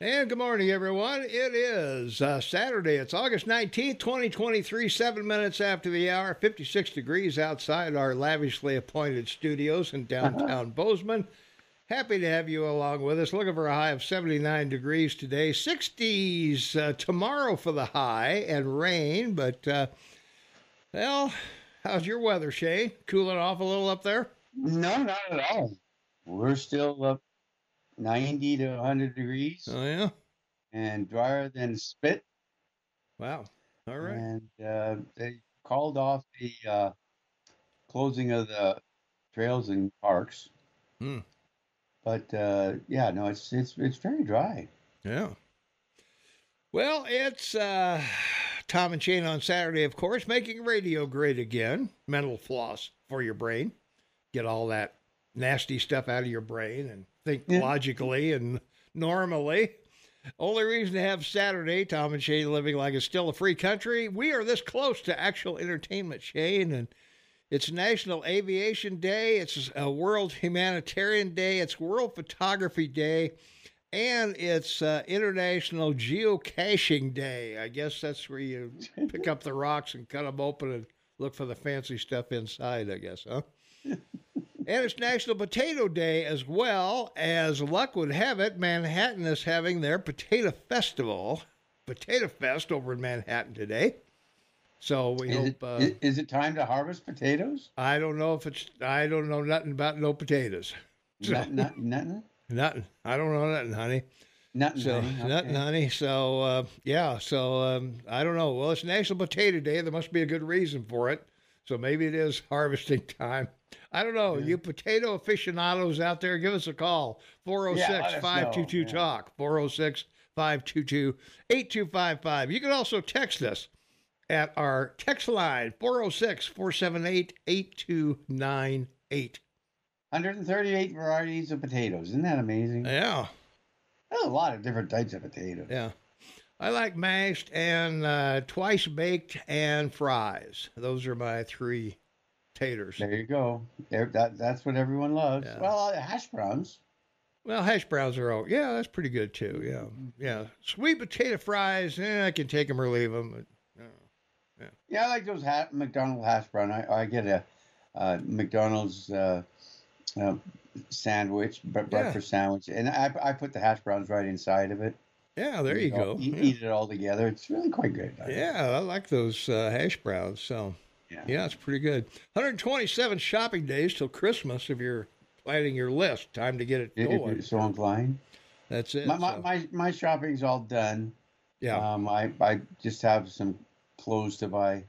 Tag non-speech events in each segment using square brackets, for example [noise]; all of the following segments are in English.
And good morning, everyone. It is uh, Saturday. It's August 19th, 2023, seven minutes after the hour, 56 degrees outside our lavishly appointed studios in downtown Bozeman. Happy to have you along with us. Looking for a high of 79 degrees today, 60s uh, tomorrow for the high and rain. But, uh, well, how's your weather, Shane? Cooling off a little up there? No, not at all. We're still up 90 to 100 degrees Oh, yeah? and drier than spit. Wow. All right. And uh, they called off the uh, closing of the trails and parks. Hmm. But uh, yeah, no, it's it's it's very dry. Yeah. Well, it's uh, Tom and Shane on Saturday, of course, making radio great again. Mental floss for your brain. Get all that nasty stuff out of your brain and think Yeah. logically and normally. Only reason to have Saturday, Tom and Shane living like it's still a free country. We are this close to actual entertainment, Shane, and it's National Aviation Day. It's a World Humanitarian Day. It's World Photography Day. And it's uh, International Geocaching Day. I guess that's where you [laughs] pick up the rocks and cut them open and look for the fancy stuff inside, I guess, huh? [laughs] and it's National Potato Day as well. As luck would have it, Manhattan is having their Potato Festival, Potato Fest over in Manhattan today. So we Is hope. it, uh, is it time to harvest potatoes? I don't know if it's. I don't know nothing about no potatoes. [laughs] Not, not, nothing. Nothing. I don't know nothing, honey. Nothing. So honey, nothing, honey. So uh, yeah. So um, I don't know. Well, it's National Potato Day. There must be a good reason for it. So maybe it is harvesting [laughs] time. I don't know. You potato aficionados out there, give us a call. 406 Yeah, let us know. 522 Yeah. TALK. 406 522 8255. You can also text us at our text line 406 478 8298. 138 varieties of potatoes. Isn't that amazing? Yeah. There's a lot of different types of potatoes. Yeah. I like mashed and uh, twice baked and fries. Those are my three taters. There you go. That that's what everyone loves. Yeah. Well, uh, hash browns. Well, hash browns are all, yeah, that's pretty good too. Yeah. Yeah. Sweet potato fries, eh, I can take them or leave them. Yeah, yeah, I like those ha- McDonald's hash brown. I, I get a uh, McDonald's uh, uh, sandwich, bre- breakfast sandwich, and I, I put the hash browns right inside of it. Yeah, there you Eat all- go. Eat, Yeah. eat it all together. It's really quite good. I think. Yeah, I like those uh, hash browns. So, Yeah. yeah, it's pretty good. 127 shopping days till Christmas if you're planning your list. Time to get it going. so inclined. That's it. My, my, so, my, my shopping's all done. yeah. Um, I, I just have some clothes to buy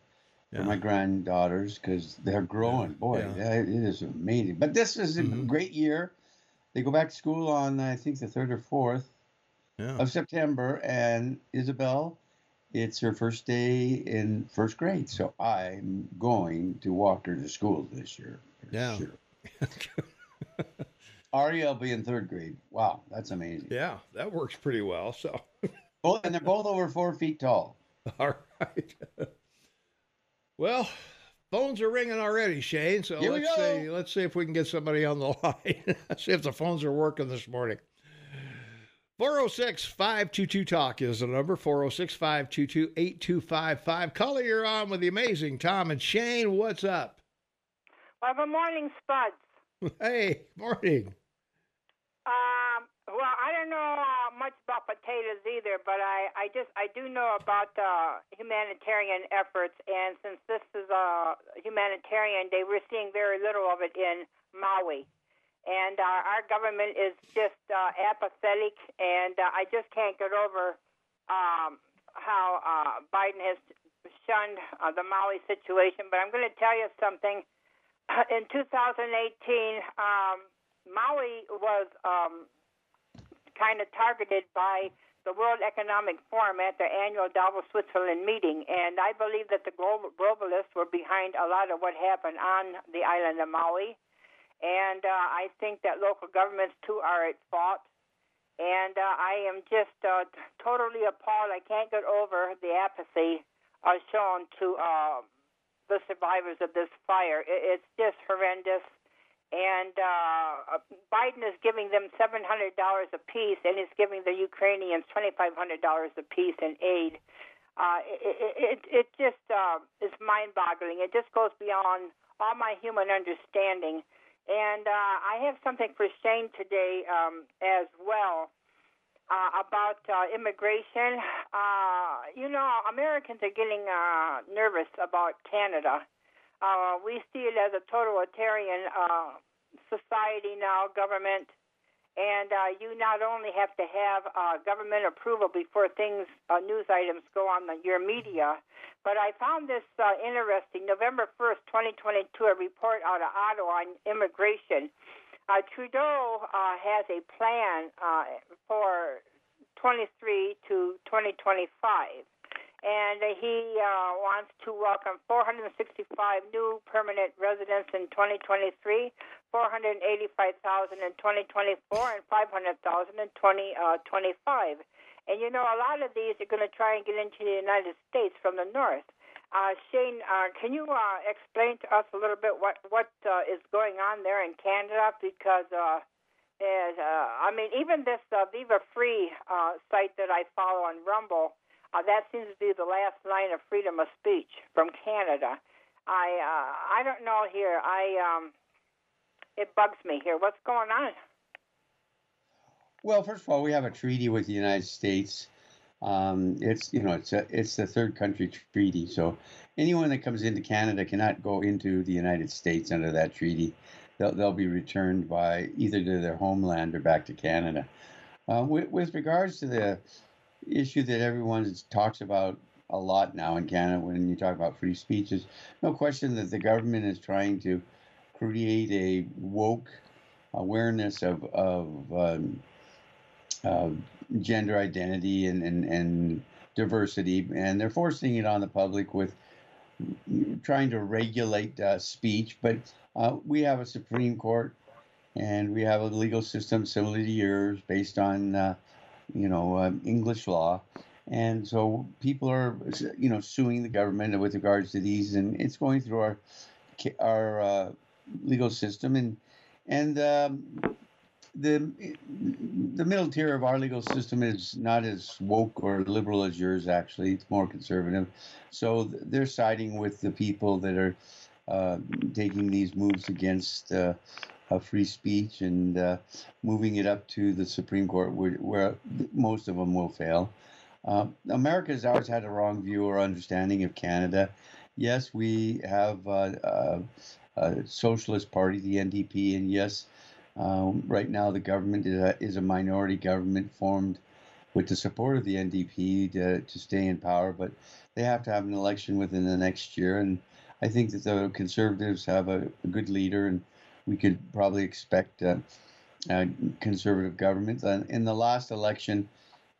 Yeah. for my granddaughters because they're growing. Boy, yeah. it is amazing. But this is a Mhm. great year. They go back to school on, I think, the 3rd or 4th yeah. of September. And Isabel, it's her first day in first grade. So I'm going to walk her to school this year. Yeah. Sure. [laughs] Ari will be in third grade. Wow, that's amazing. Yeah, that works pretty well. So, [laughs] Both, and they're both over four feet tall. all right. [laughs] well, phones are ringing already, Shane. So Here let's see. Let's see if we can get somebody on the line. see if the phones are working this morning. 406 522 Talk is the number 406 522 8255. Caller, you're on with the amazing Tom and Shane. What's up? Well, good morning, Spuds. Hey, morning. Um, well, I don't know uh, much about potatoes either, but I, I just I do know about uh, humanitarian efforts, and since this is a humanitarian day, we're seeing very little of it in Maui, and uh, our government is just uh, apathetic, and uh, I just can't get over um, how uh, Biden has shunned uh, the Maui situation. But I'm going to tell you something. In 2018, um, Maui was um, kind of targeted by the World Economic Forum at their annual Davos, Switzerland meeting, and I believe that the global, globalists were behind a lot of what happened on the island of Maui, and uh, I think that local governments too are at fault. And uh, I am just uh, totally appalled. I can't get over the apathy uh, shown to uh, the survivors of this fire. It, it's just horrendous and uh, Biden is giving them seven hundred dollars a piece, and is giving the Ukrainians twenty five hundred dollars a piece in aid. Uh, it, it, it just uh, is mind boggling. It just goes beyond all my human understanding. And uh, I have something for Shane today um, as well uh, about uh, immigration. Uh, you know, Americans are getting uh, nervous about Canada. Uh, we see it as a totalitarian uh, society now, government, and uh, you not only have to have uh, government approval before things, uh, news items go on the, your media, but I found this uh, interesting. November 1st, 2022, a report out of Ottawa on immigration. Uh, Trudeau uh, has a plan uh, for 23 to 2025 and he uh, wants to welcome 465 new permanent residents in 2023, 485,000 in 2024, and 500,000 in 2025. and you know, a lot of these are going to try and get into the United States from the north. Uh, Shane, uh, can you uh, explain to us a little bit what what uh, is going on there in Canada? Because uh, is, uh, I mean, even this uh, Viva Frei uh, site that I follow on Rumble uh, that seems to be the last line of freedom of speech from Canada. I uh, I don't know here. I um, it bugs me here. What's going on? Well, first of all, we have a treaty with the United States. Um, it's you know it's a it's the third country treaty, so anyone that comes into Canada cannot go into the United States under that treaty. They'll they'll be returned by either to their homeland or back to Canada. Uh, with, with regards to the issue that everyone talks about a lot now in Canada when you talk about free speech is no question that the government is trying to create a woke awareness of, of um, uh, gender identity and, and, and diversity, and they're forcing it on the public with trying to regulate uh, speech. But uh, we have a Supreme Court and we have a legal system similar to yours based on uh, you know, um, English law. And so people are, you know, suing the government with regards to these, and it's going through our our uh, legal system, and and um, the the middle tier of our legal system is not as woke or liberal as yours. Actually, it's more conservative. So they're siding with the people that are uh, taking these moves against uh, free speech and uh, moving it up to the Supreme Court, where, where most of them will fail. Uh, America has always had a wrong view or understanding of Canada. Yes, we have uh, uh socialist party, the NDP, and yes, um, right now the government is a, is a, minority government formed with the support of the NDP to, to stay in power, but they have to have an election within the next year. And I think that the Conservatives have a, a good leader and we could probably expect uh, uh, conservative governments. And in the last election,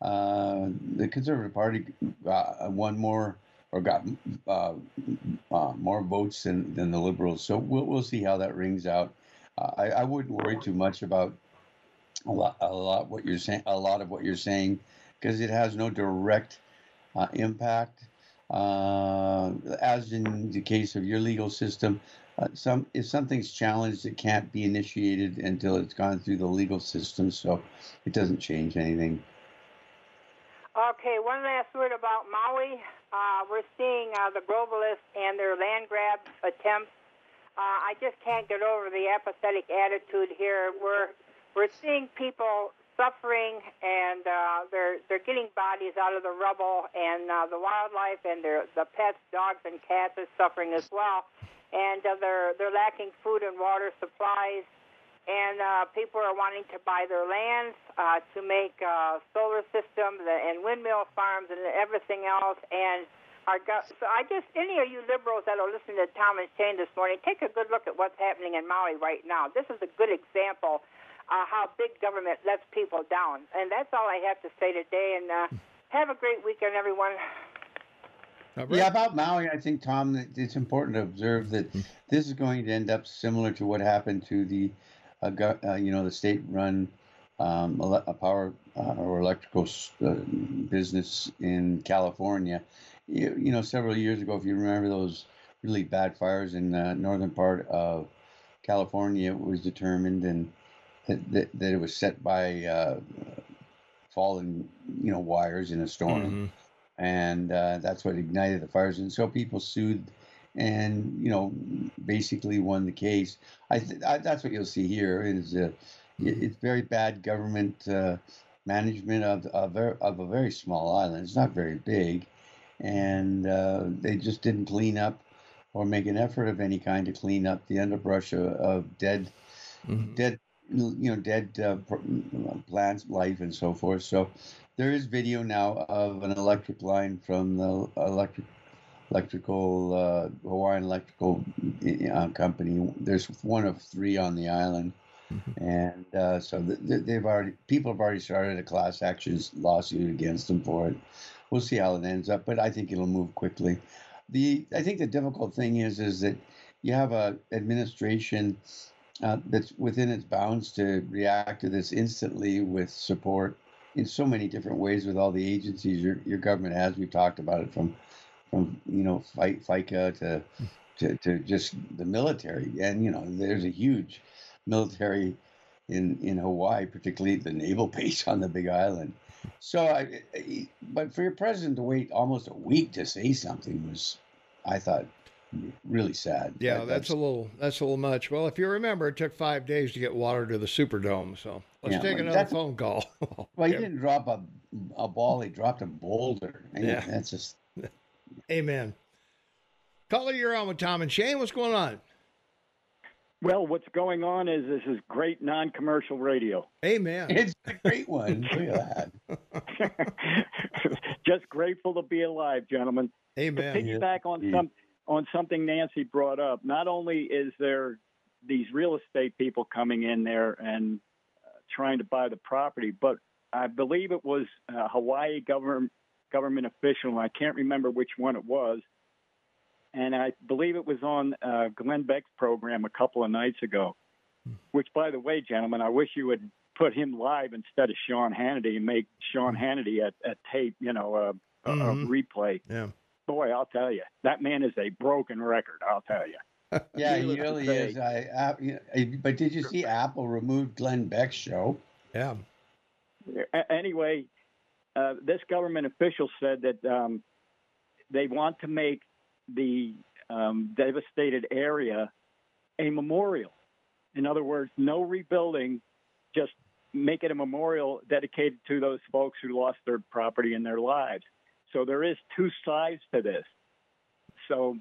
uh, the Conservative Party got won more or got uh, uh, more votes than, than the Liberals. So we'll, we'll see how that rings out. Uh, I, I wouldn't worry too much about a lot, a lot what you're saying, a lot of what you're saying, because it has no direct impact. as in the case of your legal system, uh, some if something's challenged, it can't be initiated until it's gone through the legal system. So it doesn't change anything. Okay, one last word about Maui. Uh, we're seeing uh, the globalists and their land grab attempts. Uh, I just can't get over the apathetic attitude here. We're we're seeing people suffering, and uh, they're they're getting bodies out of the rubble, and uh, the wildlife and their the pets, dogs and cats, are suffering as well and uh, they're they're lacking food and water supplies, and uh, people are wanting to buy their lands uh, to make uh, solar systems and windmill farms and everything else. And our go- so I just any of you liberals that are listening to Tom and Shane this morning, take a good look at what's happening in Maui right now. This is a good example. Uh, how big government lets people down. And that's all I have to say today. And uh, have a great weekend, everyone. Yeah, about Maui, I think Tom, it's important to observe that mm-hmm. this is going to end up similar to what happened to the, uh, uh, you know, the state-run um, ele- power uh, or electrical uh, business in California. You, you, know, several years ago, if you remember those really bad fires in the northern part of California it was determined and that, that it was set by uh, fallen, you know, wires in a storm, mm-hmm. and uh, that's what ignited the fires. And so people sued, and you know, basically won the case. I, th- I that's what you'll see here is uh, it's very bad government uh, management of of, of a very small island. It's not very big, and uh, they just didn't clean up or make an effort of any kind to clean up the underbrush of, of dead, mm-hmm. dead, you know, dead uh, plants, life, and so forth. So there is video now of an electric line from the electric electrical uh, Hawaiian Electrical uh, Company. There's one of three on the island, mm-hmm. and uh, so they've already people have already started a class action lawsuit against them for it. We'll see how it ends up, but I think it'll move quickly the I think the difficult thing is is that you have a administration uh, that's within its bounds to react to this instantly with support in so many different ways with all the agencies your your government has. We've talked about it from from you know fight FICA to, to to just the military, and you know there's a huge military in in Hawaii, particularly the naval [laughs] base on the Big Island. So, I, but for your president to wait almost a week to say something was, I thought, really sad. Yeah, that, that's, that's, a little that's a little much. Well, if you remember, it took five days to get water to the Superdome. So let's yeah, take another phone call. [laughs] well, he didn't drop a a ball; he dropped a boulder. yeah, that's just. Amen. Caller, you're on with Tom and Shane. What's going on? Well, what's going on is this is great non-commercial radio. Amen. It's a great one. Look that. [laughs] Just grateful to be alive, gentlemen. Amen. To piggyback on some on something Nancy brought up. Not only is there these real estate people coming in there and uh, trying to buy the property, but I believe it was a Hawaii government government official. I can't remember which one it was and I believe it was on uh, Glenn Beck's program a couple of nights ago. Which, by the way, gentlemen, I wish you would put him live instead of Sean Hannity and make Sean Hannity at, at tape, you know, uh, mm-hmm. a, a replay. Yeah. Boy, I'll tell you, that man is a broken record. I'll tell you. [laughs] yeah, he really is. I, I, but did you see Apple removed Glenn Beck's show? Yeah. Anyway, uh, this government official said that um, they want to make the um, devastated area a memorial. In other words, no rebuilding, just make it a memorial dedicated to those folks who lost their property and their lives. So there is two sides to this. So,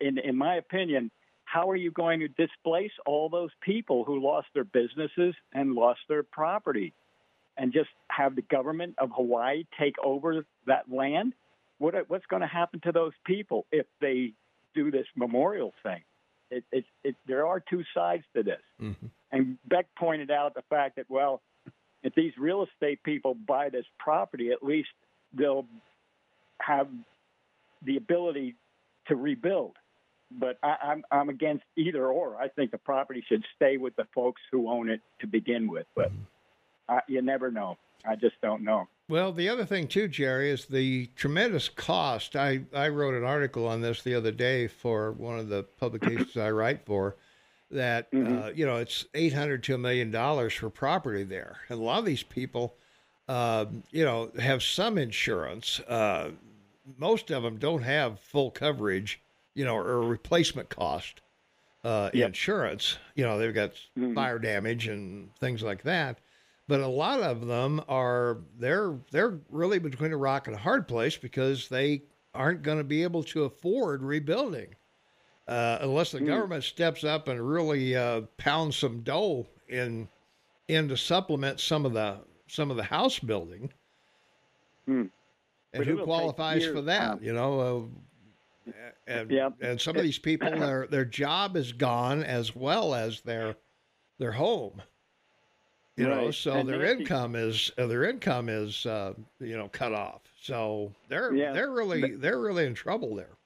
in, in my opinion, how are you going to displace all those people who lost their businesses and lost their property and just have the government of Hawaii take over that land? what what's going to happen to those people if they do this memorial thing? It, it, it, there are two sides to this. Mm-hmm. And Beck pointed out the fact that, well, if these real estate people buy this property, at least they'll have the ability to rebuild. But I, I'm, I'm against either or. I think the property should stay with the folks who own it to begin with. But mm-hmm. I, you never know. I just don't know. Well, the other thing too, Jerry, is the tremendous cost. I, I wrote an article on this the other day for one of the publications I write for. That mm-hmm. uh, you know, it's eight hundred to a million dollars for property there, and a lot of these people, uh, you know, have some insurance. Uh, most of them don't have full coverage, you know, or replacement cost uh, yep. insurance. You know, they've got mm-hmm. fire damage and things like that but a lot of them are they're they're really between a rock and a hard place because they aren't going to be able to afford rebuilding uh, unless the mm. government steps up and really uh, pounds some dough in in to supplement some of the some of the house building. Mm. And who qualifies for that? You know, uh, and yeah. and some of these people [clears throat] their their job is gone as well as their their home you right. know so and their Nancy, income is uh, their income is uh, you know cut off. So they're yeah, they're really they're really in trouble there.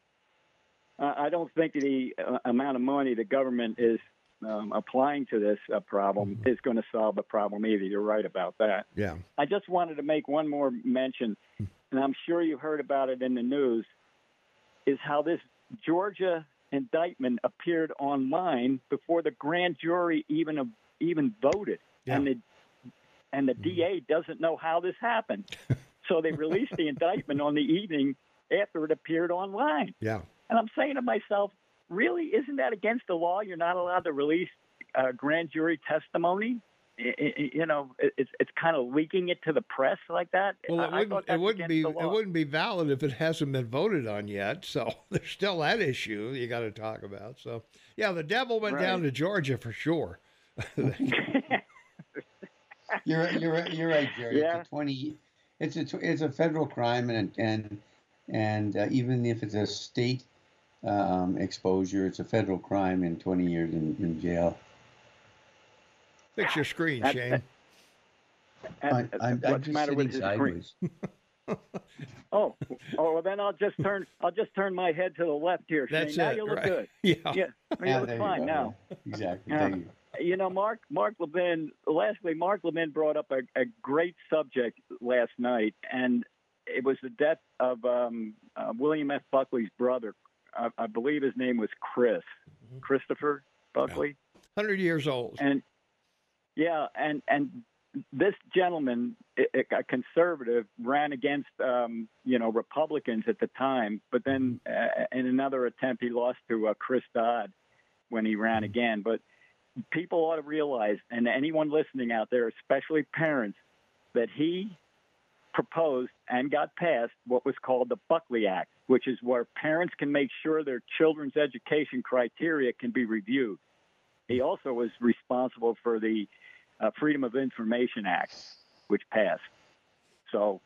I don't think the uh, amount of money the government is um, applying to this uh, problem mm-hmm. is going to solve the problem either. You're right about that. Yeah. I just wanted to make one more mention and i'm sure you heard about it in the news is how this georgia indictment appeared online before the grand jury even even voted, yeah. and the and the DA doesn't know how this happened. [laughs] so they released the indictment on the evening after it appeared online. Yeah. And I'm saying to myself, really, isn't that against the law? You're not allowed to release uh, grand jury testimony. you know, it's it's kind of leaking it to the press like that. Well, it wouldn't, it wouldn't be it wouldn't be valid if it hasn't been voted on yet. So [laughs] there's still that issue you got to talk about. So yeah, the devil went right. down to Georgia for sure. [laughs] you're you're you're right, Jerry. Yeah. It's a twenty. It's a it's a federal crime, and and and uh, even if it's a state um, exposure, it's a federal crime and twenty years in, in jail. Fix your screen, Shane. I, I'm, What's the matter with sideways. [laughs] oh, oh, well then I'll just turn. I'll just turn my head to the left here, Shane. That's now it, you look right. good. [laughs] Yeah, yeah, you yeah, look fine now. Exactly. Thank you know, Mark Mark Levin. Lastly, Mark Levin brought up a, a great subject last night, and it was the death of um, uh, William F. Buckley's brother. I, I, believe his name was Chris, mm-hmm. Christopher Buckley. Hundred years old. And yeah, and and this gentleman, a conservative, ran against um, you know Republicans at the time, but then mm-hmm. uh, in another attempt he lost to uh, Chris Dodd when he ran mm-hmm. again. But people ought to realize, and anyone listening out there, especially parents, that he proposed and got passed what was called the Buckley Act, which is where parents can make sure their children's education criteria can be reviewed. He also was responsible for the uh, Freedom of Information Act, which passed. So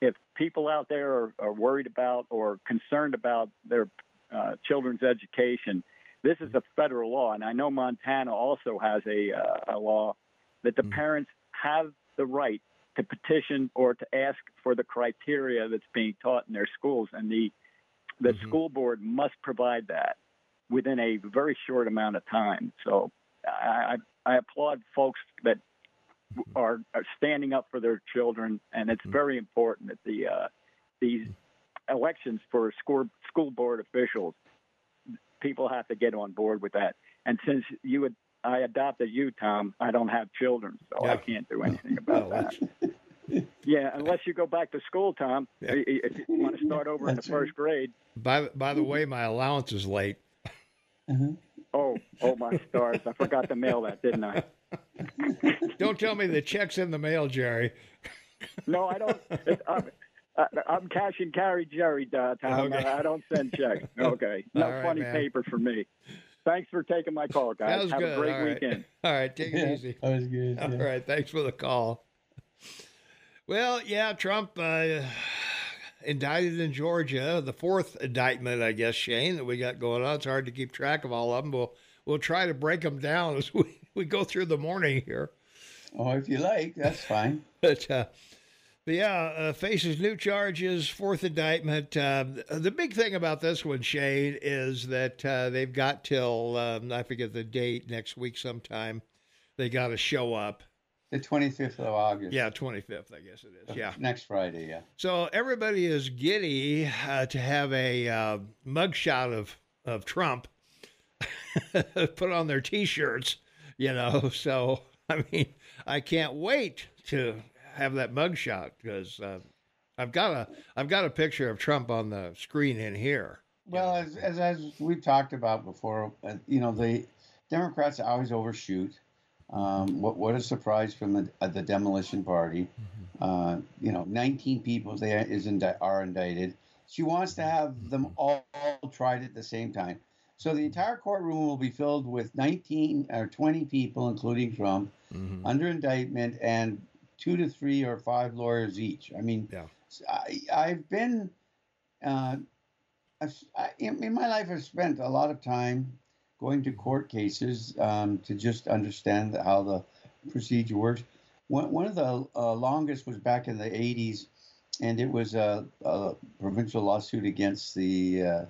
if people out there are, are worried about or concerned about their uh, children's education, this is a federal law, and I know Montana also has a, uh, a law that the mm-hmm. parents have the right to petition or to ask for the criteria that's being taught in their schools, and the the mm-hmm. school board must provide that within a very short amount of time. So I, I, I applaud folks that are, are, standing up for their children, and it's mm-hmm. very important that the uh, these elections for school school board officials people have to get on board with that. And since you would, I adopted you, Tom, I don't have children, so yeah. I can't do anything [laughs] about that. [laughs] yeah, unless you go back to school, Tom. Yeah. If you want to start over in the first grade. By by the way, my allowance is late. Mm-hmm. Oh, oh my stars! I forgot to mail that, didn't I? [laughs] don't tell me the check's in the mail, Jerry. no, I don't. I'm, uh, I'm cash and carry Jerry, uh, Tom. Okay. I don't send checks. [laughs] Okay, no right, funny man. paper for me. Thanks for taking my call, guys. That was Have good. a great All right. weekend. [laughs] All right, take it easy. [laughs] That was good. All yeah. right, thanks for the call. Well, yeah, Trump uh, indicted in Georgia, the fourth indictment, I guess, Shane, that we got going on. It's hard to keep track of all of them. We'll we'll try to break them down as we, we go through the morning here. Oh, if you like, that's fine. but uh, but yeah, uh, faces new charges, fourth indictment. Uh, the big thing about this one, Shane, is that uh, they've got till um, I forget the date next week sometime. They got to show up. The 25th of August. Yeah, 25th, I guess it is. Yeah. Next Friday, yeah. So everybody is giddy uh, to have a uh, mugshot of, of Trump [laughs] put on their t shirts, you know. [laughs] So, I mean, I can't wait to have that mugshot because uh, I've got a I've got a picture of Trump on the screen in here. Well, as, as, as we've talked about before, uh, you know the Democrats always overshoot. Um, what what a surprise from the uh, the demolition party. Mm-hmm. Uh, you know, 19 people they indi- are indicted. She wants to have them all tried at the same time. So the entire courtroom will be filled with 19 or 20 people, including Trump, mm-hmm. under indictment, and two to three or five lawyers each. I mean, yeah. I, have been, uh, I, in my life, I've spent a lot of time going to court cases um, to just understand how the procedure works. One, one of the uh, longest was back in the 80s, and it was a, a provincial lawsuit against the uh,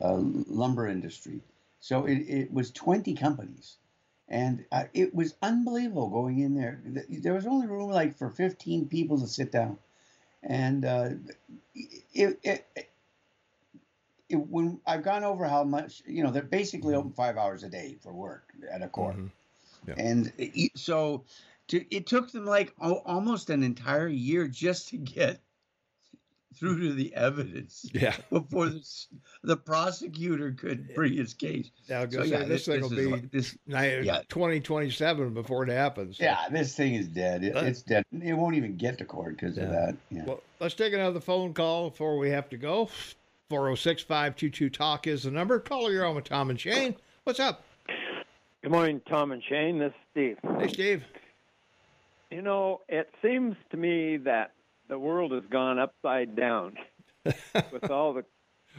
uh lumber industry. So it, it was 20 companies and uh, it was unbelievable going in there. There was only room like for 15 people to sit down, and uh, it, it, it, when I've gone over how much you know, they're basically open five hours a day for work at a court, mm-hmm. yeah. and so to, it took them like oh, almost an entire year just to get through to the evidence. Yeah. [laughs] Before the, the prosecutor could bring his case. Yeah, so, yeah, this, this thing will be like, this, yeah. 2027 before it happens. Yeah, this thing is dead. It, uh, it's dead. It won't even get to court because yeah. of that. Yeah. Well, let's take another phone call before we have to go. 406 522 Talk is the number. Call your own with Tom and Shane. What's up? Good morning, Tom and Shane. This is Steve. Hey, Steve. You know, it seems to me that the world has gone upside down [laughs] with all the.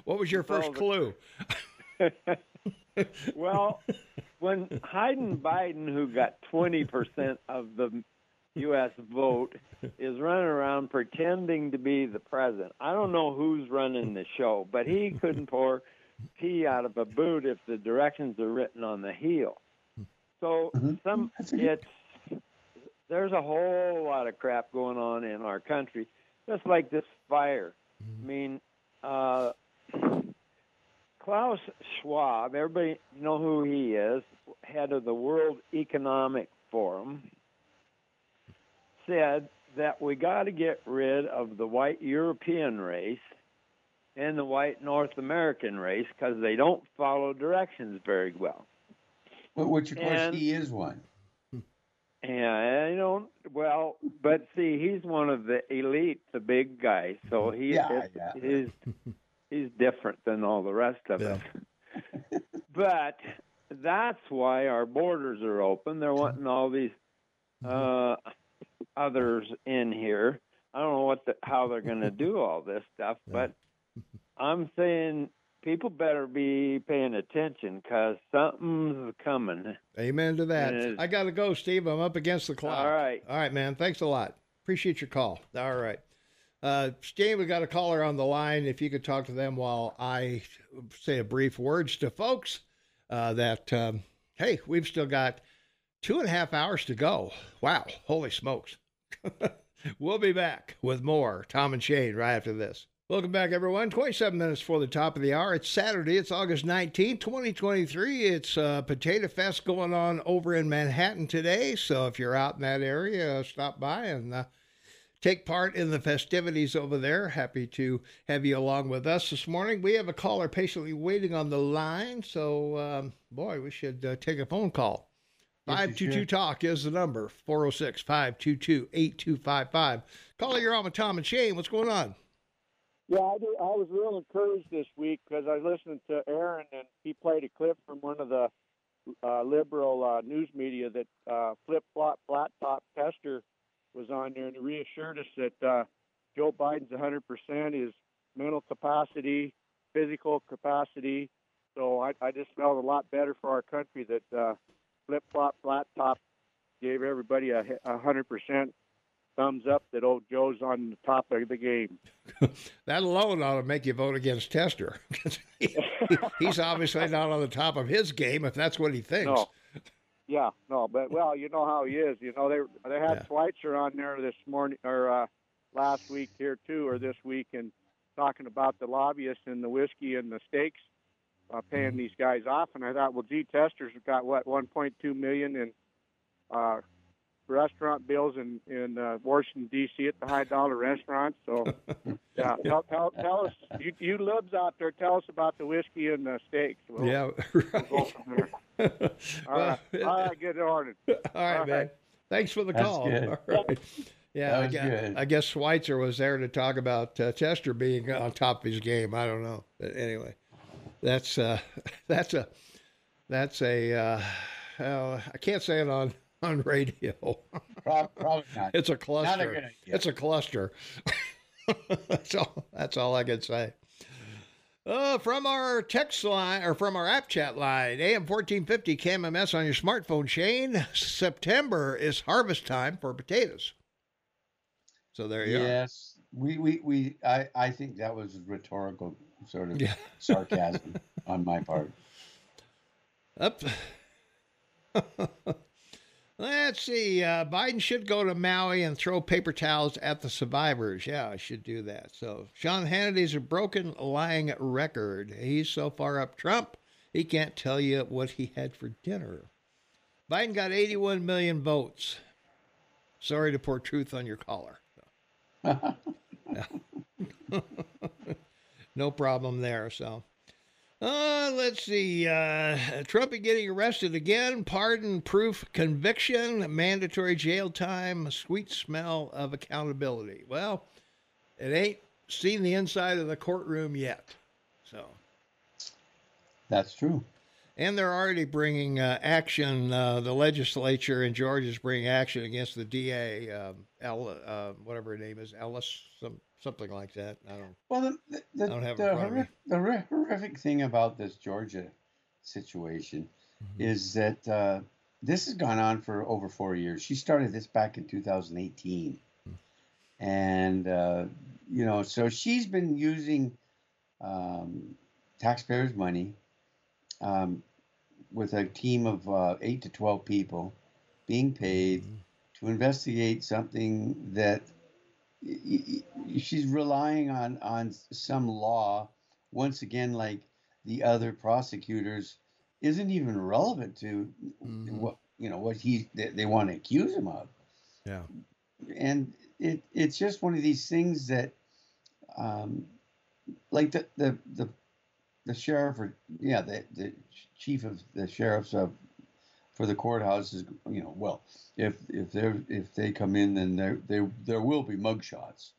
What was your first clue? [laughs] [laughs] well, when Hayden Biden, who got 20% of the U.S. vote, is running around pretending to be the president, I don't know who's running the show, but he couldn't pour tea out of a boot if the directions are written on the heel. So mm-hmm. some it's there's a whole lot of crap going on in our country, just like this fire. Mm-hmm. I mean, uh, Klaus Schwab, everybody know who he is, head of the World Economic Forum, said that we got to get rid of the white European race and the white North American race because they don't follow directions very well. Which, of course, and, he is one. Yeah, I don't. Well, but see, he's one of the elite, the big guys. So he yeah, yeah. he's he's different than all the rest of yeah. us. [laughs] but that's why our borders are open. They're wanting all these uh, others in here. I don't know what the, how they're going to do all this stuff, but I'm saying people better be paying attention because something's coming. Amen to that. I got to go, Steve. I'm up against the clock. All right. All right, man. Thanks a lot. Appreciate your call. All right. Uh, Steve, we got a caller on the line. If you could talk to them while I say a brief words to folks uh, that, um, hey, we've still got two and a half hours to go. Wow. Holy smokes. [laughs] we'll be back with more Tom and Shane right after this. Welcome back, everyone. 27 minutes for the top of the hour. It's Saturday. It's August 19, 2023. It's uh, Potato Fest going on over in Manhattan today. So if you're out in that area, uh, stop by and uh, take part in the festivities over there. Happy to have you along with us this morning. We have a caller patiently waiting on the line. So, um, boy, we should uh, take a phone call. 522 Talk is the number 406 522 8255. Caller, you're on with Tom and Shane. What's going on? Yeah, I, do, I was real encouraged this week because I listened to Aaron and he played a clip from one of the uh, liberal uh, news media that uh, flip flop flat top tester was on there, and he reassured us that uh, Joe Biden's 100 percent his mental capacity, physical capacity. So I, I just felt a lot better for our country that uh, flip flop flat top gave everybody a 100 percent thumbs up that old Joe's on the top of the game. [laughs] that alone ought to make you vote against Tester. [laughs] he's obviously not on the top of his game if that's what he thinks. No. Yeah, no, but well, you know how he is. You know they they had yeah. Schweitzer on there this morning or uh, last week here too, or this week, and talking about the lobbyists and the whiskey and the steaks, uh, paying mm-hmm. these guys off. And I thought, well, gee, Tester's got what 1.2 million in uh, restaurant bills in in uh, Washington D.C. at the high dollar restaurants. So, [laughs] yeah, tell, tell, tell us you, you libs out there. Tell us about the whiskey and the steaks. We'll, yeah, [laughs] right. We'll all, well, right. all right, get ordered. [laughs] All right, all man. Thanks for the That's call. Good. All right. Yeah, I guess, I guess, Schweitzer was there to talk about uh, Tester being on top of his game. I don't know, but anyway, that's uh, that's a that's a uh, uh, I can't say it on [laughs] on radio. Probably not. It's a cluster. A it's a cluster. [laughs] that's all. That's all I can say. Uh, from our text line or from our app chat line, AM fourteen fifty KMMS on your smartphone. Shane, September is harvest time for potatoes. So there you yes, are. Yes, we we we. I I think that was rhetorical sort of yeah. sarcasm on my part. [laughs] Up. Let's see. Uh, Biden should go to Maui and throw paper towels at the survivors. Yeah, I should do that. So, Sean Hannity's a broken lying record. He's so far up Trump, he can't tell you what he had for dinner. Biden got 81 million votes. Sorry to pour truth on your collar. [laughs] no problem there. So, uh, let's see. Uh, Trump getting arrested again. Pardon, proof, conviction, mandatory jail time, sweet smell of accountability. Well, it ain't seen the inside of the courtroom yet. So, that's true. And they're already bringing uh, action. Uh, the legislature in Georgia is bringing action against the DA, um, El, uh, whatever her name is, Ellis, some, something like that. I don't. Well, the, the, I don't have the, horrific, the horrific thing about this Georgia situation mm-hmm. is that uh, this has gone on for over four years. She started this back in 2018, mm-hmm. and uh, you know, so she's been using um, taxpayers' money. Um, with a team of uh, eight to 12 people being paid mm-hmm. to investigate something that she's relying on, on some law, once again, like the other prosecutors, isn't even relevant to mm-hmm. what you know what he they, they want to accuse him of. Yeah, and it it's just one of these things that, um, like the the the the sheriff or yeah the the chief of the sheriffs of for the courthouses you know well if if they if they come in then there there there will be mugshots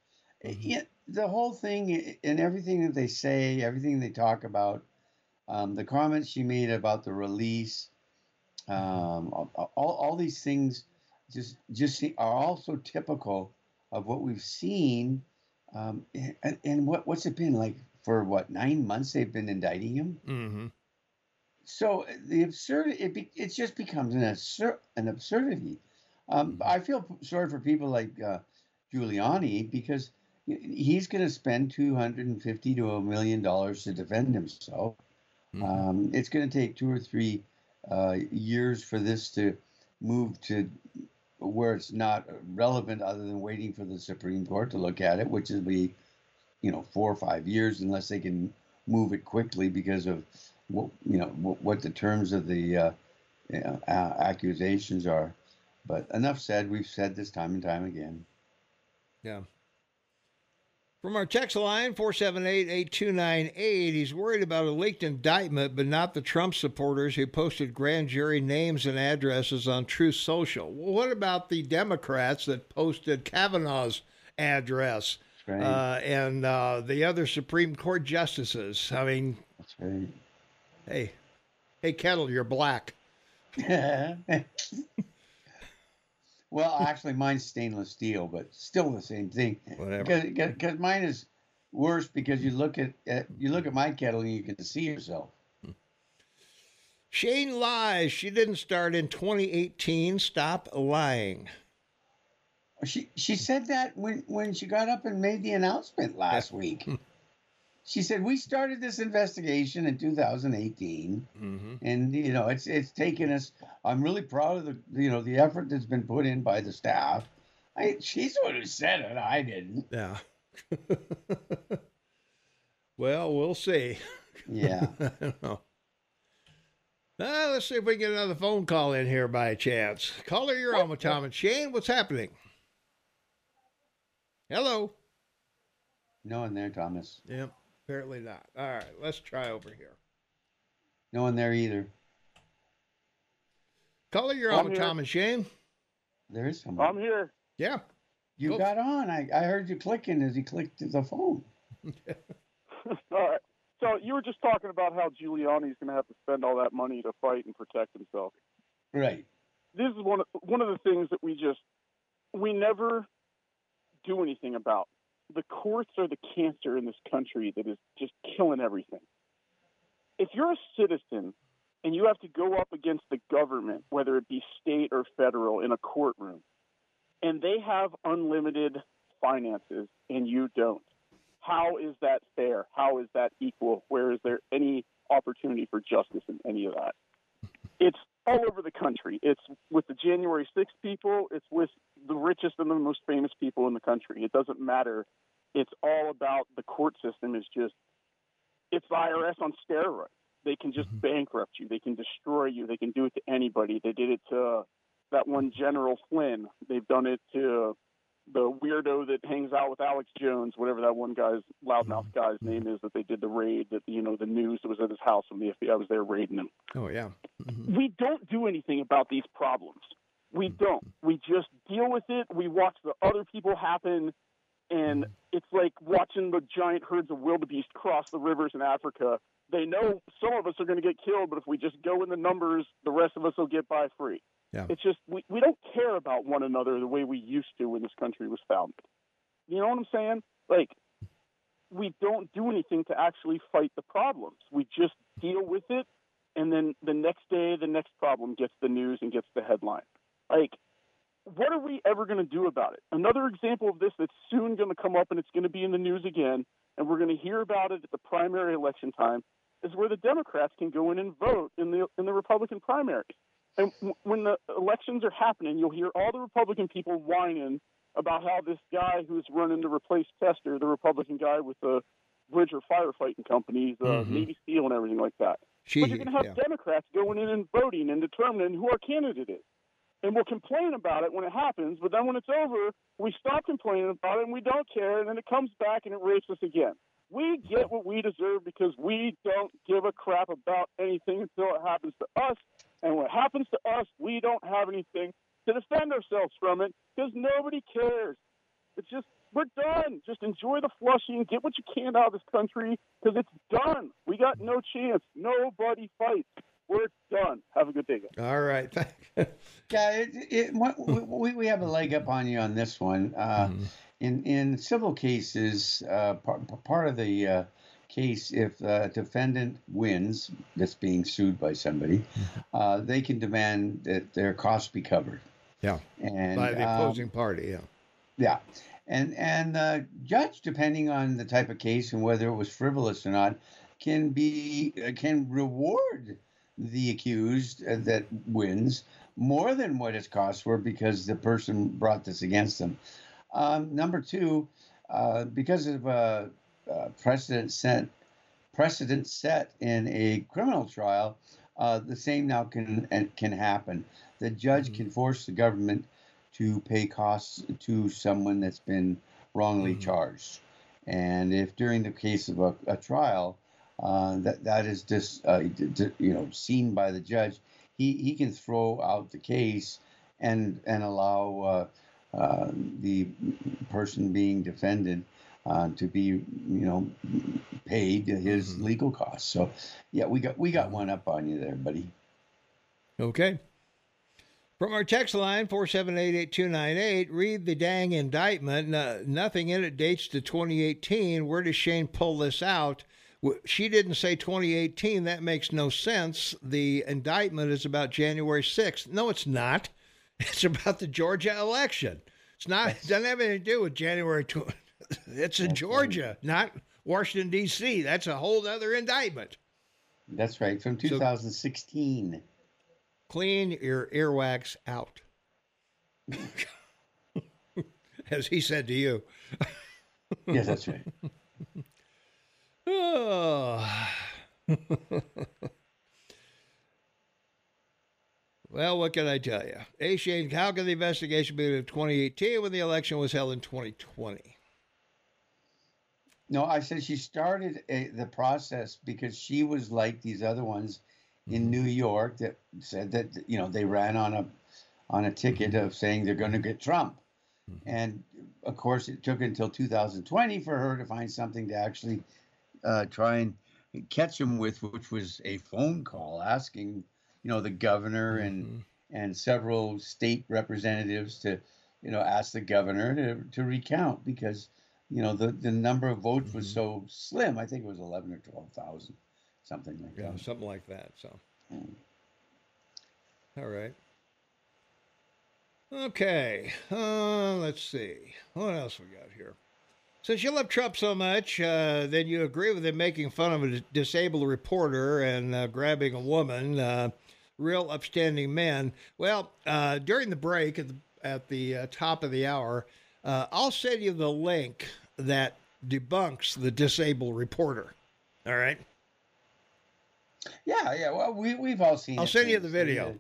mm-hmm. yeah, the whole thing and everything that they say everything they talk about um, the comments she made about the release um, all, all these things just just are also typical of what we've seen um, and, and what what's it been like for what nine months they've been indicting him. Mm-hmm. So the absurd it be, it just becomes an absurd an absurdity. Um, mm-hmm. I feel sorry for people like uh, Giuliani because he's going to spend two hundred and fifty to a million dollars to defend himself. Mm-hmm. Um, it's going to take two or three uh, years for this to move to where it's not relevant other than waiting for the Supreme Court to look at it, which will be you know four or five years unless they can move it quickly because of what you know what, what the terms of the uh, you know, uh, accusations are. But enough said. We've said this time and time again. Yeah. From our text line, 478 8298, he's worried about a leaked indictment, but not the Trump supporters who posted grand jury names and addresses on Truth Social. Well, what about the Democrats that posted Kavanaugh's address? right. uh, and uh, the other Supreme Court justices. I mean, that's right. Hey, hey, Kettle, you're black. [laughs] well, actually, mine's stainless steel, but still the same thing. Whatever. Because mine is worse because you look at, at you look at my kettle and you can see yourself. Shane lies. She didn't start in 2018. Stop lying. She she said that when when she got up and made the announcement last week. [laughs] she said we started this investigation in 2018, mm-hmm. and you know it's it's taken us. I'm really proud of the you know the effort that's been put in by the staff. I, she's the one who said it. I didn't. Yeah. [laughs] well, we'll see. Yeah. [laughs] I don't know. Uh, let's see if we can get another phone call in here by chance. Caller, you're on with Tom and Shane. What's happening? Hello. No one there, Thomas. Yep, apparently not. All right, let's try over here. No one there either. Caller, you're on with Tom and Shane. There is someone. I'm here. Yeah. You Go. got on. I, I heard you clicking as he clicked the phone. [laughs] all right. So you were just talking about how Giuliani's going to have to spend all that money to fight and protect himself. Right. This is one of, one of the things that we just we never do anything about. The courts are the cancer in this country that is just killing everything. If you're a citizen and you have to go up against the government, whether it be state or federal, in a courtroom, and they have unlimited finances and you don't, how is that fair? How is that equal? Where is there any opportunity for justice in any of that? It's all over the country. It's with the January 6th people. It's with the richest and the most famous people in the country. It doesn't matter. It's all about the court system. Is just it's the IRS on steroids. They can just mm-hmm. bankrupt you. They can destroy you. They can do it to anybody. They did it to that one General Flynn. They've done it to the weirdo that hangs out with Alex Jones, whatever that one guy's loudmouth mm-hmm. guy's name is that they did the raid that you know the news that was at his house when the FBI was there raiding him. Oh yeah. Mm-hmm. We don't do anything about these problems. We mm-hmm. don't. We just deal with it. We watch the other people happen and mm-hmm. it's like watching the giant herds of wildebeest cross the rivers in Africa. They know some of us are going to get killed, but if we just go in the numbers, the rest of us will get by free. Yeah. It's just we, we don't care about one another the way we used to when this country was founded. You know what I'm saying? Like we don't do anything to actually fight the problems. We just deal with it and then the next day the next problem gets the news and gets the headline. Like what are we ever going to do about it? Another example of this that's soon going to come up and it's going to be in the news again, and we're going to hear about it at the primary election time, is where the Democrats can go in and vote in the in the Republican primaries. And w- when the elections are happening, you'll hear all the Republican people whining about how this guy who's running to replace Tester, the Republican guy with the Bridger firefighting companies, uh, mm-hmm. Navy SEAL, and everything like that. She, but you're going to have yeah. Democrats going in and voting and determining who our candidate is and we'll complain about it when it happens, but then when it's over, we stop complaining about it and we don't care, and then it comes back and it rapes us again. We get what we deserve because we don't give a crap about anything until it happens to us. And when it happens to us, we don't have anything to defend ourselves from it because nobody cares. It's just, we're done. Just enjoy the flushing, get what you can out of this country because it's done. We got no chance. Nobody fights. We're done. Have a good day. All right. [laughs] yeah, it, it, we, we have a leg up on you on this one. Uh, mm. In in civil cases, uh, part, part of the uh, case, if a defendant wins, that's being sued by somebody, mm-hmm. uh, they can demand that their costs be covered. Yeah. And by the um, opposing um, party. Yeah. Yeah. And and the judge, depending on the type of case and whether it was frivolous or not, can be uh, can reward the accused uh, that wins more than what his costs were because the person brought this against them. Um, number two, uh, because of a, a, precedent set, precedent set in a criminal trial, uh, the same now can can happen. The judge mm-hmm. can force the government to pay costs to someone that's been wrongly mm-hmm. charged, and if during the case of a, a trial uh, that that is just uh, you know seen by the judge. He he can throw out the case and and allow uh, uh the person being defended uh, to be you know paid his mm-hmm. legal costs. So yeah, we got we got one up on you there, buddy. Okay. From our text line, 4788298, read the dang indictment. Uh, nothing in it dates to 2018. Where does Shane pull this out? She didn't say 2018. That makes no sense. The indictment is about January 6th. No, it's not. [laughs] It's about the Georgia election. It's not. It doesn't have anything to do with January. 2. [laughs] It's in Georgia, not Washington D.C. That's a whole other indictment. That's right, from 2016. So, clean your earwax out, [laughs] as he said to you. [laughs] yes, that's right. Oh. [sighs] well, what can I tell you? A. Shane, how can the investigation be in 2018 when the election was held in 2020? No, I said she started a, the process because she was like these other ones in mm-hmm. New York that said that you know they ran on a on a ticket of saying they're going to get Trump, mm-hmm. and of course it took until 2020 for her to find something to actually uh, try and catch him with, which was a phone call asking, you know, the governor and mm-hmm. and several state representatives to, you know, ask the governor to, to recount because, you know, the, the number of votes mm-hmm. was so slim. I think it was eleven or twelve thousand, something like yeah, that. Yeah, something like that. So, mm. all right. Okay, uh, let's see. What else we got here? Since you love Trump so much, uh, then you agree with him making fun of a disabled reporter and uh, grabbing a woman. Uh, real upstanding men. Well, uh, during the break at the, at the uh, top of the hour, uh, I'll send you the link that debunks the disabled reporter. All right. Yeah, yeah. Well, we we've all seen. It. I'll send you the video.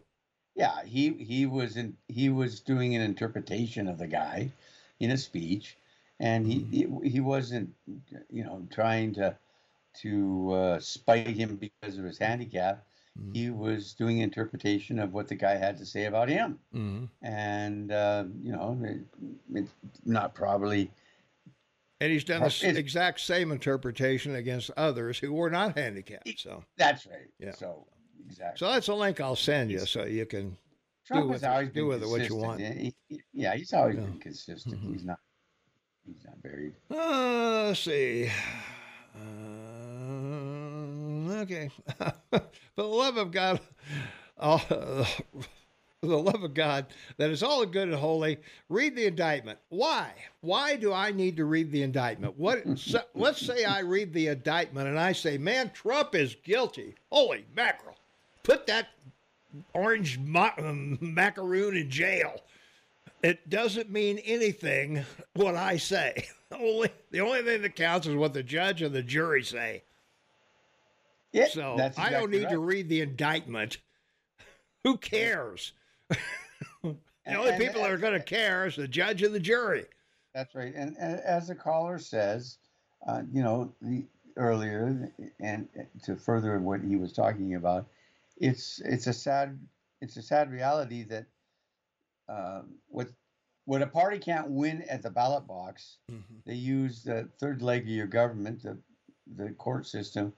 Yeah, he he was in he was doing an interpretation of the guy in a speech, and he mm-hmm. he, he wasn't you know trying to to uh, spite him because of his handicap. Mm-hmm. He was doing interpretation of what the guy had to say about him, mm-hmm. and uh, you know, it, it's not probably. And he's done the exact same interpretation against others who were not handicapped. So that's right. Yeah. So exactly. So that's a link I'll send you, so you can Trump do with, it, do with it what you want. He, yeah, he's always yeah. been consistent. Mm-hmm. He's not. He's not buried. Uh, let's see. Uh, okay. For [laughs] the love of God, uh, [laughs] the love of God, that is all good and holy, read the indictment. Why? Why do I need to read the indictment? What? so, let's say I read the indictment and I say, "Man, Trump is guilty." Holy mackerel! Put that orange ma- um, macaroon in jail. It doesn't mean anything what I say. [laughs] only the only thing that counts is what the judge and the jury say. Yeah, so exactly I don't need right. to read the indictment. [laughs] Who cares? [laughs] the and, only and, people and, that are going to care is the judge and the jury. That's right. And, as the caller says, uh, you know, the, earlier, and to further what he was talking about, it's it's a sad it's a sad reality that uh, what when a party can't win at the ballot box, mm-hmm. they use the third leg of your government, the the court system,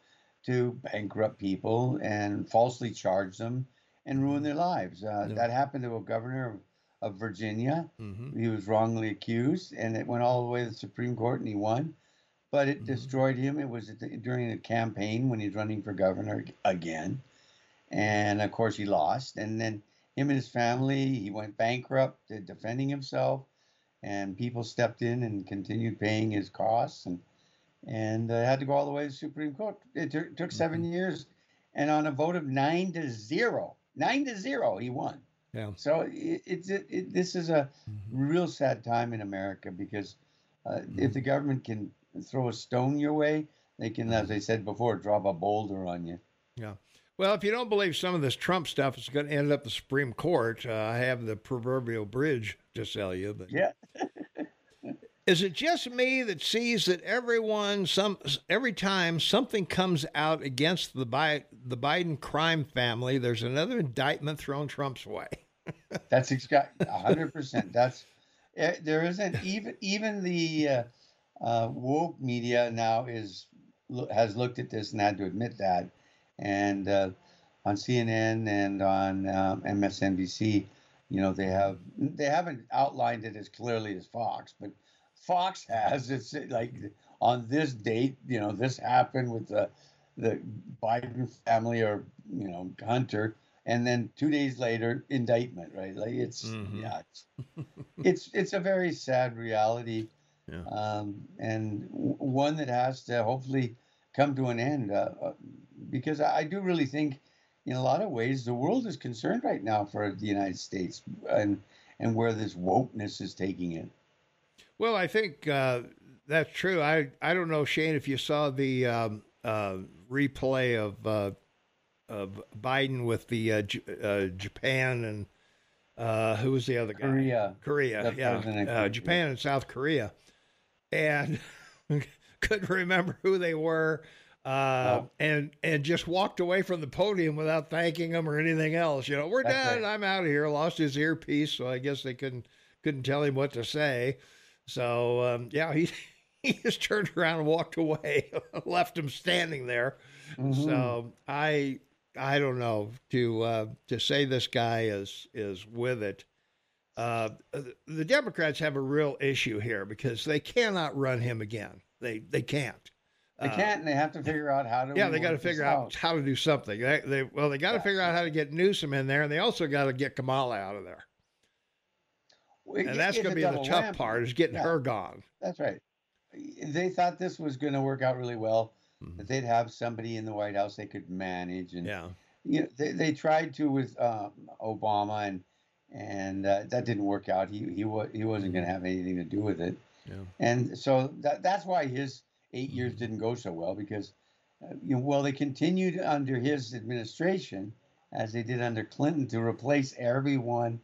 to bankrupt people and falsely charge them and ruin mm-hmm. their lives. Uh, yeah. That happened to a governor of, of Virginia. Mm-hmm. He was wrongly accused, and it went all the way to the Supreme Court, and he won. But it mm-hmm. destroyed him. It was during a campaign when he's running for governor again, and of course he lost. And then him and his family, he went bankrupt defending himself, and people stepped in and continued paying his costs, and and uh, had to go all the way to the Supreme Court. It t- took 7 mm-hmm. years, and on a vote of nine to zero, nine to zero, he won. Yeah. So it, it's it, it, this is a mm-hmm. real sad time in America because uh, mm-hmm. if the government can throw a stone your way, they can, as mm-hmm. I said before, drop a boulder on you. Yeah. Well, if you don't believe some of this Trump stuff is going to end up the Supreme Court, uh, I have the proverbial bridge to sell you. But yeah. [laughs] is it just me that sees that everyone, some every time something comes out against the Bi- the Biden crime family, there's another indictment thrown Trump's way? [laughs] That's exactly hundred percent. That's eh, there isn't even even the uh, uh, woke media now is has looked at this and had to admit that and uh, on CNN and on um, MSNBC, you know, they have they haven't outlined it as clearly as Fox, but Fox has. It's like on this date, you know, this happened with the the Biden family or you know Hunter, and then two days later, indictment. Right? Like it's mm-hmm. yeah, it's, it's it's a very sad reality, yeah. um, and w- one that has to hopefully come to an end. Uh, uh because I do really think, in a lot of ways, the world is concerned right now for the United States and and where this wokeness is taking it. Well, I think uh, that's true. I I don't know, Shane, if you saw the um, uh, replay of uh, of Biden with the uh, J- uh, Japan and uh, who was the other guy? Korea. Korea, yeah. Japan and South Korea, and [laughs] couldn't remember who they were uh, and and just walked away from the podium without thanking them or anything else. You know, we're That's done. Right. I'm out of here. Lost his earpiece, so I guess they couldn't couldn't tell him what to say. So um, yeah, he [laughs] he just turned around and walked away, [laughs] left him standing there. Mm-hmm. So I I don't know to uh, to say this guy is is with it. Uh, the Democrats have a real issue here because they cannot run him again. They they can't. They uh, can't, and they have to figure out how to. Yeah, they got to figure out how to do something. They, they well, they got to yeah. figure out how to get Newsom in there, and they also got to get Kamala out of there. And that's going to be the tough part is getting yeah. her gone. That's right. They thought this was going to work out really well. Mm-hmm. That they'd have somebody in the White House they could manage, and yeah. you know, they, they tried to with um, Obama, and and uh, that didn't work out. He he was he wasn't going to have anything to do with it. Yeah. And so that that's why his eight years didn't go so well because, uh, you know, well they continued under his administration as they did under Clinton to replace everyone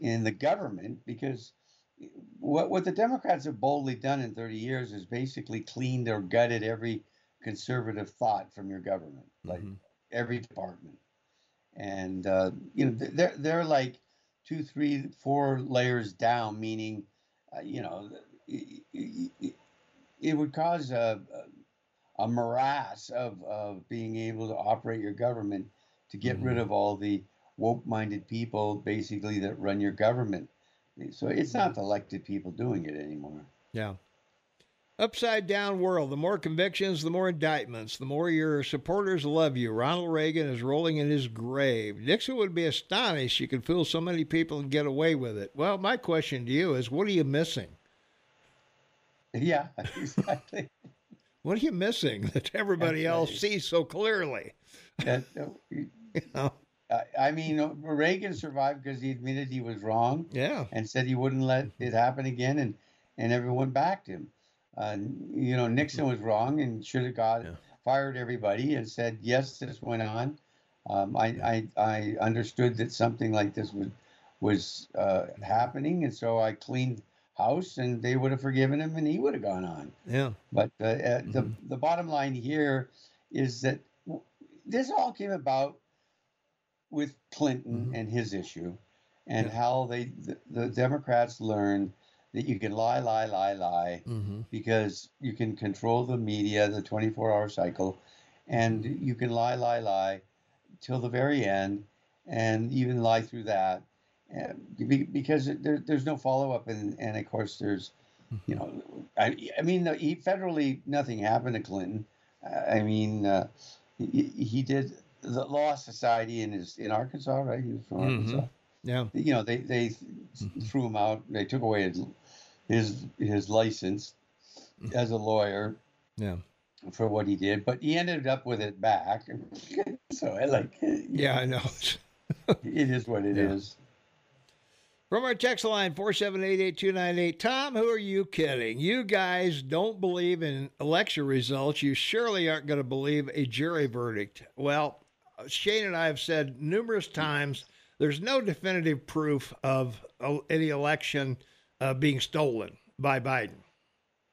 in the government because what what the Democrats have boldly done in 30 years is basically cleaned or gutted every conservative thought from your government, like mm-hmm. every department. And uh, you know they're they're like two, three, four layers down, meaning uh, you know it, it, it would cause a, a morass of, of being able to operate your government to get mm-hmm. rid of all the woke minded people basically that run your government. So it's not the elected people doing it anymore. Yeah. Upside down world. The more convictions, the more indictments, the more your supporters love you. Ronald Reagan is rolling in his grave. Nixon would be astonished you could fool so many people and get away with it. Well, my question to you is what are you missing? Yeah, [laughs] exactly. what are you missing that everybody else sees so clearly? [laughs] you know? I mean, uh, Reagan survived because he admitted he was wrong. Yeah. And said he wouldn't let it happen again, and and everyone backed him. Uh, you know, Nixon was wrong and should have got yeah. fired everybody and said yes, this went on. Um, I, I I understood that something like this was was uh, happening, and so I cleaned house, and they would have forgiven him, and he would have gone on. Yeah. But uh, uh mm-hmm. the the bottom line here is that this all came about with Clinton mm-hmm. and his issue, and yeah. how they the, the, Democrats learned that you can lie, lie, lie, lie, mm-hmm. because you can control the media, the 24-hour cycle, and you can lie, lie, lie till the very end, and even lie through that, because there, there's no follow-up, and and of course there's, you know, I I mean he, federally nothing happened to Clinton. I mean. Uh, he, he did the Law Society in his in Arkansas, right? He was from mm-hmm. Arkansas. Yeah. You know, they they mm-hmm. threw him out. They took away his his, his license mm-hmm. as a lawyer. Yeah. For what he did, but he ended up with it back. [laughs] so I like. Yeah, know. I know. [laughs] it is what it yeah. is. From our text line, 4788298. Tom, who are you kidding? You guys don't believe in election results. You surely aren't going to believe a jury verdict. Well, Shane and I have said numerous times there's no definitive proof of any election uh, being stolen by Biden.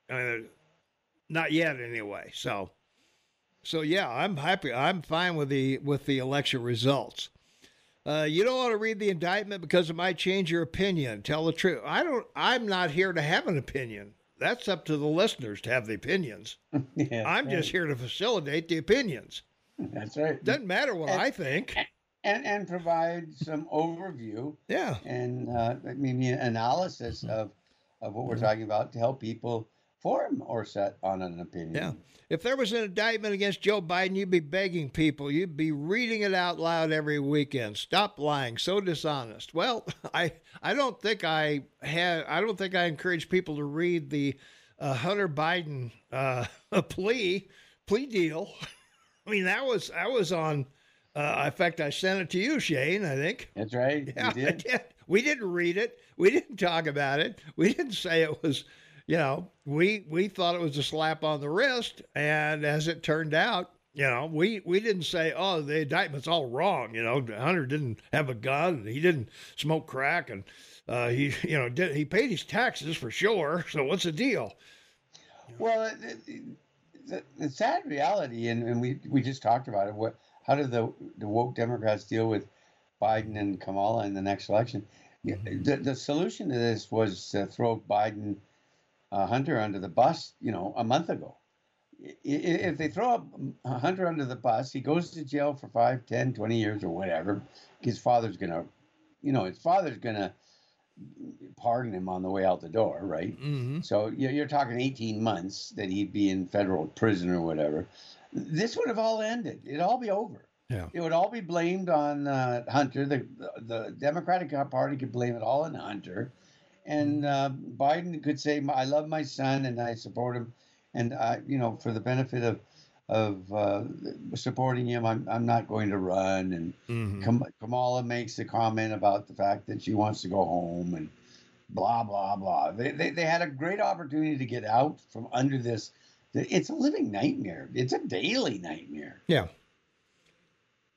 Uh, not yet, anyway. So, so yeah, I'm happy. I'm fine with the with the election results. Uh, you don't want to read the indictment because it might change your opinion. Tell the truth. I don't. I'm not here to have an opinion. That's up to the listeners to have the opinions. [laughs] yeah, I'm right. just here to facilitate the opinions. That's right. Doesn't matter what and, I think. And, and provide some overview. Yeah. And uh, I mean analysis of of what we're mm-hmm. talking about to help people form or set on an opinion. Yeah. If there was an indictment against Joe Biden, you'd be begging people, you'd be reading it out loud every weekend. Stop lying, so dishonest. Well, [laughs] I I don't think I had I don't think I encourage people to read the uh, Hunter Biden uh, [laughs] plea plea deal. [laughs] I mean that was that was on. Uh, in fact, I sent it to you, Shane. I think that's right. Yeah, did. did. We didn't read it. We didn't talk about it. We didn't say it was you know, we we thought it was a slap on the wrist, and as it turned out, you know, we we didn't say, oh, the indictment's all wrong. You know, Hunter didn't have a gun, he didn't smoke crack, and uh, he [laughs] you know did, he paid his taxes for sure. So what's the deal? Well, the, the, sad reality, and, and we we just talked about it. What how did the the woke Democrats deal with Biden and Kamala in the next election? Mm-hmm. The, the solution to this was to throw Biden uh, Hunter under the bus, you know, a month ago. If they throw a Hunter under the bus, he goes to jail for 5, 10, 20 years or whatever. His father's going to, you know, his father's going to pardon him on the way out the door, right? Mm-hmm. So you're talking 18 months that he'd be in federal prison or whatever. This would have all ended. It'd all be over. Yeah. It would all be blamed on uh, Hunter. The, the Democratic Party could blame it all on Hunter and uh, Biden could say, "I love my son and I support him," and uh, you know, for the benefit of of uh, supporting him. I'm I'm not going to run. And mm-hmm. Kamala makes a comment about the fact that she wants to go home and blah blah blah. They, they they had a great opportunity to get out from under this. It's a living nightmare. It's a daily nightmare. Yeah.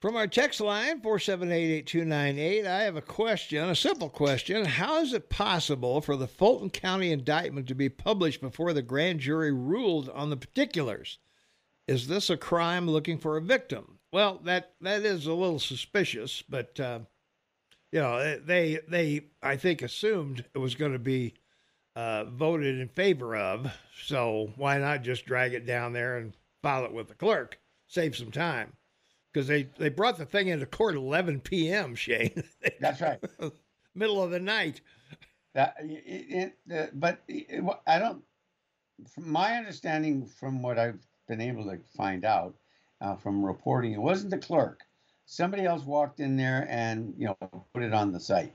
From our text line, 4788298, I have a question, a simple question. How is it possible for the Fulton County indictment to be published before the grand jury ruled on the particulars? Is this a crime looking for a victim? Well, that that is a little suspicious, but uh, you know they they I think assumed it was going to be uh, voted in favor of, so why not just drag it down there and file it with the clerk, save some time, because they they brought the thing into court at 11 p.m. Shane. [laughs] That's right, middle of the night. That it, it uh, but it, I don't. From my understanding, from what I've been able to find out uh, from reporting. It wasn't the clerk. Somebody else walked in there and you know put it on the site.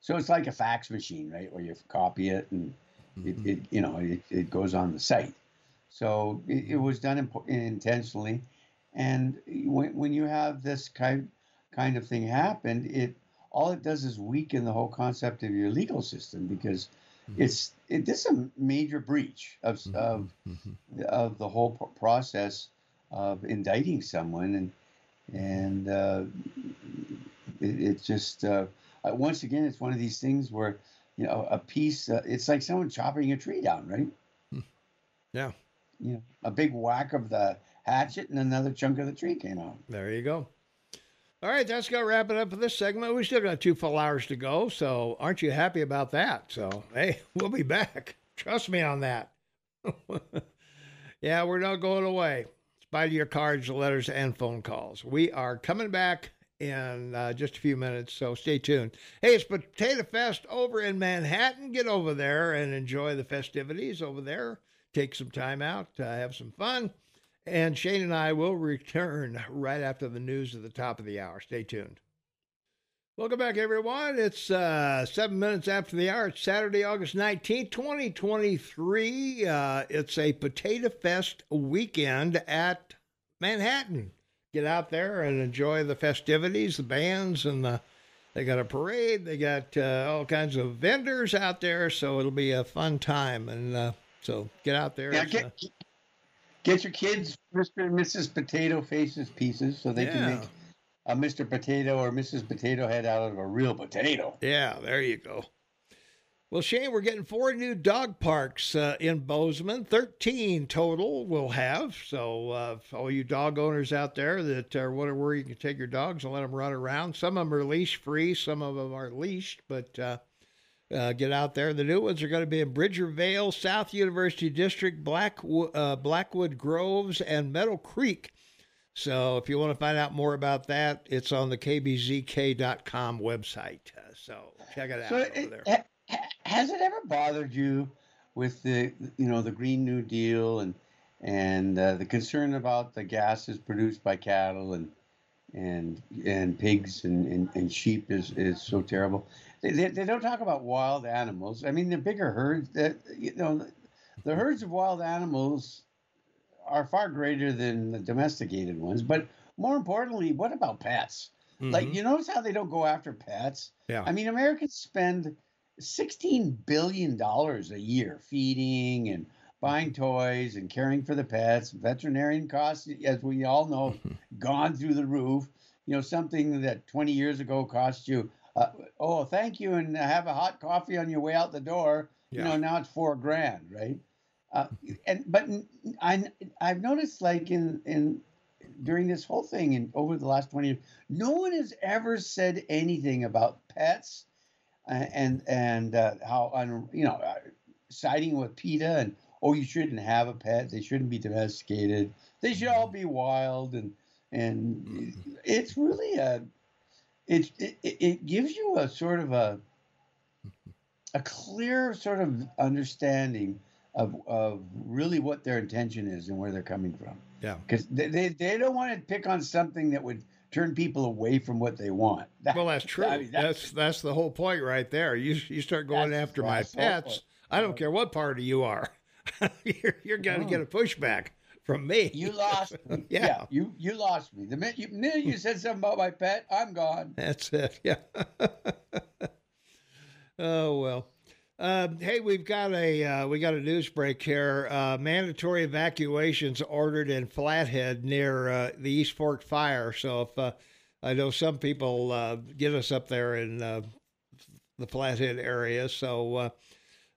So it's like a fax machine, right? Where you copy it and mm-hmm. it, it, you know it, it goes on the site. So it, it was done imp- intentionally, and when when you have this kind kind of thing happen, it all it does is weaken the whole concept of your legal system because Mm-hmm. It's it, this is a major breach of mm-hmm. of mm-hmm. of the whole process of indicting someone, and and uh, it, it's just uh, uh, once again it's one of these things where you know a piece. Uh, it's like someone chopping a tree down, right? Hmm. Yeah. You know, a big whack of the hatchet, and another chunk of the tree came out. There you go. All right, that's going to wrap it up for this segment. We still got two full hours to go, so aren't you happy about that? So, hey, [laughs] we'll be back. Trust me on that. [laughs] yeah, we're not going away. Spite your cards, letters, and phone calls. We are coming back in uh, just a few minutes, so stay tuned. Hey, it's Potato Fest over in Manhattan. Get over there and enjoy the festivities over there. Take some time out, to have some fun. And Shane and I will return right after the news at the top of the hour. Stay tuned. Welcome back, everyone. It's uh, seven minutes after the hour. It's Saturday, August 19th, 2023. Uh, it's a Potato Fest weekend at Manhattan. Get out there and enjoy the festivities, the bands, and the, they got a parade. They got uh, all kinds of vendors out there, so it'll be a fun time. And uh, so get out there. Yeah, get, uh, Get your kids Mr. and Mrs. Potato Faces pieces so they yeah. can make a Mr. Potato or Mrs. Potato Head out of a real potato. Yeah, there you go. Well, Shane, we're getting four new dog parks uh, in Bozeman. 13 total we'll have. So, uh, all you dog owners out there that are wondering where you can take your dogs and let them run around, some of them are leash free, some of them are leashed, but uh, uh, get out there. The new ones are going to be in Bridger Vale, South University District, Black, uh, Blackwood Groves, and Meadow Creek. So if you want to find out more about that, it's on the kbzk.com website. Uh, so check it out so over there. has it ever bothered you with the you know the Green New Deal and and uh, the concern about the gases produced by cattle and and and pigs and, and, and sheep is, is so terrible. They, they, don't talk about wild animals. I mean, the bigger herds that you know, the herds of wild animals are far greater than the domesticated ones. But more importantly, what about pets? Mm-hmm. Like, you notice how they don't go after pets? Yeah. I mean, Americans spend $16 billion a year feeding and buying mm-hmm. toys and caring for the pets. Veterinarian costs, as we all know, gone through the roof. You know, something that 20 years ago cost you uh, oh, thank you, and have a hot coffee on your way out the door. Yeah. You know, now it's four grand, right? Uh, and but I I've noticed like in in during this whole thing and over the last 20 years, no one has ever said anything about pets uh, and and uh, how un, you know uh, siding with PETA and oh you shouldn't have a pet they shouldn't be domesticated they should all be wild and and mm-hmm. it's really a it, it it gives you a sort of a a clear sort of understanding of of really what their intention is and where they're coming from. Yeah, because they, they they don't want to pick on something that would turn people away from what they want. That, [laughs] well, that's true. I mean, that's, that's, that's the whole point right there. You you start going after my pets. I don't care what party you are. [laughs] you're you're going to oh. get a pushback from me. You [laughs] lost. yeah. yeah. you you lost me. The minute you, minute you said something about my pet, I'm gone. That's it. [laughs] Yeah. oh well. Uh, hey, we've got a uh, we got a news break here. Uh, mandatory evacuations ordered in Flathead near uh, the East Fork fire. So if uh, I know some people uh, get us up there in the Flathead area, so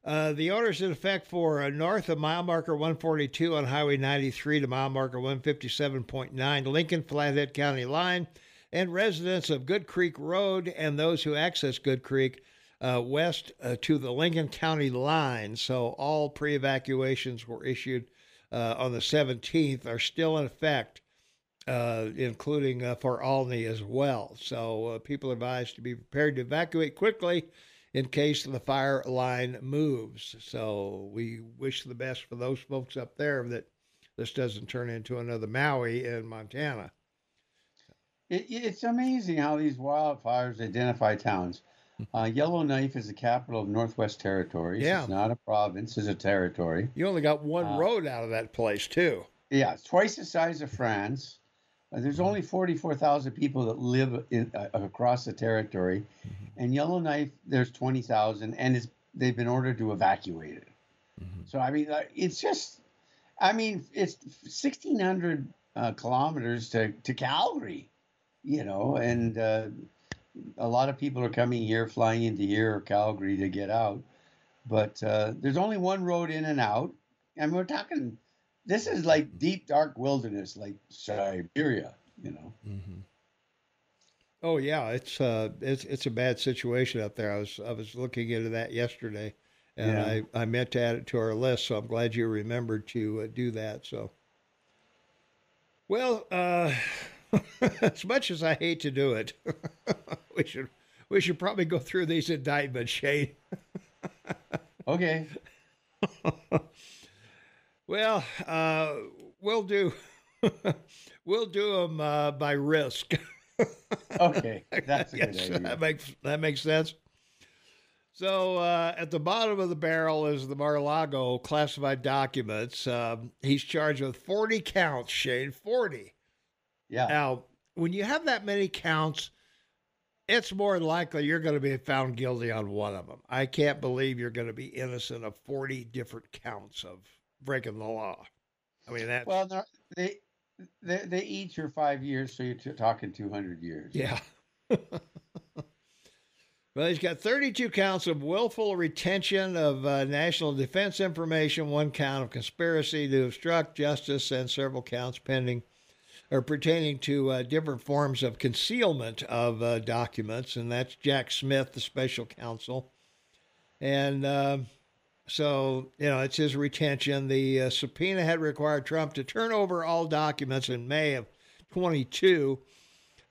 the orders in effect for north of mile marker 142 on Highway 93 to mile marker 157.9 Lincoln Flathead County line, and residents of Good Creek Road and those who access Good Creek uh, west uh, to the Lincoln County line. So all pre evacuations were issued uh, on the 17th, are still in effect, uh, including uh, for Olney as well. So uh, people advised to be prepared to evacuate quickly in case the fire line moves. So we wish the best for those folks up there that this doesn't turn into another Maui in Montana. It, it's amazing how these wildfires identify towns. Uh, Yellowknife is the capital of Northwest Territories. Yeah. It's not a province, it's a territory. You only got one uh, road out of that place, too. Yeah, it's twice the size of France. Uh, there's only 44,000 people that live in, uh, across the territory. Mm-hmm. And Yellowknife, there's 20,000, and it's, they've been ordered to evacuate it. Mm-hmm. So, I mean, uh, it's just, I mean, it's 1,600 uh, kilometers to, to Calgary, you know, and a lot of people are coming here, flying into here or Calgary to get out. But uh, there's only one road in and out, and we're talking. This is like deep, dark wilderness, like Siberia, you know. Mm-hmm. Oh yeah, it's uh, it's it's a bad situation up there. I was I was looking into that yesterday, and yeah. I I meant to add it to our list. So I'm glad you remembered to uh, do that. So, well, uh, [laughs] as much as I hate to do it, [laughs] we should we should probably go through these indictments, Shane. [laughs] okay. Well, uh, we'll do [laughs] we'll do them uh, by risk. okay, [laughs] that's a yes, good idea. That makes that makes sense. So uh, at the bottom of the barrel is the Mar-a-Lago classified documents. Um, he's charged with 40 counts, Shane, 40. Yeah. Now, when you have that many counts, it's more likely you're going to be found guilty on one of them. I can't believe you're going to be innocent of 40 different counts of breaking the law. I mean, that. Well, they, they, they each are five years, so you're t- talking 200 years. Yeah. [laughs] well, he's got 32 counts of willful retention of uh, national defense information, one count of conspiracy to obstruct justice, and several counts pending or pertaining to uh, different forms of concealment of uh, documents, and that's Jack Smith, the special counsel. And uh, so, you know, it's his retention. The uh, subpoena had required Trump to turn over all documents in May of 22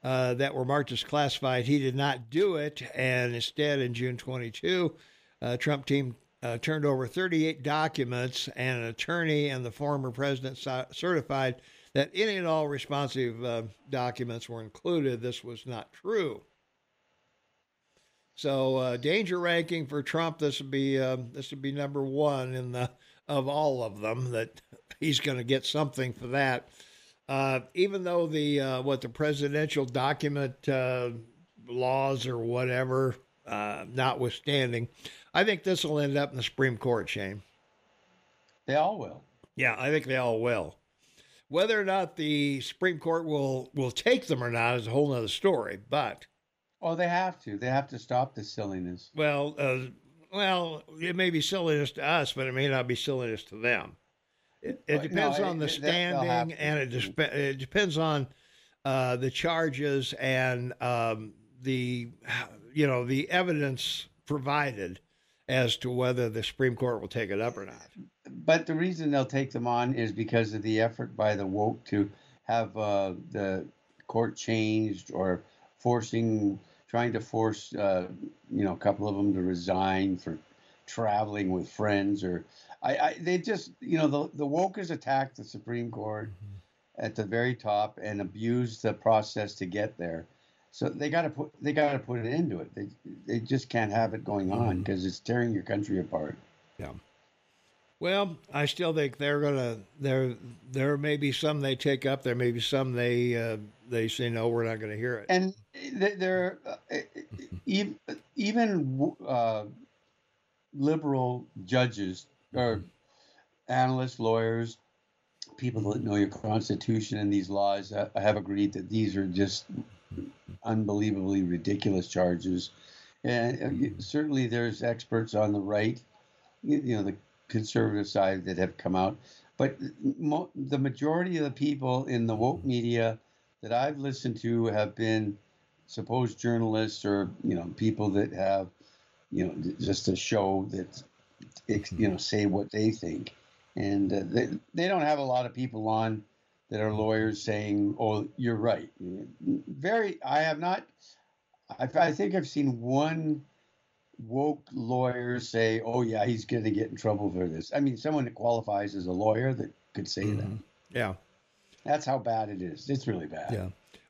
uh, that were marked as classified. He did not do it, and instead, in June 22, uh, Trump team uh, turned over 38 documents, and an attorney and the former president certified that any and all responsive uh, documents were included. This was not true. So uh, danger ranking for Trump, this would be uh, this would be number one in the of all of them. That [laughs] he's going to get something for that. Uh, even though the uh, what the presidential document uh, laws or whatever, notwithstanding, I think this will end up in the Supreme Court. Shane. They all will. Yeah, I think they all will. Whether or not the Supreme Court will will take them or not is a whole other story. But oh, they have to. They have to stop the silliness. Well, uh, well, it may be silliness to us, but it may not be silliness to them. It, it depends no, on the standing, and it, de- it depends on uh, the charges and um, the you know the evidence provided as to whether the Supreme Court will take it up or not but the reason they'll take them on is because of the effort by the woke to have uh, the court changed or forcing, trying to force, uh, you know, a couple of them to resign for traveling with friends or I, I they just, you know, the the woke has attacked the Supreme Court mm-hmm. at the very top and abused the process to get there. So they got to put they got to put it into it. They they just can't have it going on because mm-hmm. it's tearing your country apart. Yeah. Well, I still think they're gonna there. There may be some they take up. There may be some they uh, they say no, we're not going to hear it. And there, uh, even uh, liberal judges or analysts, lawyers, people that know your constitution and these laws uh, have agreed that these are just unbelievably ridiculous charges. And uh, certainly, there's experts on the right, you know, the conservative side that have come out. But mo- the majority of the people in the woke media that I've listened to have been supposed journalists or you know people that have you know just a show that you know say what they think, and uh, they they don't have a lot of people on that are lawyers saying, "Oh, you're right." Very, I have not. I, I think I've seen one woke lawyer say, "Oh yeah, he's going to get in trouble for this." I mean, someone that qualifies as a lawyer that could say mm-hmm. that. Yeah, that's how bad it is. It's really bad. Yeah.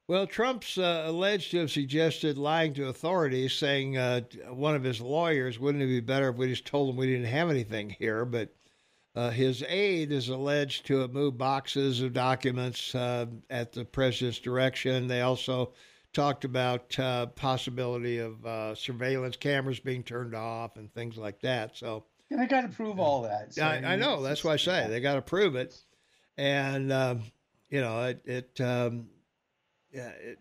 Well, Trump's uh, alleged to have suggested lying to authorities, saying uh, one of his lawyers, wouldn't it be better if we just told him we didn't have anything here? But uh, his aide is alleged to have moved boxes of documents uh, at the president's direction. They also talked about uh, possibility of uh, surveillance cameras being turned off and things like that. So and they got to prove all that. So, I, I, know that's why I say they got to prove it, and um, you know it. it um, yeah, it,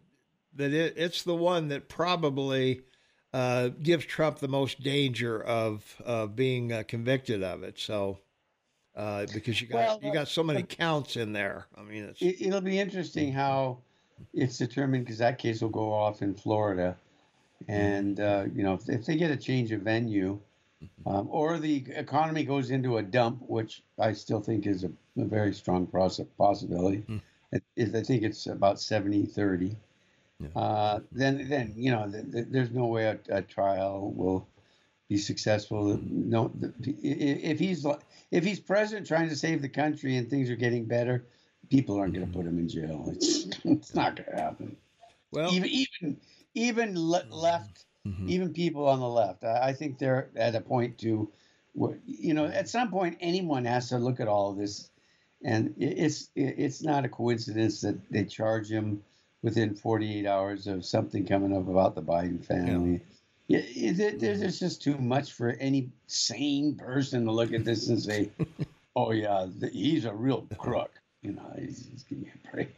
that it, it's the one that probably uh, gives Trump the most danger of uh, being uh, convicted of it. So, uh, because you got well, you got so many counts in there. I mean, it, will be interesting how it's determined because that case will go off in Florida, and uh, you know if, if, they get a change of venue. Um, or the economy goes into a dump, which I still think is a, a very strong possibility. Mm. I, I think it's about 70 30. Yeah. Uh, then, then you know, th- th- there's no way a, a, trial will be successful. No, if he's if he's president trying to save the country and things are getting better, people aren't going to put him in jail. It's [laughs] it's not going to happen. Well, even even even le- mm-hmm. left, mm-hmm. even people on the left, I, I think they're at a point to, you know, at some point anyone has to look at all of this and it's it's not a coincidence that they charge him within 48 hours of something coming up about the Biden family. Yeah. Yeah, there's just too much for any sane person to look at this and say, [laughs] "Oh yeah, he's a real crook." You know, he's, he's giving me a break.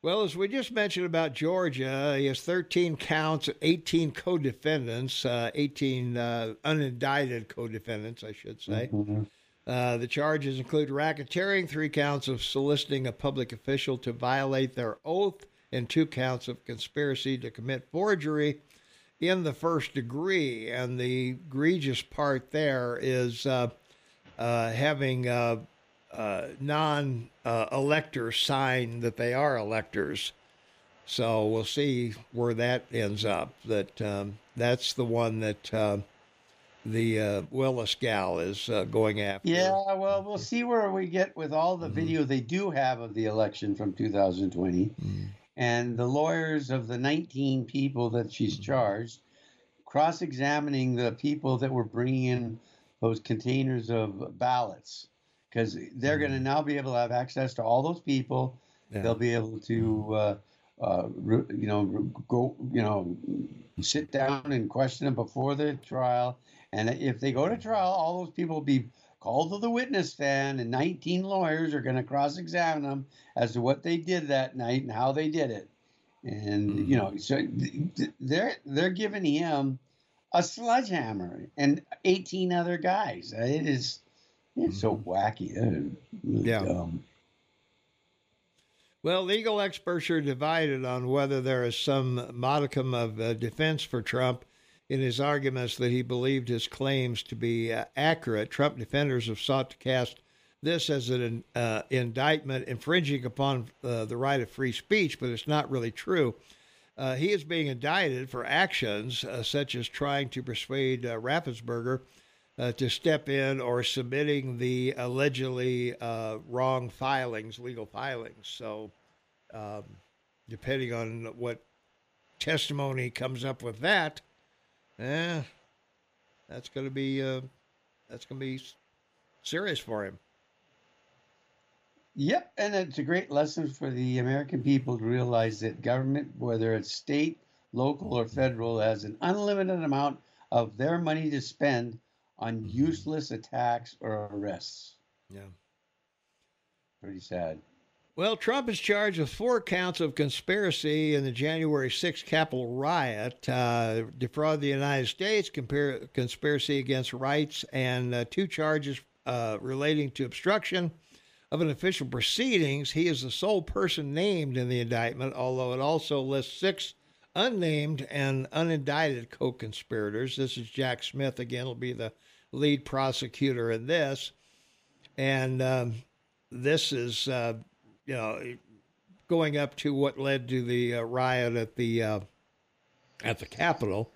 Well, as we just mentioned about Georgia, he has 13 counts, 18 co-defendants, uh, 18 uh, unindicted co-defendants, I should say. Mm-hmm. Uh, the charges include racketeering, three counts of soliciting a public official to violate their oath, and two counts of conspiracy to commit forgery in the first degree. And the egregious part there is uh, uh, having uh, uh, non electors sign that they are electors. So we'll see where that ends up. That um, that's the one that the uh, Willis gal is uh, going after. Yeah, well, we'll see where we get with all the mm-hmm. video they do have of the election from 2020, mm-hmm. and the lawyers of the 19 people that she's mm-hmm. charged, cross-examining the people that were bringing in those containers of ballots, because they're going to mm-hmm. now be able to have access to all those people. Yeah. They'll be able to. Uh, uh, you know, go, you know, sit down and question them before the trial, and if they go to trial, all those people will be called to the witness stand, and 19 lawyers are going to cross examine them as to what they did that night and how they did it. And mm-hmm. you know, so they're they're giving him a sledgehammer and 18 other guys. It is it's so mm-hmm. wacky. Really yeah. Dumb. Well, legal experts are divided on whether there is some modicum of uh, defense for Trump in his arguments that he believed his claims to be uh, accurate. Trump defenders have sought to cast this as an uh, indictment infringing upon uh, the right of free speech, but it's not really true. Uh, he is being indicted for actions uh, such as trying to persuade uh, Raffensperger to step in or submitting the allegedly wrong filings, legal filings. So, um, depending on what testimony comes up with that, yeah, that's going to be uh, that's going to be serious for him. Yep, and it's a great lesson for the American people to realize that government, whether it's state, local, or federal, has an unlimited amount of their money to spend on mm-hmm. useless attacks or arrests. Yeah. Pretty sad. Well, Trump is charged with four counts of conspiracy in the January 6th Capitol riot, uh, defraud the United States, compare, conspiracy against rights, and uh, two charges uh, relating to obstruction of an official proceedings. He is the sole person named in the indictment, although it also lists six unnamed and unindicted co conspirators. This is Jack Smith again, will be the lead prosecutor in this. And um, this is uh, you know, going up to what led to the uh, riot at the uh, at the Capitol.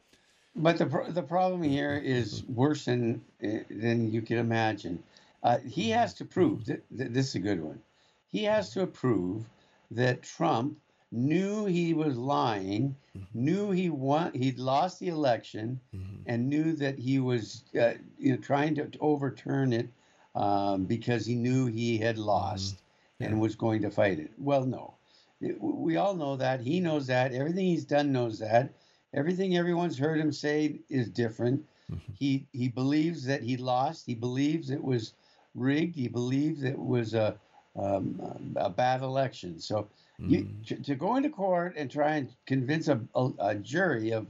But the the problem here is worse than than you can imagine. Uh, he has to prove that, that, this is a good one. He has to prove that Trump knew he was lying, mm-hmm. knew he won, he'd lost the election, mm-hmm. and knew that he was uh, you know trying to, to overturn it um, because he knew he had lost. Mm-hmm and was going to fight it. Well, no. We all know that. He knows that. Everything he's done knows that. Everything everyone's heard him say is different. Mm-hmm. He he believes that he lost. He believes it was rigged. He believes it was a um, a bad election. So mm-hmm. you, to, to, go into court and try and convince a, a, a jury of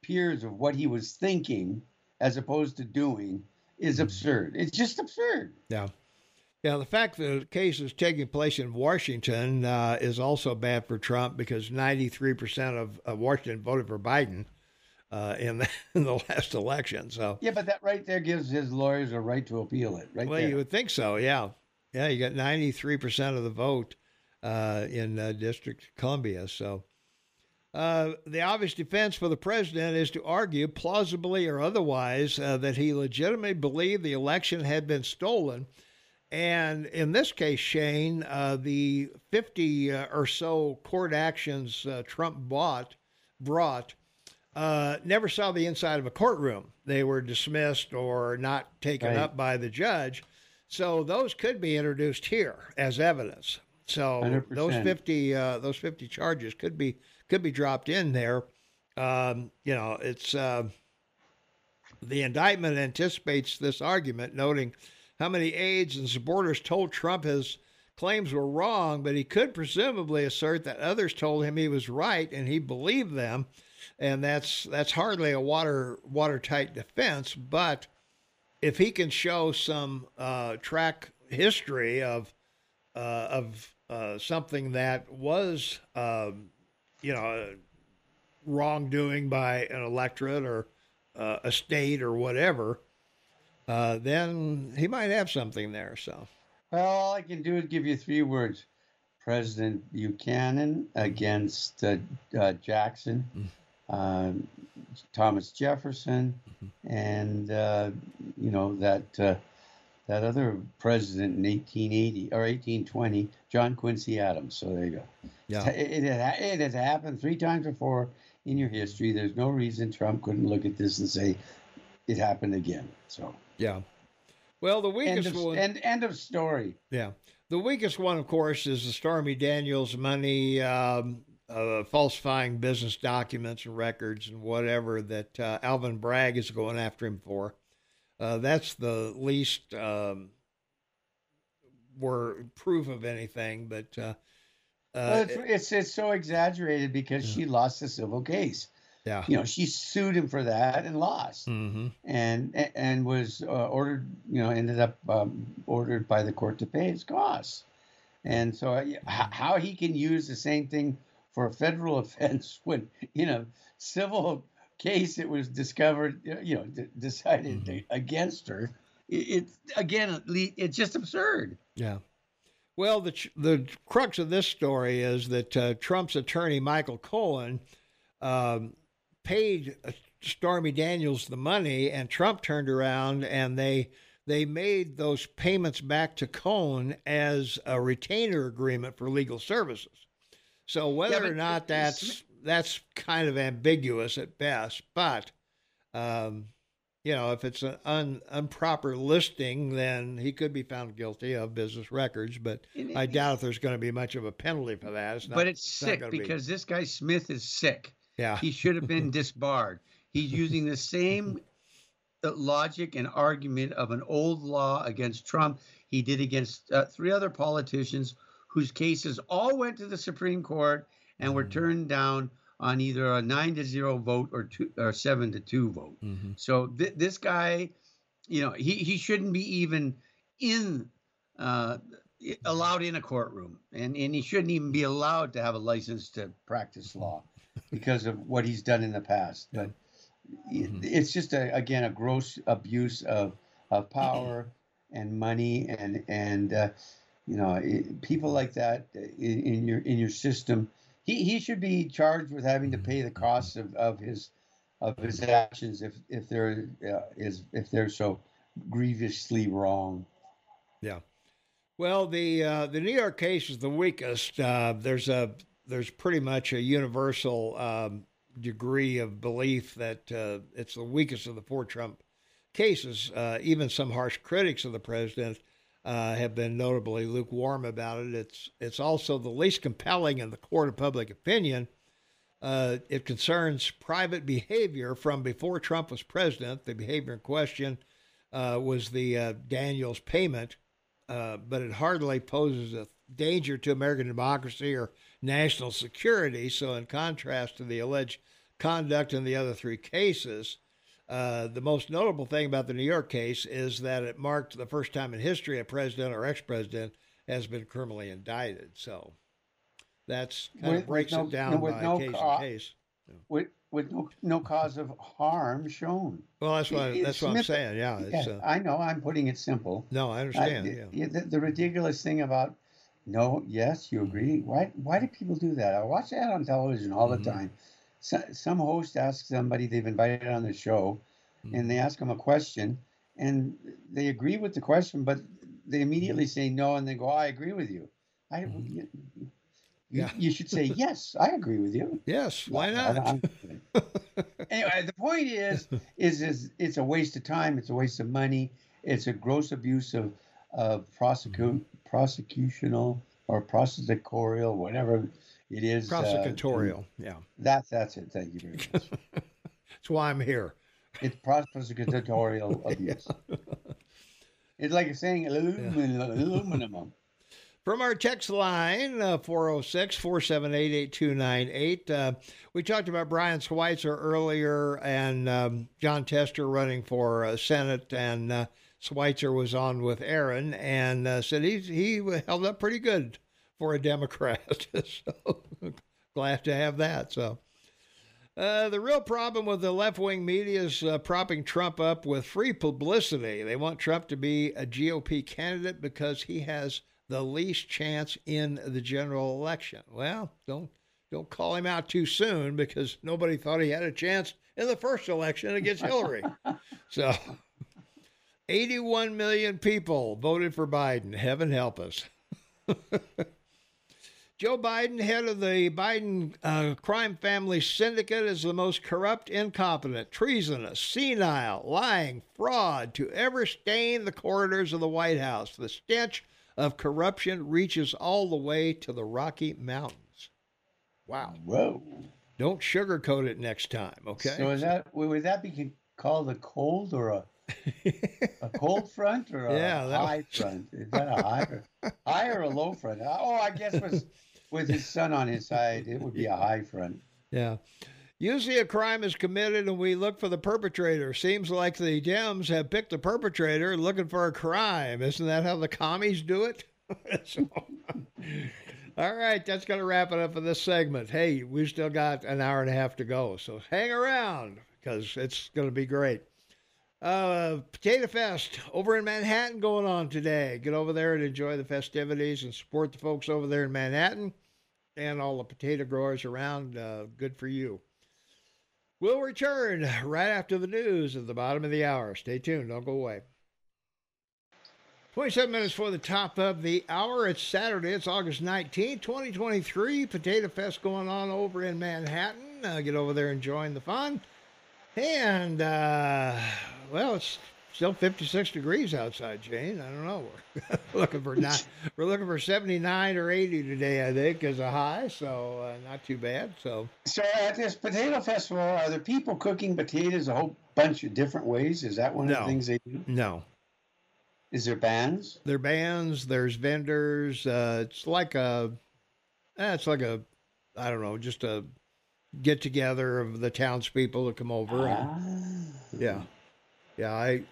peers of what he was thinking as opposed to doing is mm-hmm. absurd. It's just absurd. Yeah. Yeah, the fact that the case is taking place in Washington uh, is also bad for Trump because 93% of, of Washington voted for Biden uh, in, the, [laughs] in the last election. So yeah, but that right there gives his lawyers a right to appeal it. Right. Well, there. you would think so. Yeah, yeah. You got 93% of the vote uh, in uh, District Columbia. So. Uh, the obvious defense for the president is to argue, plausibly or otherwise, uh, that he legitimately believed the election had been stolen and in this case, Shane, uh, the 50 uh, or so court actions uh, Trump bought, brought uh, never saw the inside of a courtroom. They were dismissed or not taken right. up by the judge. So those could be introduced here as evidence. So 100%. those 50 uh, those 50 charges could be could be dropped in there. Um, you know, it's uh, the indictment anticipates this argument, noting how many aides and supporters told Trump his claims were wrong, but he could presumably assert that others told him he was right and he believed them. And that's that's hardly a water watertight defense, but if he can show some uh, track history of uh, of uh, something that was, um, you know, wrongdoing by an electorate or uh, a state or whatever, uh, then he might have something there. So, well, all I can do is give you three words: President Buchanan against uh, uh, Jackson, mm-hmm. Thomas Jefferson, mm-hmm. and uh, you know that uh, that other president in 1880 or 1820, John Quincy Adams. So there you go. Yeah, it, it, it has happened three times before in your history. There's no reason Trump couldn't look at this and say it happened again. So yeah. Well, the weakest end of, one. End, end of story. Yeah. The weakest one, of course, is the Stormy Daniels money, um, uh, falsifying business documents and records and whatever that uh, Alvin Bragg is going after him for. Uh, that's the least um, were proof of anything, but uh, well, it's, it's, it's so exaggerated because yeah. she lost the civil case. Yeah. You know, she sued him for that and lost, mm-hmm. and and was uh, ordered. You know, ended up um, ordered by the court to pay his costs. And so, uh, how he can use the same thing for a federal [laughs] offense when you know civil case it was discovered, you know, d- decided mm-hmm. against her. It's it, again, it's just absurd. Yeah. Well, the the crux of this story is that uh, Trump's attorney Michael Cohen um, paid uh, Stormy Daniels the money, and Trump turned around and they they made those payments back to Cohen as a retainer agreement for legal services. So whether yeah, or not that's that's kind of ambiguous at best, but um, you know, if it's an un, improper listing, then he could be found guilty of business records. But it, I doubt if there's going to be much of a penalty for that. It's not, but it's, it's sick because be. this guy Smith is sick. Yeah, he should have been disbarred. He's using the same logic and argument of an old law against Trump he did against uh, three other politicians whose cases all went to the Supreme Court and were mm-hmm. turned down on either a nine to zero vote or two or seven to two vote. Mm-hmm. So th- this guy, you know, he he shouldn't be even in uh, allowed in a courtroom, and and he shouldn't even be allowed to have a license to practice law because of what he's done in the past. But mm-hmm. it's just a, again a gross abuse of of power and money and and uh, you know people like that in, in your in your system he, he should be charged with having to pay the costs of, of his of his actions if if there uh, is if they're so grievously wrong. Yeah. Well, the uh, the New York case is the weakest. Uh, there's a there's pretty much a universal um, degree of belief that uh, it's the weakest of the four Trump cases. Uh, even some harsh critics of the president uh, have been notably lukewarm about it. It's it's also the least compelling in the court of public opinion. Uh, it concerns private behavior from before Trump was president. The behavior in question uh, was the uh, Daniels payment, but it hardly poses a danger to American democracy or national security. So, in contrast to the alleged conduct in the other three cases, uh, the most notable thing about the New York case is that it marked the first time in history a president or ex president has been criminally indicted. So that's kind with, of breaks no, it down no, by no case ca- case. With, with no, no cause of harm shown. Well, that's what that's what I'm saying. Yeah, yeah uh, I know. I'm putting it simple. No, I understand. I, yeah. The, the, ridiculous thing about no, yes, you agree. Why why do people do that? I watch that on television all the mm-hmm. time so, some host asks somebody they've invited on the show, mm-hmm. and they ask them a question, and they agree with the question, but they immediately say no, and they go, "I agree with you." I, mm-hmm. you, yeah. you, should say yes. I agree with you. Yes, why not? anyway, the point is, is, is it's a waste of time. It's a waste of money. It's a gross abuse of, of prosecute, mm-hmm. prosecutional or prosecutorial, whatever it is uh, prosecutorial. Uh, yeah, that's that's it. Thank you very much. [laughs] that's why I'm here. It's prosecutorial [laughs] abuse. It's like saying aluminum. aluminum. From our text line, uh, 406 478 8298. Uh, we talked about Brian Schweitzer earlier and um, Jon Tester running for uh, Senate, and uh, Schweitzer was on with Aaron and uh, said he, he held up pretty good for a Democrat. [laughs] so glad to have that. So. Uh, the real problem with the left wing media is uh, propping Trump up with free publicity. They want Trump to be a GOP candidate because he has the least chance in the general election. Well, don't don't call him out too soon because nobody thought he had a chance in the first election against Hillary. [laughs] so, 81 million people voted for Biden. Heaven help us. [laughs] Joe Biden, head of the Biden uh, crime family syndicate, is the most corrupt, incompetent, treasonous, senile, lying fraud to ever stain the corridors of the White House. The stench of corruption reaches all the way to the Rocky Mountains. Wow. Whoa. Don't sugarcoat it next time, okay? So is that would that be called a cold or a a cold front or a [laughs] yeah, high was... front? Is that a high or, high or a low front? Oh, I guess with with his son on his side, it would be a high front. Yeah. Usually a crime is committed and we look for the perpetrator. Seems like the Dems have picked the perpetrator looking for a crime. Isn't that how the commies do it? [laughs] so, all right, that's going to wrap it up for this segment. Hey, we've still got an hour and a half to go, so hang around because it's going to be great. Uh, Potato Fest over in Manhattan going on today. Get over there and enjoy the festivities and support the folks over there in Manhattan and all the potato growers around. Uh, good for you. We'll return right after the news at the bottom of the hour. Stay tuned. Don't go away. 27 minutes for the top of the hour. It's Saturday. It's August 19, 2023. Potato Fest going on over in Manhattan. Uh, get over there and join the fun. And uh, well, it's still 56 degrees outside, Jane. I don't know. [laughs] We're looking for not, [laughs] we're looking for 79 or 80 today, I think, as a high. So uh, not too bad. So. So at this potato festival, are the people cooking potatoes a whole bunch of different ways? Is that one of the things they do? No. Is there bands? There are bands. There's vendors. Uh, it's like a, eh, it's like a, I don't know, just a get together of the townspeople that come over. Ah. yeah, yeah. I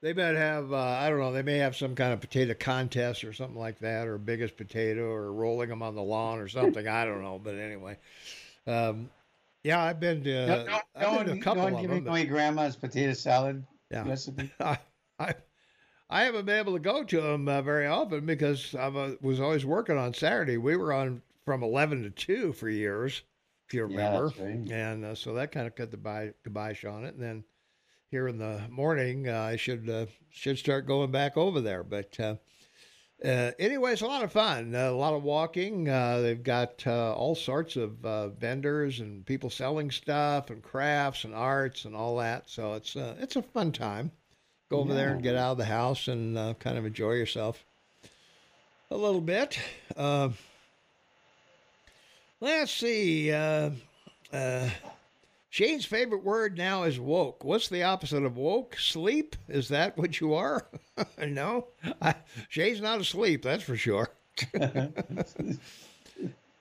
they might have, uh, I don't know, they may have some kind of potato contest or something like that, or biggest potato, or rolling them on the lawn or [laughs] something. I don't know, but anyway, um, yeah, I've been to, no, no, I've been to a couple no of them. My grandma's potato salad yeah. recipe. [laughs] I, I, I haven't been able to go to them uh, very often because I uh, was always working on Saturday. We were on from eleven to two for years, if you remember, yeah, right. and uh, so that kind of cut the by, kibosh on it. And then here in the morning, uh, I should uh, should start going back over there. But uh, uh anyway, it's a lot of fun, a lot of walking. Uh, they've got uh, all sorts of vendors and people selling stuff and crafts and arts and all that. So it's it's a fun time. Go over yeah. there and get out of the house and kind of enjoy yourself a little bit. let's see. Shane's favorite word now is woke. What's the opposite of woke? Sleep? Is that what you are? [laughs] no, I, Shane's not asleep. That's for sure. [laughs]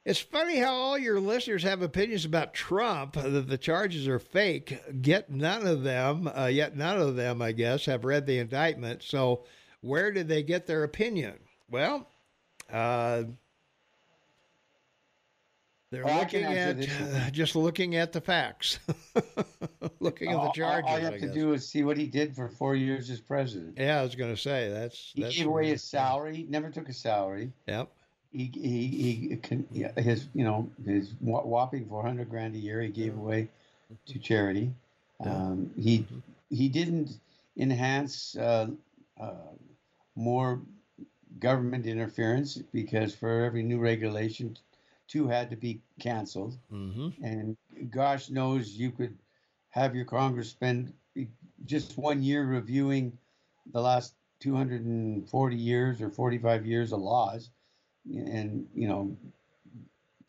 it's funny how all your listeners have opinions about Trump that the charges are fake. Yet none of them, uh, yet none of them, I guess, have read the indictment. So where did they get their opinion? Well, uh, they're well, looking at uh, just looking at the facts, [laughs] looking at the charges. All you have to do is see what he did for four years as president. Yeah, I was going to say that's. He that's gave away his salary. Never took a salary. Yep. He he he his you know his whopping four hundred grand a year he gave away to charity. Um, he he didn't enhance uh, uh, more government interference because for every new regulation two had to be canceled. Mm-hmm. And gosh knows you could have your Congress spend just one year reviewing the last 240 years or 45 years of laws and, you know,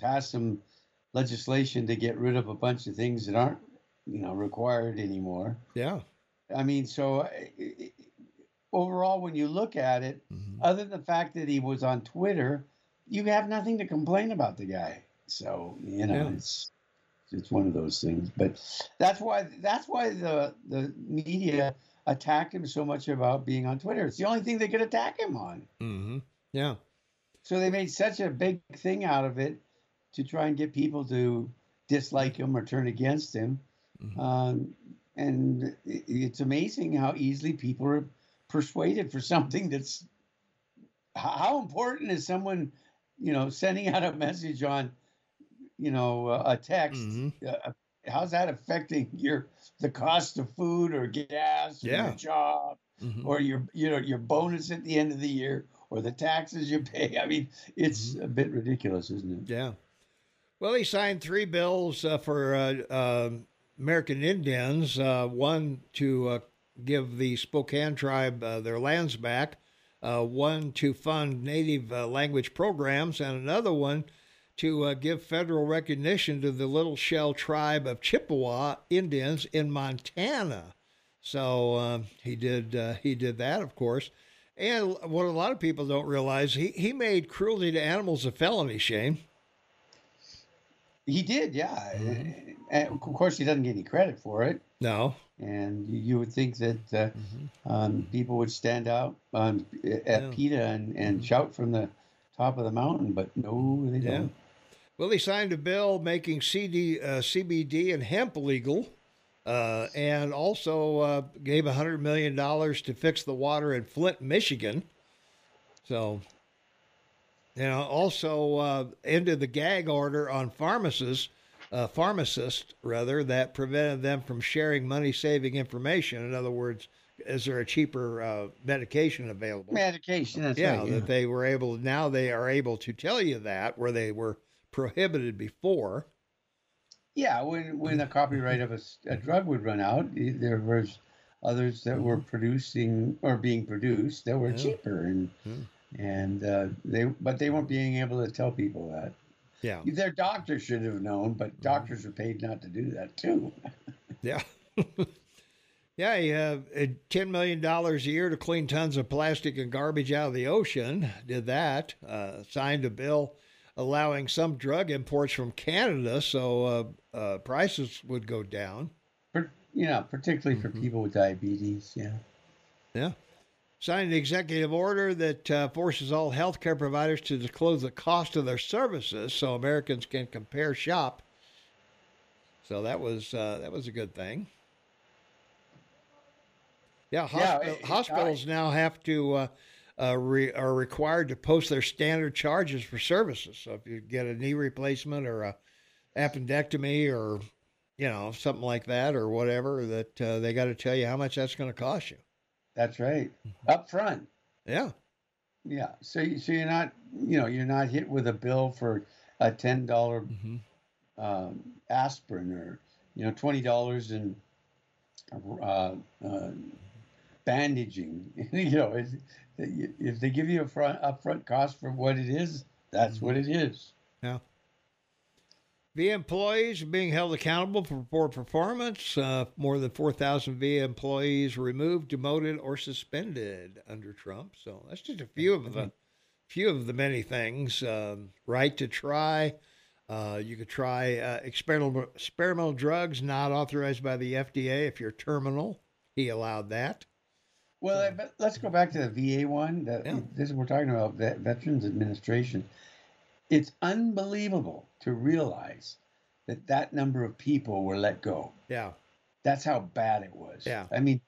pass some legislation to get rid of a bunch of things that aren't, you know, required anymore. Yeah. I mean, so overall, when you look at it, mm-hmm. other than the fact that he was on Twitter, you have nothing to complain about the guy. So you know, yeah. it's it's one of those things. But that's why that's why the the media attacked him so much about being on Twitter. It's the only thing they could attack him on. Mm-hmm. Yeah. So they made such a big thing out of it to try and get people to dislike him or turn against him. Mm-hmm. Um, and it's amazing how easily people are persuaded for [laughs] something that's how important is someone you know, sending out a message on, you know, a text. Mm-hmm. Uh, how's that affecting your the cost of food or gas or yeah. your job mm-hmm. or your you know your bonus at the end of the year or the taxes you pay? [laughs] I mean, it's mm-hmm. a bit ridiculous, isn't it? Yeah. Well, he signed three bills uh, for uh, uh, American Indians. Uh, one to uh, give the Spokane tribe their lands back uh, one to fund native uh, language programs, and another one to uh, give federal recognition to the Little Shell tribe of Chippewa Indians in Montana. So uh, he did uh, he did that, of course. And what a lot of people don't realize, he, he made cruelty to animals a felony, Shane. He did, yeah. Mm-hmm. Of course, he doesn't get any credit for it. No. And you would think that uh, mm-hmm. um, people would stand out at yeah. PETA and, and mm-hmm. shout from the top of the mountain, but no, they yeah. don't. Well, he signed a bill making CD, uh, CBD and hemp legal, uh, and also uh, gave $100 million to fix the water in Flint, Michigan. So, you know, also uh, ended the gag order on pharmacists uh, pharmacist rather that prevented them from sharing money saving information. In other words, is there a cheaper uh, medication available? Medication, that's yeah, right. Yeah, that they were able now they are able to tell you that where they were prohibited before. Yeah, when when the copyright of a, a drug would run out, there was others that mm-hmm. were producing or being produced that were yeah. cheaper and yeah. and uh, they but they weren't being able to tell people that. Yeah, their doctors should have known, but mm-hmm. doctors are paid not to do that too. [laughs] yeah. [laughs] Yeah, you have uh, $10 million a year to clean tons of plastic and garbage out of the ocean. Did that. Uh, signed a bill allowing some drug imports from Canada so uh, uh, prices would go down. For, you know, particularly for mm-hmm. people with diabetes. Yeah. Yeah. Signed an executive order that uh, forces all healthcare providers to disclose the cost of their services so Americans can compare shop. So that was uh, that was a good thing. Yeah, hospital, yeah it, hospitals I, now have to uh, uh, re, are required to post their standard charges for services. So if you get a knee replacement or a appendectomy or you know something like that or whatever, that uh, they got to tell you how much that's going to cost you. That's right, mm-hmm. up front. Yeah, yeah. So so you're not you know you're not hit with a bill for a ten dollar mm-hmm. um, aspirin or you know twenty dollars in uh, uh, bandaging. [laughs] you know, if they give you a front upfront cost for what it is, that's mm-hmm. what it is. Yeah. VA employees are being held accountable for poor performance. Uh, more than 4,000 VA employees removed, demoted, or suspended under Trump. So that's just a few of the few of the many things. Um, right to try. Uh, you could try uh, experimental experimental drugs not authorized by the FDA if you're terminal. He allowed that. Well, let's go back to the VA one. That yeah. this is what we're talking about Veterans Administration. It's unbelievable to realize that that number of people were let go. Yeah, that's how bad it was. Yeah, I mean,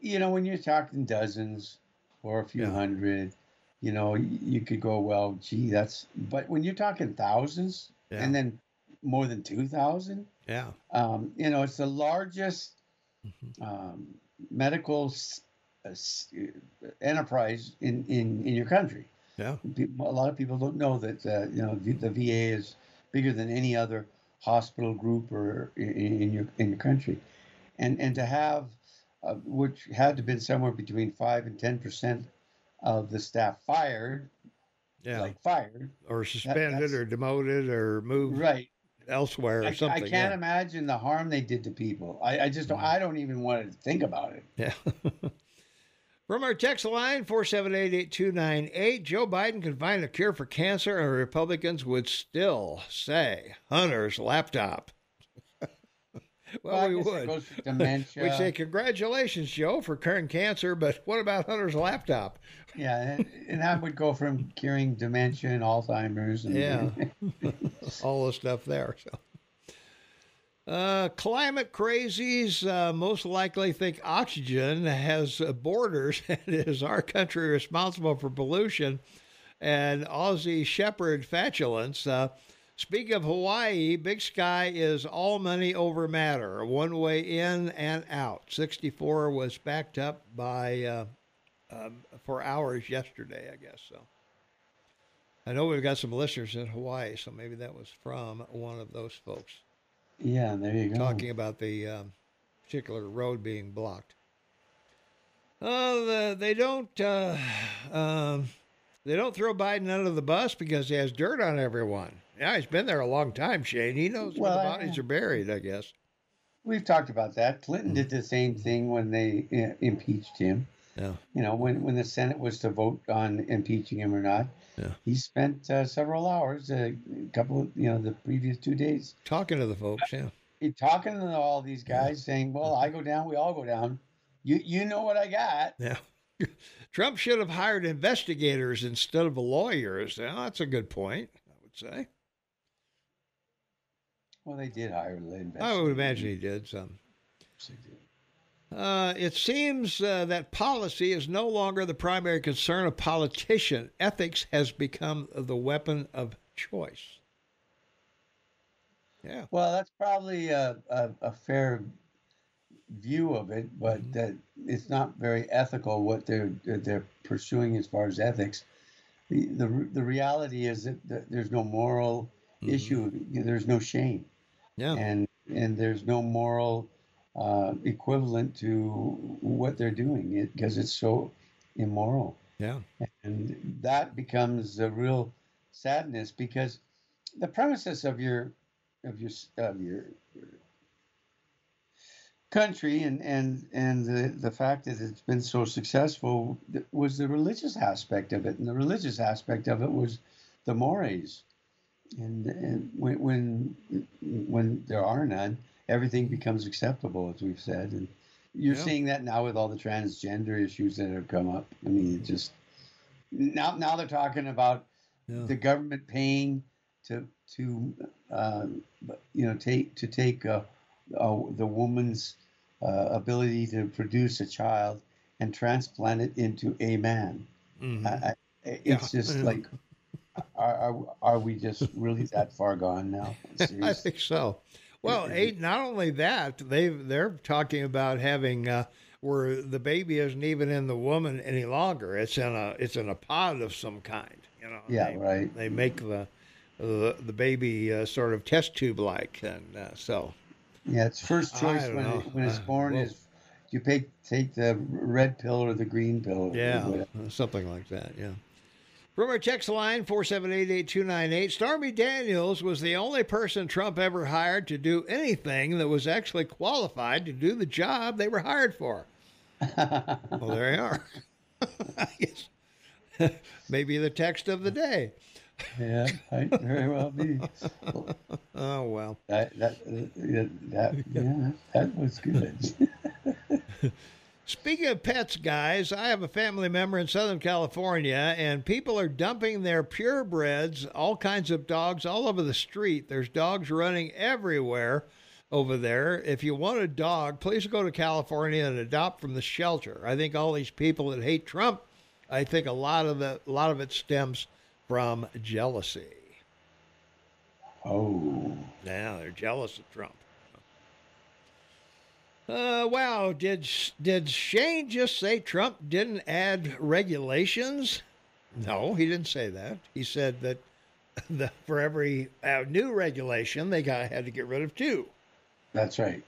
you know, when you're talking dozens or a few yeah. hundred, you know, you could go, well, gee, that's. But when you're talking thousands, yeah. and then more than two thousand, yeah, um, you know, it's the largest mm-hmm. um, medical uh, enterprise in, in, in your country. Yeah. A lot of people don't know that uh, you know the, the, VA is bigger than any other hospital group or in, in your in your country, and and to have uh, which had to been somewhere between five and ten percent of the staff fired, yeah, like fired or suspended that, or demoted or moved right elsewhere or I, something. I can't yeah. imagine the harm they did to people. I, I just don't. Mm-hmm. I don't even want to think about it. Yeah. [laughs] From our text line, 4788298, Joe Biden can find a cure for cancer, and Republicans would still say Hunter's laptop. [laughs] well, we would. [laughs] We'd say, Congratulations, Joe, for curing cancer, but what about Hunter's laptop? yeah, and, and that would go from curing dementia and Alzheimer's. And, yeah, [laughs] all the stuff there. So. Uh, climate crazies uh, most likely think oxygen has borders [laughs] and is our country responsible for pollution and Aussie shepherd flatulence. Uh, speak of Hawaii, Big Sky is all money over matter, one way in and out. 64 was backed up by uh, um, for hours yesterday, I guess. So I know we've got some listeners in Hawaii, so maybe that was from one of those folks. Yeah, there you go. Talking about the um, particular road being blocked. Oh, the, they don't. Uh, um, they don't throw Biden under the bus because he has dirt on everyone. Yeah, he's been there a long time, Shane. He knows well, where the bodies I, are buried. I guess. We've talked about that. Clinton did the same thing when they uh, impeached him. Yeah. You know, when when the Senate was to vote on impeaching him or not, yeah. He spent uh, several hours, a couple of, you know, the previous two days. Talking to the folks, yeah. He, talking to all these guys, yeah. saying, well, I go down, we all go down. You, you know what I got. Yeah. [laughs] Trump should have hired investigators instead of lawyers. Now, that's a good point, I would say. Well, they did hire investigators. I would imagine he did some. Yes, he did. Uh, it seems uh, that policy is no longer the primary concern of politicians. Ethics has become the weapon of choice. Yeah. Well, that's probably a, a, a fair view of it, but mm-hmm. that it's not very ethical what they're they're pursuing as far as ethics. The the, the reality is that, that there's no moral mm-hmm. issue. There's no shame. Yeah. And and there's no moral uh, equivalent to what they're doing because it, it's so immoral. Yeah. And that becomes a real sadness because the premises of your of your of your, your country and and and the the fact that it's been so successful was the religious aspect of it and the religious aspect of it was the mores and, and when, when when there are none everything becomes acceptable as we've said and you're yeah. seeing that now with all the transgender issues that have come up i mean it just now now they're talking about yeah. the government paying to to uh, you know take to take uh, uh, the woman's uh, ability to produce a child and transplant it into a man. Mm-hmm. it's yeah. just like, are, are, are, we just really that far gone now? [laughs] I think so. Well, eight, not only that, they they're talking about having uh, where the baby isn't even in the woman any longer. It's in a it's in a pod of some kind. You know. Yeah. They, right. They make the the, the baby uh, sort of test tube like, and uh, so yeah, it's first choice when it, when it's uh, born well, is you pay, take the red pill or the green pill. Yeah, something like that. Yeah. From our text line, 4788298, Stormy Daniels was the only person Trump ever hired to do anything that was actually qualified to do the job they were hired for. [laughs] well, there you are. [laughs] [laughs] Maybe the text of the day yeah, might very well be. Oh well. That that that yeah, that was good. Speaking of pets, guys, I have a family member in Southern California, and people are dumping their purebreds, all kinds of dogs, all over the street. There's dogs running everywhere over there. If you want a dog, please go to California and adopt from the shelter. I think all these people that hate Trump, I think a lot of the a lot of it stems from jealousy. Oh. Yeah, they're jealous of Trump. Uh, wow, did did Shane just say Trump didn't add regulations? No, he didn't say that. He said that [laughs] the, for every uh, new regulation, they got had to get rid of two. That's right.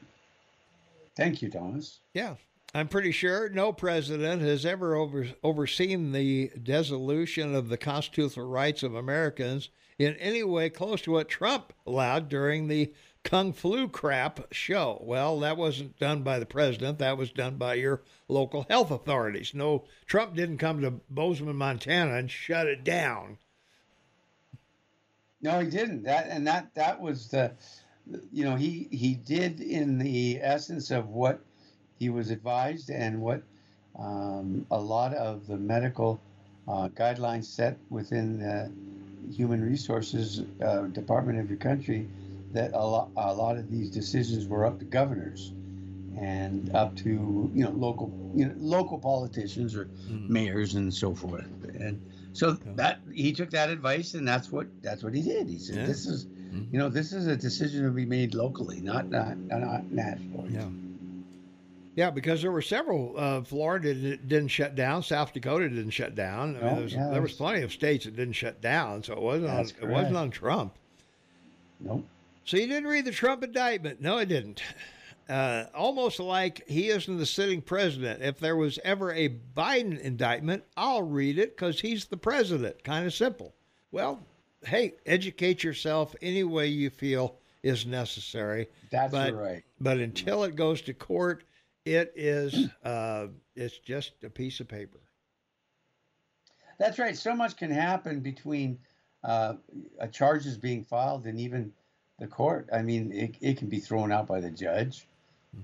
Thank you, Thomas. Yeah. I'm pretty sure no president has ever over, overseen the dissolution of the constitutional rights of Americans in any way close to what Trump allowed during the Kung Flu crap show. Well, that wasn't done by the president. That was done by your local health authorities. No, Trump didn't come to Bozeman, Montana and shut it down. No, he didn't. That and that that was the you know, he he did in the essence of what he was advised and what um, a lot of the medical uh, guidelines set within the human resources uh, department of your country that a lot, a lot of these decisions were up to governors and up to you know local you know local politicians or mm. mayors and so forth and so that he took that advice and that's what that's what he did he said yeah. this is mm-hmm. you know this is a decision to be made locally not not not nationally yeah yeah, because there were several. Uh, Florida didn't shut down. South Dakota didn't shut down. I mean, there, was, there was plenty of states that didn't shut down, so it wasn't on, it wasn't on Trump. Nope. So you didn't read the Trump indictment? No, I didn't. Uh, almost like he isn't the sitting president. If there was ever a Biden indictment, I'll read it because he's the president. Kind of simple. Well, hey, educate yourself any way you feel is necessary. That's but, right. But until it goes to court, it is uh, it's just a piece of paper. That's right. So much can happen between uh, a charges being filed and even the court. I mean, it, it can be thrown out by the judge.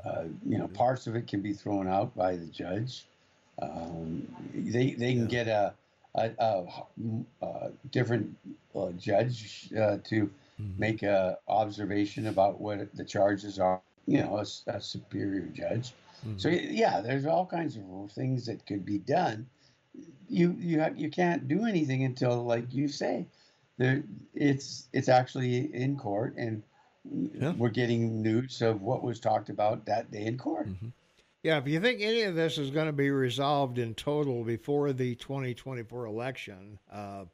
Uh, you know, parts of it can be thrown out by the judge. Um, they they can get a a, a, a different uh, judge uh, to mm-hmm. make a observation about what the charges are. You know, a, a superior judge. Mm-hmm. So yeah, there's all kinds of things that could be done. You you you can't do anything until, like you say, there it's it's actually in court, and yeah. we're getting news of what was talked about that day in court. Mm-hmm. Yeah, if you think any of this is going to be resolved in total before the 2024 election, uh,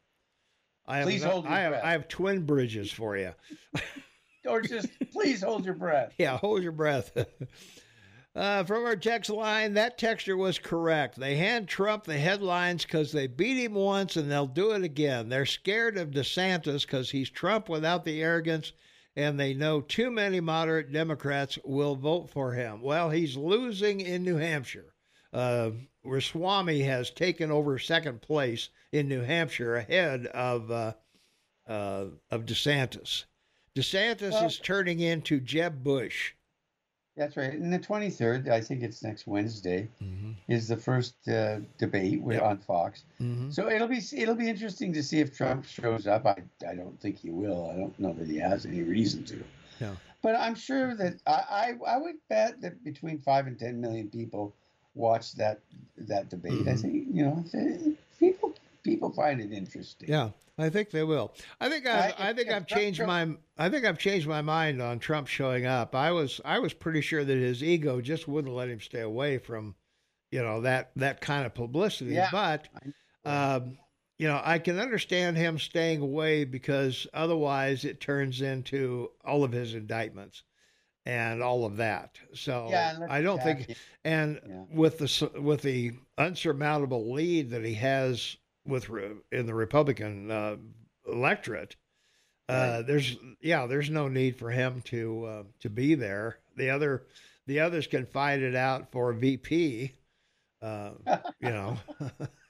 I have, please hold I have. I have twin bridges for you. or just [laughs] please hold your breath. Yeah, hold your breath. [laughs] Uh, from our text line, that texture was correct. They hand Trump the headlines because they beat him once and they'll do it again. They're scared of DeSantis because he's Trump without the arrogance, and they know too many moderate Democrats will vote for him. Well, he's losing in New Hampshire. Uh, Ramaswamy has taken over second place in New Hampshire ahead of uh, uh, of DeSantis. DeSantis well, is turning into Jeb Bush. That's right. And the 23rd, I think it's next Wednesday, mm-hmm. is the first uh, debate yep. on Fox. Mm-hmm. So it'll be it'll be interesting to see if Trump shows up. I, I don't think he will. I don't know that he has any reason to. Yeah. But I'm sure that I, I, I would bet that between five and ten million people watch that that debate. Mm-hmm. I think you know people people find it interesting. Yeah. I think they will. I think I, I, I think I've changed Trump, my I think I've changed my mind on Trump showing up. I was I was pretty sure that his ego just wouldn't let him stay away from, you know that that kind of publicity. Yeah. But, um, you know, I can understand him staying away because otherwise it turns into all of his indictments and all of that. So yeah, I don't think, and yeah. with the with the unsurmountable lead that he has with in the Republican uh, electorate. Uh, right. There's yeah, there's no need for him to uh, to be there. The other the others can fight it out for VP. Uh, [laughs] you know.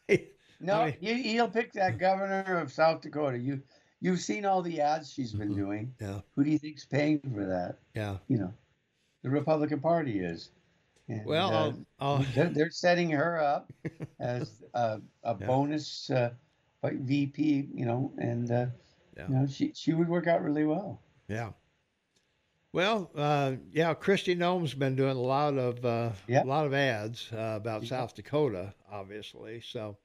[laughs] no, I mean, he'll pick that governor of South Dakota. You you've seen all the ads she's been mm-hmm. doing. Yeah. Who do you think's paying for that? Yeah. You know, the Republican Party is. And, well, uh, I'll, I'll... [laughs] They're, they're, setting her up [laughs] as a, a yeah. bonus uh, VP, you know, and uh, yeah. you know she she would work out really well. Yeah. Well, uh, yeah, Kristi Noem's been doing a lot of uh, a lot of ads uh, about South Dakota, obviously. So,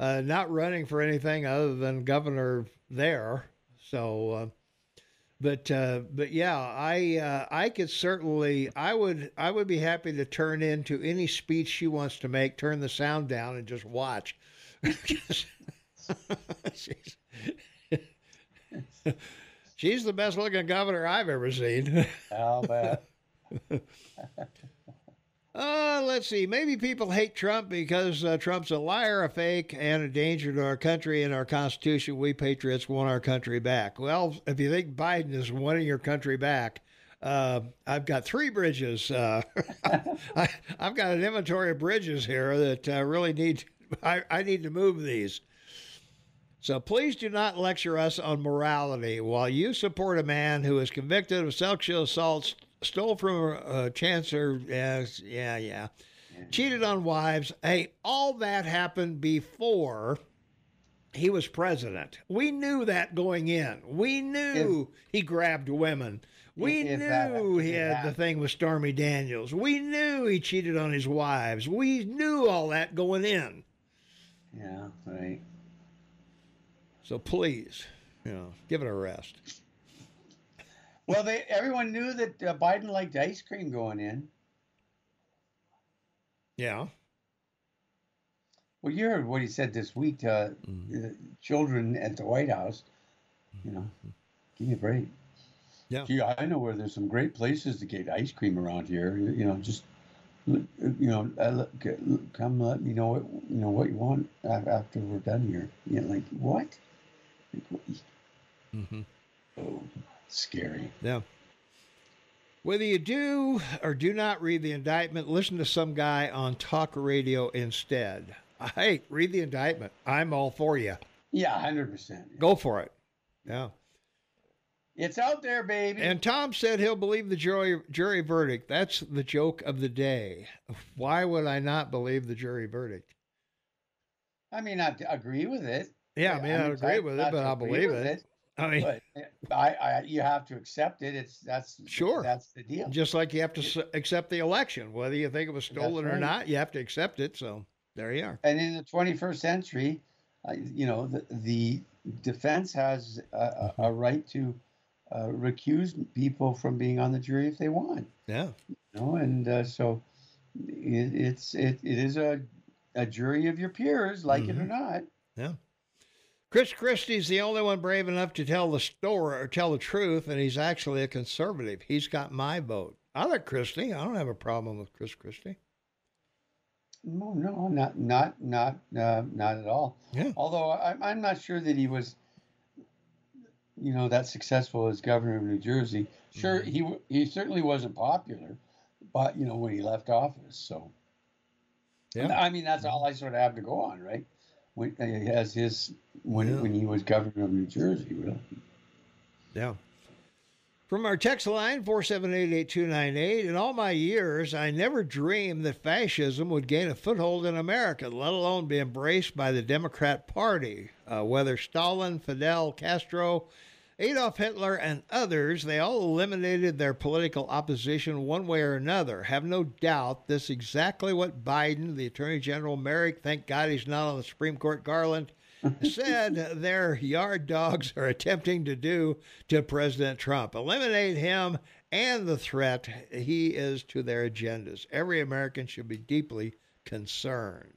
uh, not running for anything other than governor there. So, uh, but uh, but yeah, I uh, I could certainly I would I would be happy to turn into any speech she wants to make, turn the sound down, and just watch. [laughs] she's, she's the best looking governor I've ever seen. I'll bet. [laughs] Uh, let's see. Maybe people hate Trump because uh, Trump's a liar, a fake, and a danger to our country and our Constitution. We patriots want our country back. Well, if you think Biden is wanting your country back, uh, I've got three bridges. Uh, [laughs] I, have got an inventory of bridges here that uh, really need. I, I need to move these. So please do not lecture us on morality while you support a man who is convicted of sexual assault stole from a uh, chancer. Yes, yeah, yeah. Cheated on wives. Hey, all that happened before he was president. We knew that going in. We knew if, he grabbed women. We knew that, he had the thing with Stormy Daniels. We knew he cheated on his wives. We knew all that going in. Yeah, right. So please, you know, give it a rest. Well, they everyone knew that uh, Biden liked ice cream going in. Yeah. Well, you heard what he said this week to mm. children at the White House. You know, give me a break. Yeah. Gee, I know where there's some great places to get ice cream around here. You know, just you know, come let me know what you know what you want after we're done here. You know, like what? mm-hmm. Oh scary. Yeah. Whether you do or do not read the indictment, listen to some guy on talk radio instead. Hey, read the indictment. I'm all for you. Yeah, 100%. Go for it. Yeah. It's out there, baby. And Tom said he'll believe the jury, jury verdict. That's the joke of the day. Why would I not believe the jury verdict? I mean, I agree with it. Yeah, I mean, I, I agree with it, but I believe it. it. I mean, but I, I, you have to accept it. It's that's sure that's the deal. Just like you have to accept the election, whether you think it was stolen right. or not, you have to accept it. So there you are. And in the 21st century, uh, you know, the, the defense has a, a right to uh, recuse people from being on the jury if they want. Yeah. You know, and uh, so it, it's it, it is a a jury of your peers, like mm-hmm. it or mm-hmm. not. Yeah. Chris Christie's the only one brave enough to tell the story or tell the truth, and he's actually a conservative. He's got my vote. I like Christie. I don't have a problem with Chris Christie. No, no, not not not uh, not at all. Yeah. Although I'm I'm not sure that he was, you know, that successful as governor of New Jersey. Sure, mm-hmm. he he certainly wasn't popular, but you know when he left office. So. Yeah. I mean that's all I sort of have to go on, right? When uh, as his when yeah. when he was governor of New Jersey, really. Yeah. From our text line, 4788298, in all my years, I never dreamed that fascism would gain a foothold in America, let alone be embraced by the Democrat Party. Uh, whether Stalin, Fidel Castro, Adolf Hitler, and others, they all eliminated their political opposition one way or another. Have no doubt this is exactly what Biden, the Attorney General Merrick, thank God he's not on the Supreme Court, Garland, [laughs] said their yard dogs are attempting to do to President Trump. Eliminate him and the threat he is to their agendas. Every American should be deeply concerned.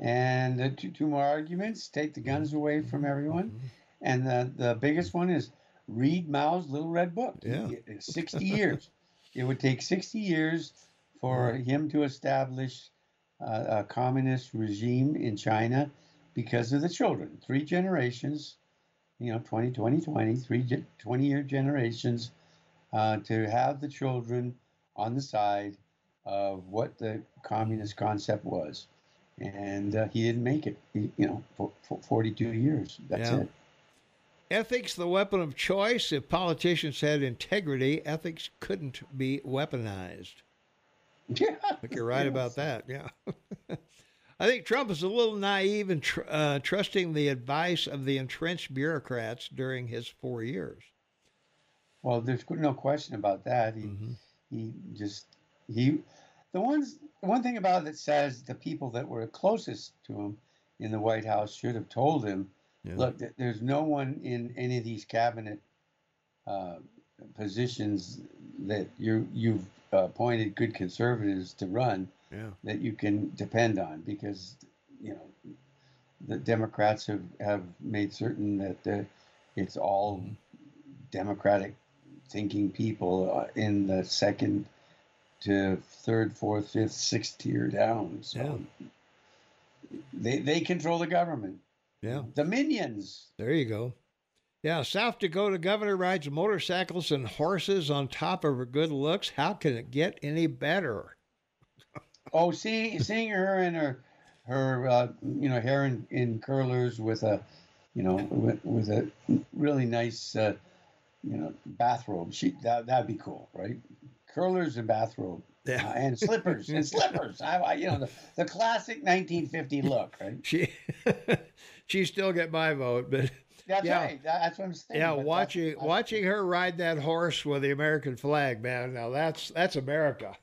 And uh, two, two more arguments take the guns away from everyone. Mm-hmm. And the, the biggest one is read Mao's Little Red Book. Yeah. 60 years. It would take 60 years for him to establish uh, a communist regime in China because of the children. Three generations, you know, 20, 20, 20, three 20 year generations uh, to have the children on the side of what the communist concept was. And uh, he didn't make it, he, you know, for, for 42 years. That's yeah. it. Ethics, the weapon of choice. If politicians had integrity, ethics couldn't be weaponized. [laughs] Yeah. I think you're right yes. about that. Yeah. [laughs] I think Trump is a little naive in tr- uh, trusting the advice of the entrenched bureaucrats during his four years. Well, there's no question about that. He, mm-hmm. he just he, the ones one thing about it says the people that were closest to him in the White House should have told him, yeah. look, there's no one in any of these cabinet uh, positions that you you've appointed good conservatives to run yeah. that you can depend on because you know the Democrats have, have made certain that the, it's all mm-hmm. democratic thinking people uh, in the second to third, fourth, fifth, sixth tier down. So yeah. they they control the government. Yeah. The minions. There you go. Yeah, South Dakota governor rides motorcycles and horses on top of her good looks. How can it get any better? [laughs] Oh, see, seeing her in her her uh, you know hair in, in curlers with a you know with, with a really nice uh, you know bathrobe. She that that'd be cool, right? Curlers and bathrobe. Yeah. Uh, and slippers and [laughs] slippers. I, I, you know the, the classic 1950 look, right? She [laughs] she still get my vote, but [laughs] that's yeah. right. That's what I'm saying. Yeah, watching watching her ride that horse with the American flag, man. Now that's that's America.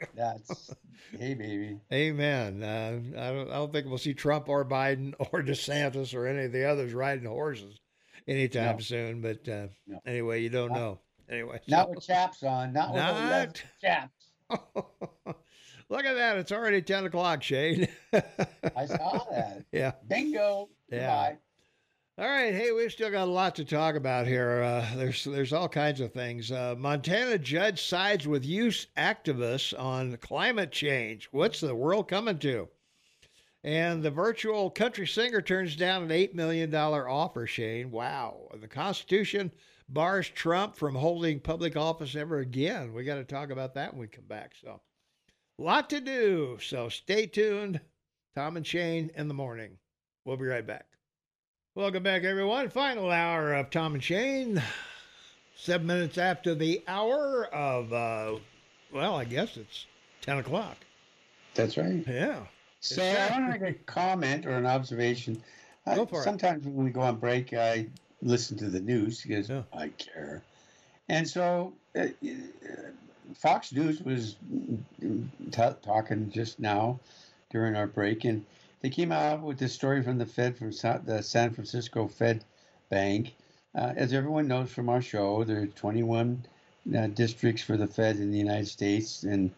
[laughs] That's hey baby. Amen. Uh, I don't I don't think we'll see Trump or Biden [laughs] or DeSantis or any of the others riding horses anytime no. soon. But uh, no. anyway, you don't not, know. Anyway, not so. with chaps on. Not, not... with chaps. Look at that! It's already ten o'clock, Shane. I saw that. [laughs] Yeah. Bingo. Yeah. Goodbye. All right, hey, we've still got a lot to talk about here. Uh, there's there's all kinds of things. Uh, Montana judge sides with youth activists on climate change. What's the world coming to? And the virtual country singer turns down an eight million dollar offer. Shane, wow! The Constitution bars Trump from holding public office ever again. We got to talk about that when we come back. So, lot to do. So stay tuned. Tom and Shane in the morning. We'll be right back. Welcome back, everyone. Final hour of Tom and Shane. Seven minutes after the hour of, uh, well, I guess it's 10 o'clock. That's right. Yeah. So I want to make a comment or an observation. Go for sometimes it. when we go on break, I listen to the news because yeah. I care. And so uh, Fox News was t- talking just now during our break, and they came out with this story from the Fed, from the San Francisco Fed Bank. Uh, as everyone knows from our show, there are 21 uh, districts for the Fed in the United States, and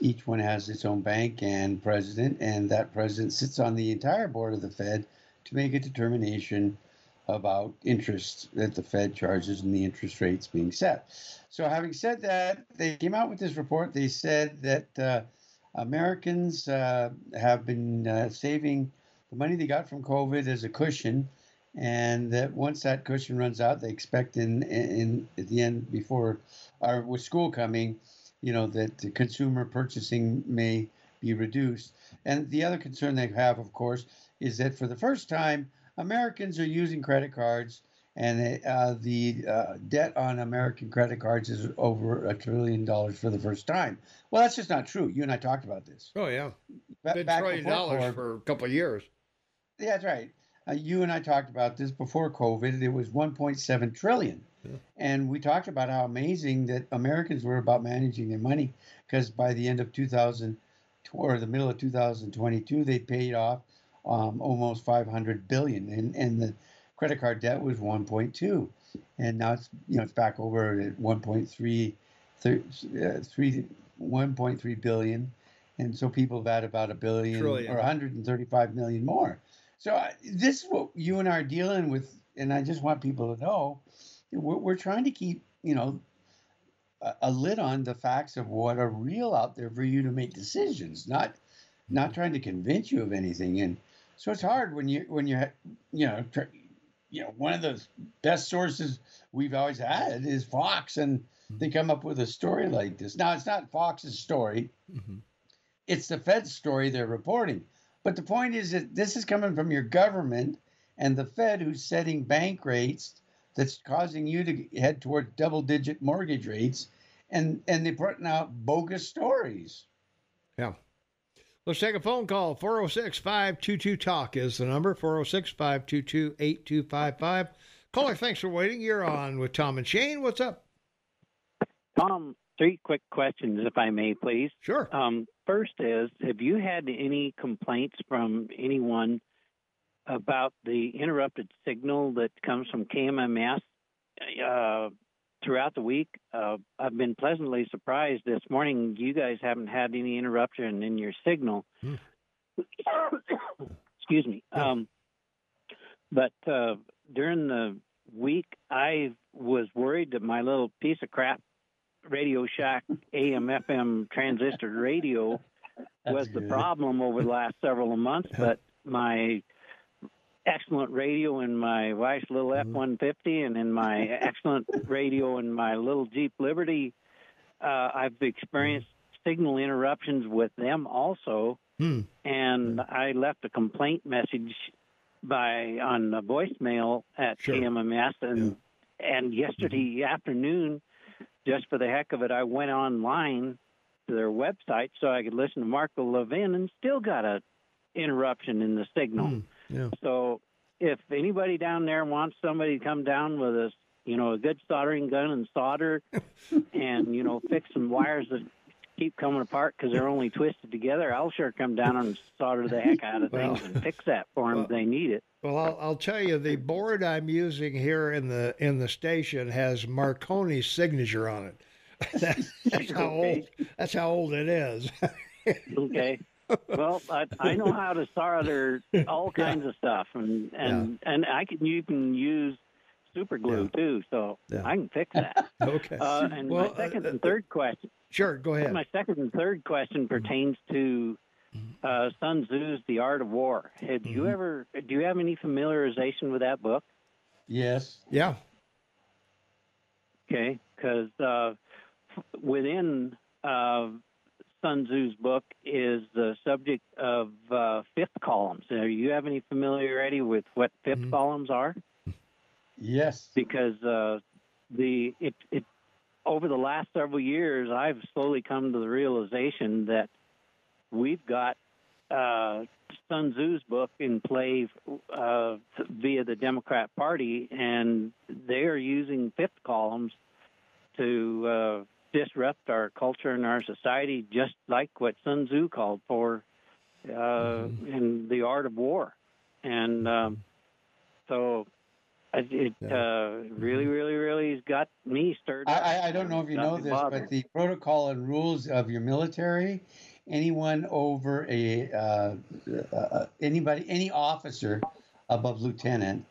each one has its own bank and president, and that president sits on the entire board of the Fed to make a determination about interest that the Fed charges and the interest rates being set. So, having said that, they came out with this report. They said that uh, Americans uh, have been uh, saving the money they got from COVID as a cushion, and that once that cushion runs out, they expect in in at the end before, or with school coming, you know that consumer purchasing may be reduced. And the other concern they have, of course, is that for the first time, Americans are using credit cards, and uh, the uh, debt on American credit cards is over a trillion dollars for the first time. Well, that's just not true. You and I talked about this. Oh yeah, ba- trillion dollars COVID, for a couple of years. Yeah, that's right. Uh, you and I talked about this before COVID. It was 1.7 trillion. Yeah. And we talked about how amazing that Americans were about managing their money because by the end of 2000 or the middle of 2022, they paid off um, almost 500 billion, and and the credit card debt was 1.2, and now it's you know it's back over at 1.3, uh, 3, 1.3 billion, and so people have had about a billion Trillion. or 135 million more. So uh, this is what you and I are dealing with, and I just want people to know we're, we're trying to keep you know a, a lid on the facts of what are real out there for you to make decisions, not not trying to convince you of anything. And so it's hard when you when you you know you know one of the best sources we've always had is Fox, and they mm-hmm. come up with a story like this. Now it's not Fox's story; mm-hmm. it's the Fed's story they're reporting. But the point is that this is coming from your government and the Fed, who's setting bank rates that's causing you to head toward double-digit mortgage rates, and and they're putting out bogus stories. Yeah. Let's take a phone call. 406 522 Talk is the number 406 522 8255. Caller, thanks for waiting. You're on with Tom and Shane. What's up? Tom, three quick questions, if I may, please. Sure. Um, first is Have you had any complaints from anyone about the interrupted signal that comes from KMMS? Uh, throughout the week. Uh, I've been pleasantly surprised this morning. You guys haven't had any interruption in your signal. Hmm. Excuse me. Um, but uh, during the week, I was worried that my little piece of crap Radio Shack AM FM transistor radio [laughs] was the problem over the last several months. But my excellent radio in my wife's little F one fifty, and in my [laughs] excellent radio in my little Jeep Liberty. Uh, I've experienced signal interruptions with them also, hmm. and I left a complaint message by on the voicemail at sure. KMMS, and yeah. and yesterday mm-hmm. afternoon, just for the heck of it, I went online to their website so I could listen to Mark Levin, and still got a interruption in the signal. Hmm. Yeah. So if anybody down there wants somebody to come down with a you know a good soldering gun and solder [laughs] and you know fix some wires that keep coming apart because they're only twisted together, I'll sure come down and solder the heck out of things and fix that for them well, if they need it. Well, I'll, I'll, tell you, the board I'm using here in the in the station has Marconi's signature on it. [laughs] that's [laughs] how old. That's how old it is. okay well, I, I know how to solder all kinds of stuff, and and yeah. and I can you can use super glue yeah. too, so yeah. I can fix that. [laughs] okay. Uh, and well, my second uh, and third question. Sure, go ahead. My second and third question pertains to uh, Sun Tzu's The Art of War. Have mm-hmm. you ever? Do you have any familiarization with that book? Yes. Yeah. Okay, because uh, within uh, Sun Tzu's book is the subject of uh, fifth columns. Do you have any familiarity with what 5th mm-hmm. columns are? Yes. Because uh, the it, it over the last several years, I've slowly come to the realization that we've got uh, Sun Tzu's book in play uh, via the Democrat Party, and they are using fifth columns to uh, disrupt our culture and our society, just like what Sun Tzu called for uh, mm-hmm. in the art of war. And um, so it uh, really, really, really has got me stirred. I, I, don't know if you know this, bothered. but the protocol and rules of your military, anyone over a uh, uh, anybody, any officer above lieutenant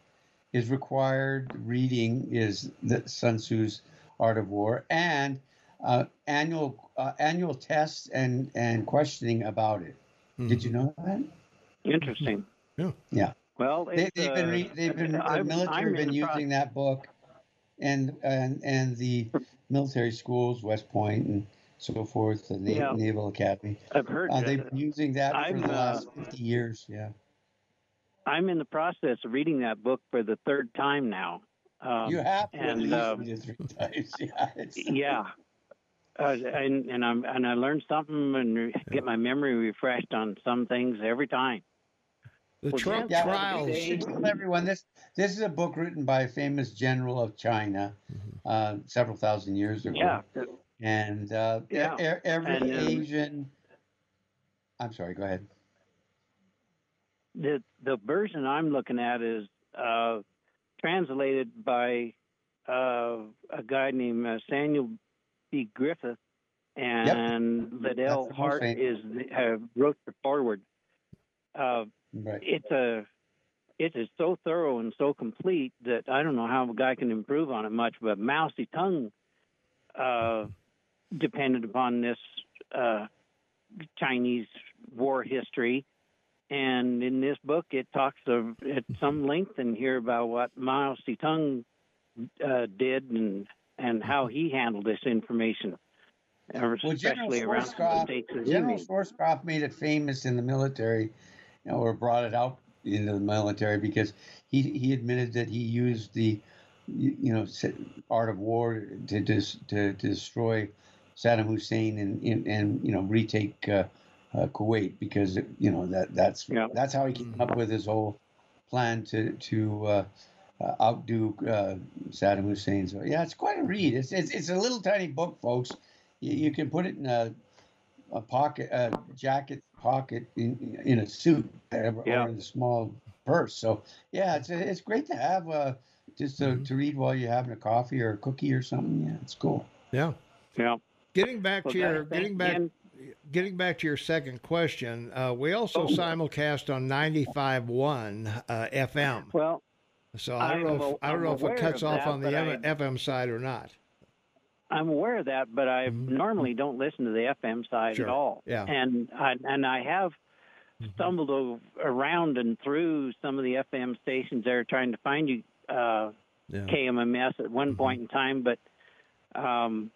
is required reading is the Sun Tzu's Art of War and uh, annual uh, annual tests and and questioning about it. Mm-hmm. Did you know that? Interesting. Yeah. Yeah. Well, they, have been re- they've been uh, the military have been using that book, and and and the military schools, West Point and so forth, the Na- yeah. Naval Academy. I've heard. Uh, they've been using that I'm, for the last uh, fifty years. Yeah. I'm in the process of reading that book for the third time now. Um, you have to and, uh, three [laughs] times. Yeah. yeah. Uh, and and I'm and I learned something and [laughs] get my memory refreshed on some things every time. The well, Trump yeah, trials. Tell everyone this this is a book written by a famous general of China, mm-hmm. uh, several thousand years ago. Yeah. And uh, yeah. E- every and, um, Asian. I'm sorry. Go ahead. The the version I'm looking at is uh, translated by uh, a guy named uh, Samuel B. Griffith, and yep. Liddell Hart is uh, wrote the forward. Uh, right. It's a it is so thorough and so complete that I don't know how a guy can improve on it much. But Mao Zedong uh, depended upon this uh, Chinese war history, and in this book it talks of at some length in here about what Mao Zedong uh, did and and how he handled this information. Well, General Schwarzkopf, General Schwarzkopf made it famous in the military, you know, or brought it out into the military because he he admitted that he used the you know art of war to dis, to, to destroy Saddam Hussein and and, and you know retake uh, uh, Kuwait because you know that that's yeah. that's how he came up with his whole plan to to uh, uh, outdo uh, Saddam Hussein. So yeah, it's quite a read. It's it's, it's a little tiny book, folks. You, you can put it in a, a pocket, a jacket pocket in in a suit or, yeah. or in a small purse. So yeah, it's it's great to have uh, just to, mm-hmm. to read while you're having a coffee or a cookie or something. Yeah, it's cool. Yeah, yeah. Getting back well, to your getting back. getting back to your second question, uh, we also oh. simulcast on 95.1 uh, FM. Well, so I don't know. If, I don't know if it cuts off on the I, FM side or not. I'm aware of that, but I mm-hmm. normally don't listen to the FM side sure. at all. Yeah. And I, and I have mm-hmm. stumbled around and through some of the FM stations there trying to find you uh, yeah. KMMS at one mm-hmm. point in time, but um,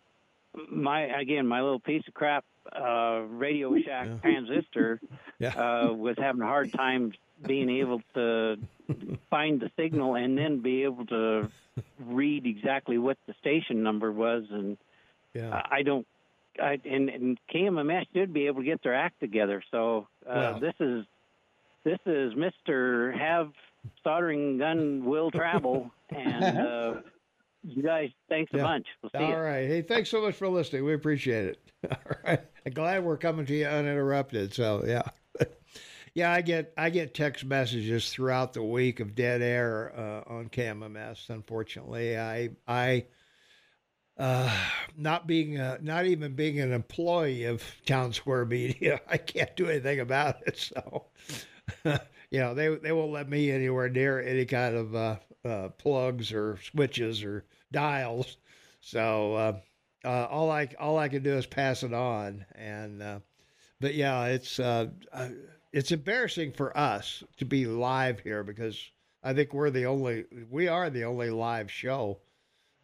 my again my little piece of crap uh, Radio Shack yeah. transistor [laughs] yeah. uh, was having a hard time being able to find the signal and then be able to read exactly what the station number was. And yeah. I don't. I, and, and KMMS should be able to get their act together. So uh, this is this is Mister Have Soldering Gun Will Travel, [laughs] and uh, you guys, thanks yeah. a bunch. We'll see All you. right. Hey, thanks so much for listening. We appreciate it. [laughs] All right. I'm glad we're coming to you uninterrupted. So yeah. Yeah, I get I get text messages throughout the week of dead air uh, on KMMS. Unfortunately, I I uh, not being a, not even being an employee of Townsquare Media, [laughs] I can't do anything about it. So, [laughs] you know, they they won't let me anywhere near any kind of uh, uh plugs or switches or dials. So uh, uh, all I all I can do is pass it on. And but yeah, it's it's embarrassing for us to be live here because I think we're the only we are the only live show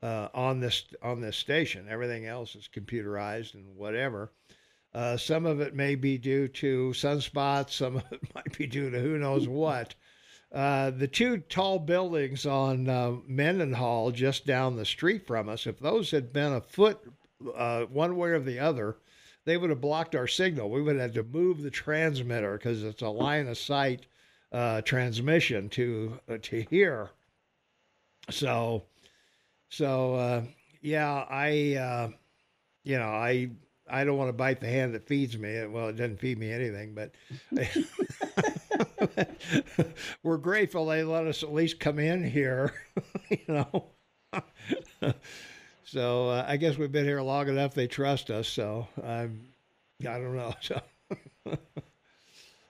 uh, on this on this station. Everything else is computerized and whatever. Uh, some of it may be due to sunspots. Some of it [laughs] might be due to who knows what. Uh, the two tall buildings on uh, Mendenhall, just down the street from us, if those had been a foot uh, one way or the other, they would have blocked our signal. We would have had to move the transmitter because it's a line of sight uh, transmission to uh, to here. So, so uh, yeah, I uh, you know I I don't want to bite the hand that feeds me. Well, it doesn't feed me anything, but [laughs] we're grateful they let us at least come in here. [laughs] you know. [laughs] So uh, I guess we've been here long enough. They trust us. So I'm, I don't know. [laughs] So,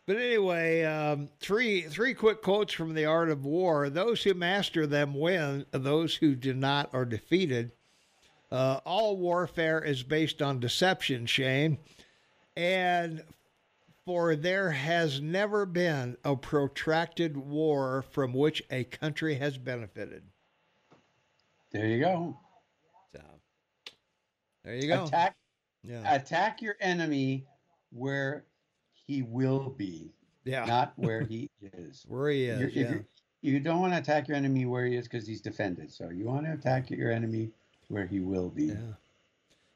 But anyway, um, three three quick quotes from the Art of War: "Those who master them win; those who do not are defeated." Uh, all warfare is based on deception, Shane, and for there has never been a protracted war from which a country has benefited. There you go. There you go. Attack, yeah. attack your enemy where he will be. Yeah. Not [laughs] where he is. where he is. You're, yeah. You don't want to attack your enemy where he is because he's defended. So you want to attack your enemy where he will be. Yeah.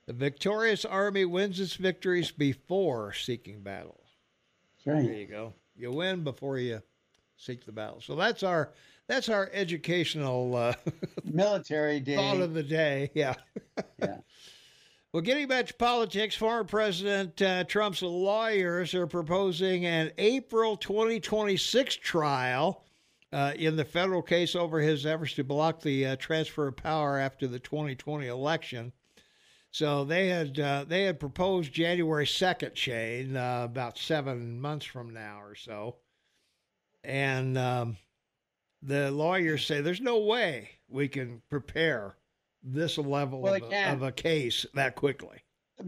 The victorious army wins its victories before seeking battle. Right. There you go. You win before you seek the battle. So that's our that's our educational uh, [laughs] military day thought of the day. Yeah. yeah. [laughs] Well, getting back to politics, former President uh, Trump's lawyers are proposing an April 2026 trial uh, in the federal case over his efforts to block the uh, transfer of power after the 2020 election. So they had uh, they had proposed January 2nd, Shane, uh, about seven months from now or so, and um, the lawyers say there's no way we can prepare this level well, of, a, of, a, case that quickly.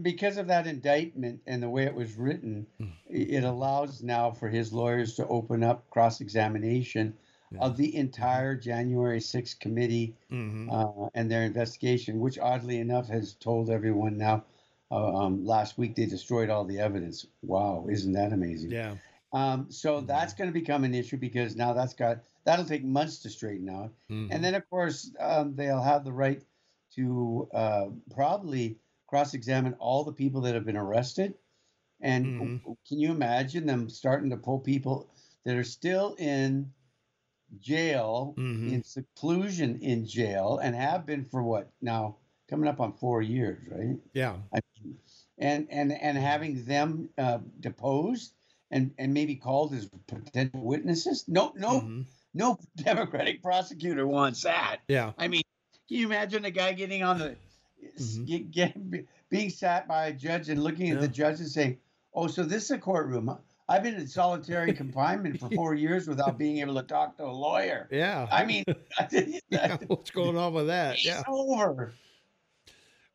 Because of that indictment and the way it was written, mm. it allows now for his lawyers to open up cross examination yeah. of the entire January 6th committee mm-hmm. uh, and their investigation, which oddly enough has told everyone now. Uh, um, last week they destroyed all the evidence. Wow, isn't that amazing? Yeah. Um, so mm-hmm. that's going to become an issue because now that's got that'll take months to straighten out, mm-hmm. and then of course um, they'll have the right to uh, probably cross-examine all the people that have been arrested. And mm-hmm. can you imagine them starting to pull people that are still in jail, mm-hmm. in seclusion in jail, and have been for what now coming up on four years, right? Yeah. I mean, and and and having them uh, deposed and and maybe called as potential witnesses. No, no, mm-hmm. no [laughs] Democratic prosecutor wants that. Yeah. I mean, can you imagine a guy getting on the mm-hmm. get, get, being sat by a judge and looking at the judge and saying, "Oh, so this is a courtroom." I've been in solitary [laughs] confinement for four years without being able to talk to a lawyer. Yeah. I mean, [laughs] [laughs] yeah, what's going on with that? yeah. over.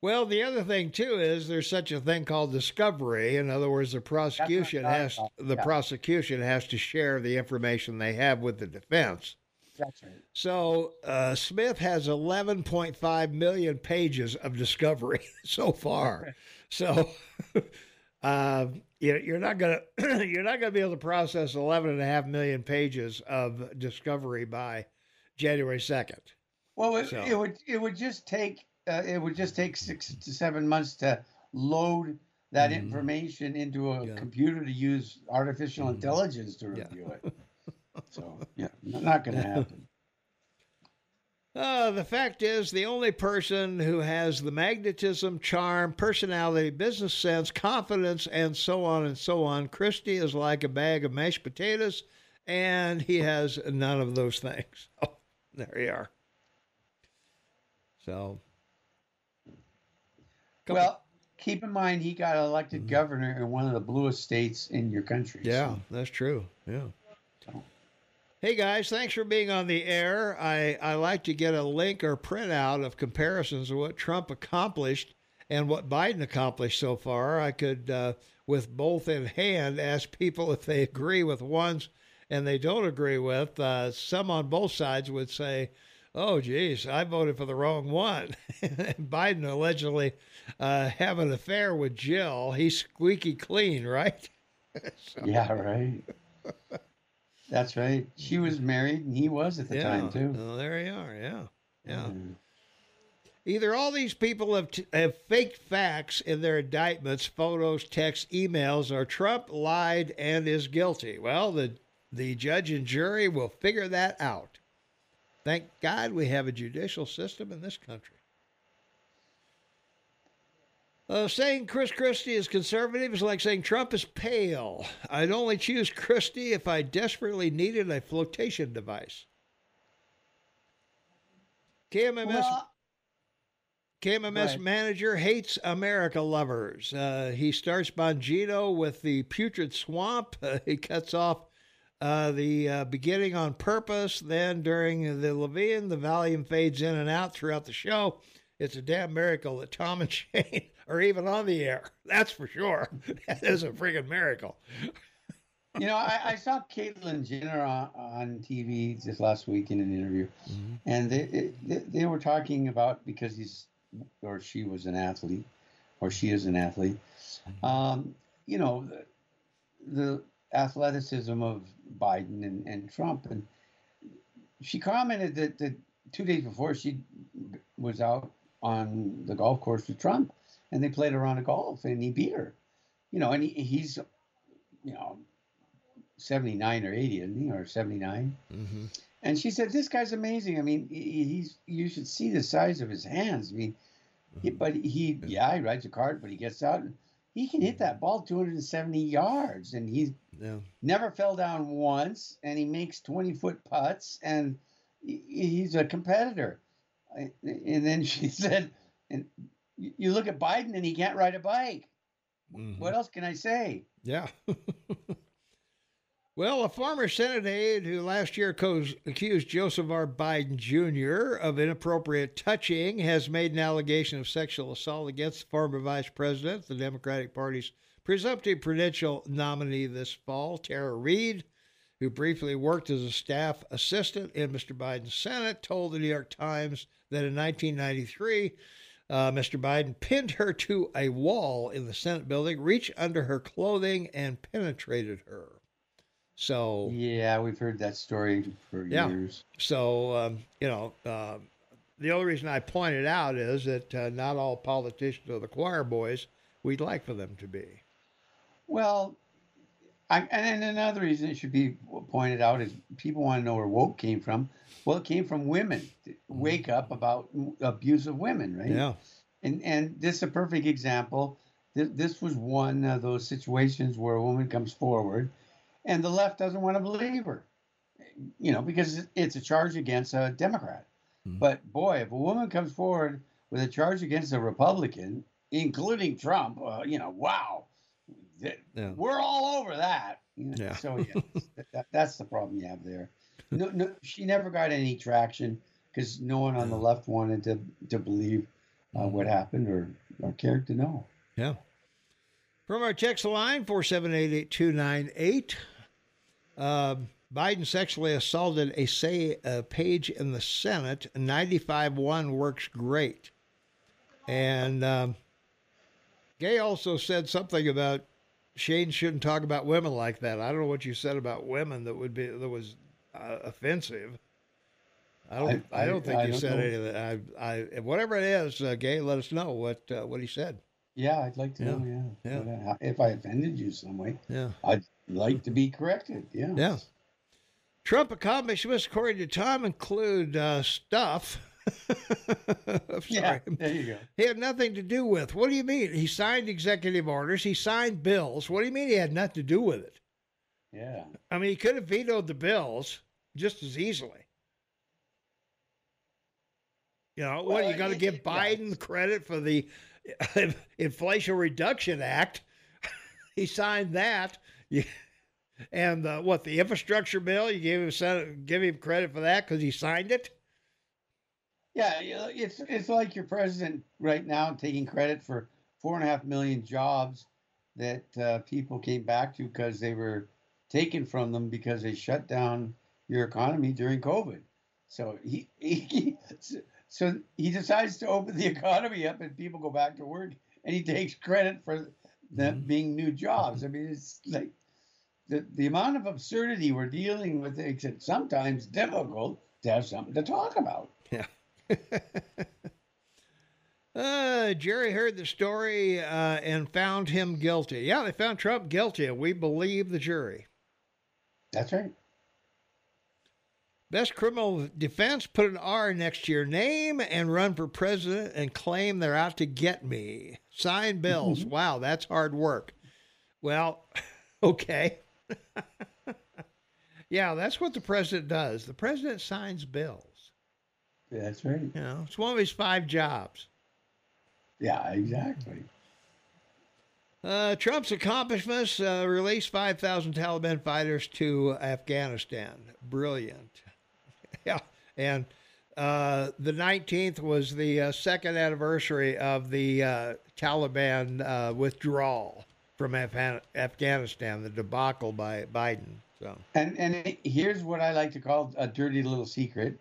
Well, the other thing too is there's such a thing called discovery. In other words, the prosecution has the yeah. prosecution has to share the information they have with the defense. That's right. So uh, Smith has 11.5 million pages of discovery [laughs] so far. [laughs] so [laughs] uh, you're not gonna [clears throat] you're not gonna be able to process 11 and a half million pages of discovery by January 2nd. Well, it, so. it would it would just take uh, it would just take six to seven months to load that mm-hmm. information into a yeah. computer to use artificial mm-hmm. intelligence to review yeah. it. So yeah, not going to happen. [laughs] Uh, the fact is, the only person who has the magnetism, charm, personality, business sense, confidence, and so on and so on, Christie is like a bag of mashed potatoes, and he has none of those things. [laughs] Oh, there you are. So, well, keep in mind he got elected mm-hmm. governor in one of the bluest states in your country. Yeah, so. that's true. Yeah. Hey guys, thanks for being on the air. I, I like to get a link or printout of comparisons of what Trump accomplished and what Biden accomplished so far. I could, uh, with both in hand, ask people if they agree with ones and they don't agree with. Uh, some on both sides would say, oh, geez, I voted for the wrong one. [laughs] Biden allegedly uh, have an affair with Jill. He's squeaky clean, right? [laughs] so. Yeah, right. That's right. She was married, and he was at the yeah. time too. Oh, there you are. Yeah, yeah. Mm. Either all these people have t- have faked facts in their indictments, photos, texts, emails, or Trump lied and is guilty. Well, the the judge and jury will figure that out. Thank God we have a judicial system in this country. Uh, saying Chris Christie is conservative is like saying Trump is pale. I'd only choose Christie if I desperately needed a flotation device. KMMS. Well, KMMS manager hates America lovers. Uh, he starts Bongino with the putrid swamp. Uh, [laughs] he cuts off uh, the uh, beginning on purpose. Then during the Levin, the volume fades in and out throughout the show. It's a damn miracle that Tom and [laughs] Shane are even on the air. [laughs] That's for sure. [laughs] That is a freaking miracle. you know, I, I, saw Caitlyn Jenner on, on, TV just last week in an interview, mm-hmm. and they, they, they were talking about because he's or she was an athlete, or she is an athlete. Mm-hmm. Um, you know, the, the, athleticism of Biden and, and Trump, and she commented that, that two days before she was out on the golf course with Trump, and they played around a round of golf, and he beat her. You know, and he, he's, you know, 79 or 80, isn't he? Or 79. Mm-hmm. And she said, "This guy's amazing. I mean, he's you should see the size of his hands. I mean, he, mm-hmm. but he yeah, he rides a cart, but he gets out and he can hit that ball 270 yards, and he's yeah. never fell down once, and he makes 20 foot putts, and he's a competitor." And then she [laughs] said, "And you look at Biden, and he can't ride a bike. Mm-hmm. What else can I say?" Yeah. [laughs] Well, a former Senate aide who last year accused Joseph R. Biden Jr. of inappropriate touching has made an allegation of sexual assault against the former vice president, the Democratic Party's presumptive presidential nominee this fall, Tara Reade, who briefly worked as a staff assistant in Mr. Biden's Senate, told the New York Times that in 1993, uh, Mr. Biden pinned her to a wall in the Senate building, reached under her clothing, and penetrated her. So yeah, we've heard that story for yeah. years. So um, you know, uh, the only reason I pointed out is that uh, not all politicians are the choir boys we'd like for them to be. Well, I, and another reason it should be pointed out is people want to know where woke came from. Well, it came from women. Wake up about abuse of women, right? Yeah. And and this is a perfect example. This, this was one of those situations where a woman comes forward and the left doesn't want to believe her, you know, because it's a charge against a Democrat. Mm-hmm. But boy, if a woman comes forward with a charge against a Republican, including Trump, uh, you know, wow, yeah. we're all over that. Yeah. So [laughs] yeah, that, that's the problem you have there. No, no, she never got any traction because no one on the left wanted to to believe uh, what mm-hmm. happened or or cared to know. Yeah. From our text line, 4788298. Uh, Biden sexually assaulted a say a page in the Senate. 95-1 works great. And um, Gay also said something about Shane shouldn't talk about women like that. I don't know what you said about women that would be that was uh, offensive. I don't. I, I don't think I, you said know. any of that. I, I, whatever it is, uh, Gay, let us know what uh, what he said. Yeah, I'd like to yeah. know. Yeah. yeah. If I offended you some way, yeah, I'd like to be corrected. Yeah. Yeah. Trump accomplishments, according to Tom, include uh, stuff. [laughs] yeah, there you go. He had nothing to do with. What do you mean? He signed executive orders. He signed bills. What do you mean he had nothing to do with it? Yeah. I mean, he could have vetoed the bills just as easily. You know, well, what you got to give Biden yeah. credit for the [laughs] Inflation Reduction Act. [laughs] he signed that. and uh, what the infrastructure bill? You gave him give him credit for that because he signed it. Yeah, it's it's like your president right now taking credit for four and a half million jobs that uh, people came back to because they were taken from them because they shut down your economy during COVID. So he, he [laughs] so he decides to open the [laughs] economy up and people go back to work and he takes credit for them mm-hmm. being new jobs. I mean, it's like the, the amount of absurdity we're dealing with makes it sometimes difficult to have something to talk about. Yeah. [laughs] uh, Jerry heard the story uh, and found him guilty. Yeah, they found Trump guilty, and we believe the jury. That's right. Best criminal defense put an R next to your name and run for president and claim they're out to get me. Sign bills. Mm-hmm. wow, that's hard work. Well, [laughs] okay. [laughs] yeah, that's what the president does. The president signs bills. That's right. You know, it's one of his five jobs. Yeah, exactly. Uh, Trump's accomplishments uh, released 5,000 Taliban fighters to Afghanistan. Brilliant. [laughs] yeah. And uh, the 19th was the uh, second anniversary of the uh, Taliban uh, withdrawal from Af- Afghanistan, the debacle by Biden. So. And and here's what I like to call a dirty little secret.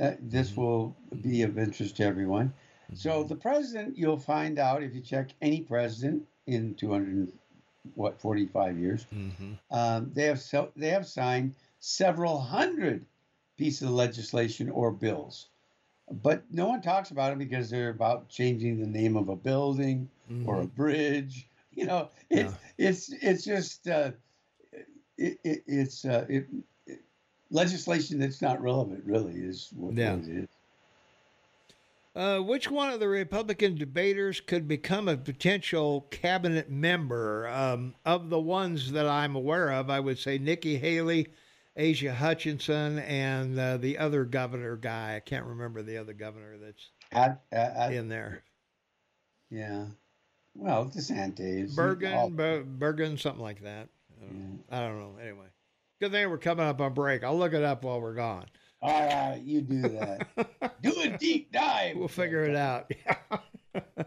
Uh, this mm-hmm. will be of interest to everyone. Mm-hmm. So the president, you'll find out if you check any president in 200 what 45 years, mm-hmm. um, they have so, they have signed several hundred pieces of legislation or bills, but no one talks about them because they're about changing the name of a building mm-hmm. or a bridge. You know, it's yeah. it's it's just uh, it, it, it's uh, it, legislation that's not relevant. Really, is what, yeah. it is. Uh, which one of the Republican debaters could become a potential cabinet member? Um, of the ones that I'm aware of, I would say Nikki Haley, Asa Hutchinson, and uh, the other governor guy. I can't remember the other governor that's at, at, at, in there. Yeah. Well, DeSantis. Burgum, Burgum, something like that. I don't, yeah. I don't know. Anyway, good thing we're coming up on break. I'll look it up while we're gone. All right, you do that. [laughs] do a deep dive. We'll figure it out. [laughs] Yeah.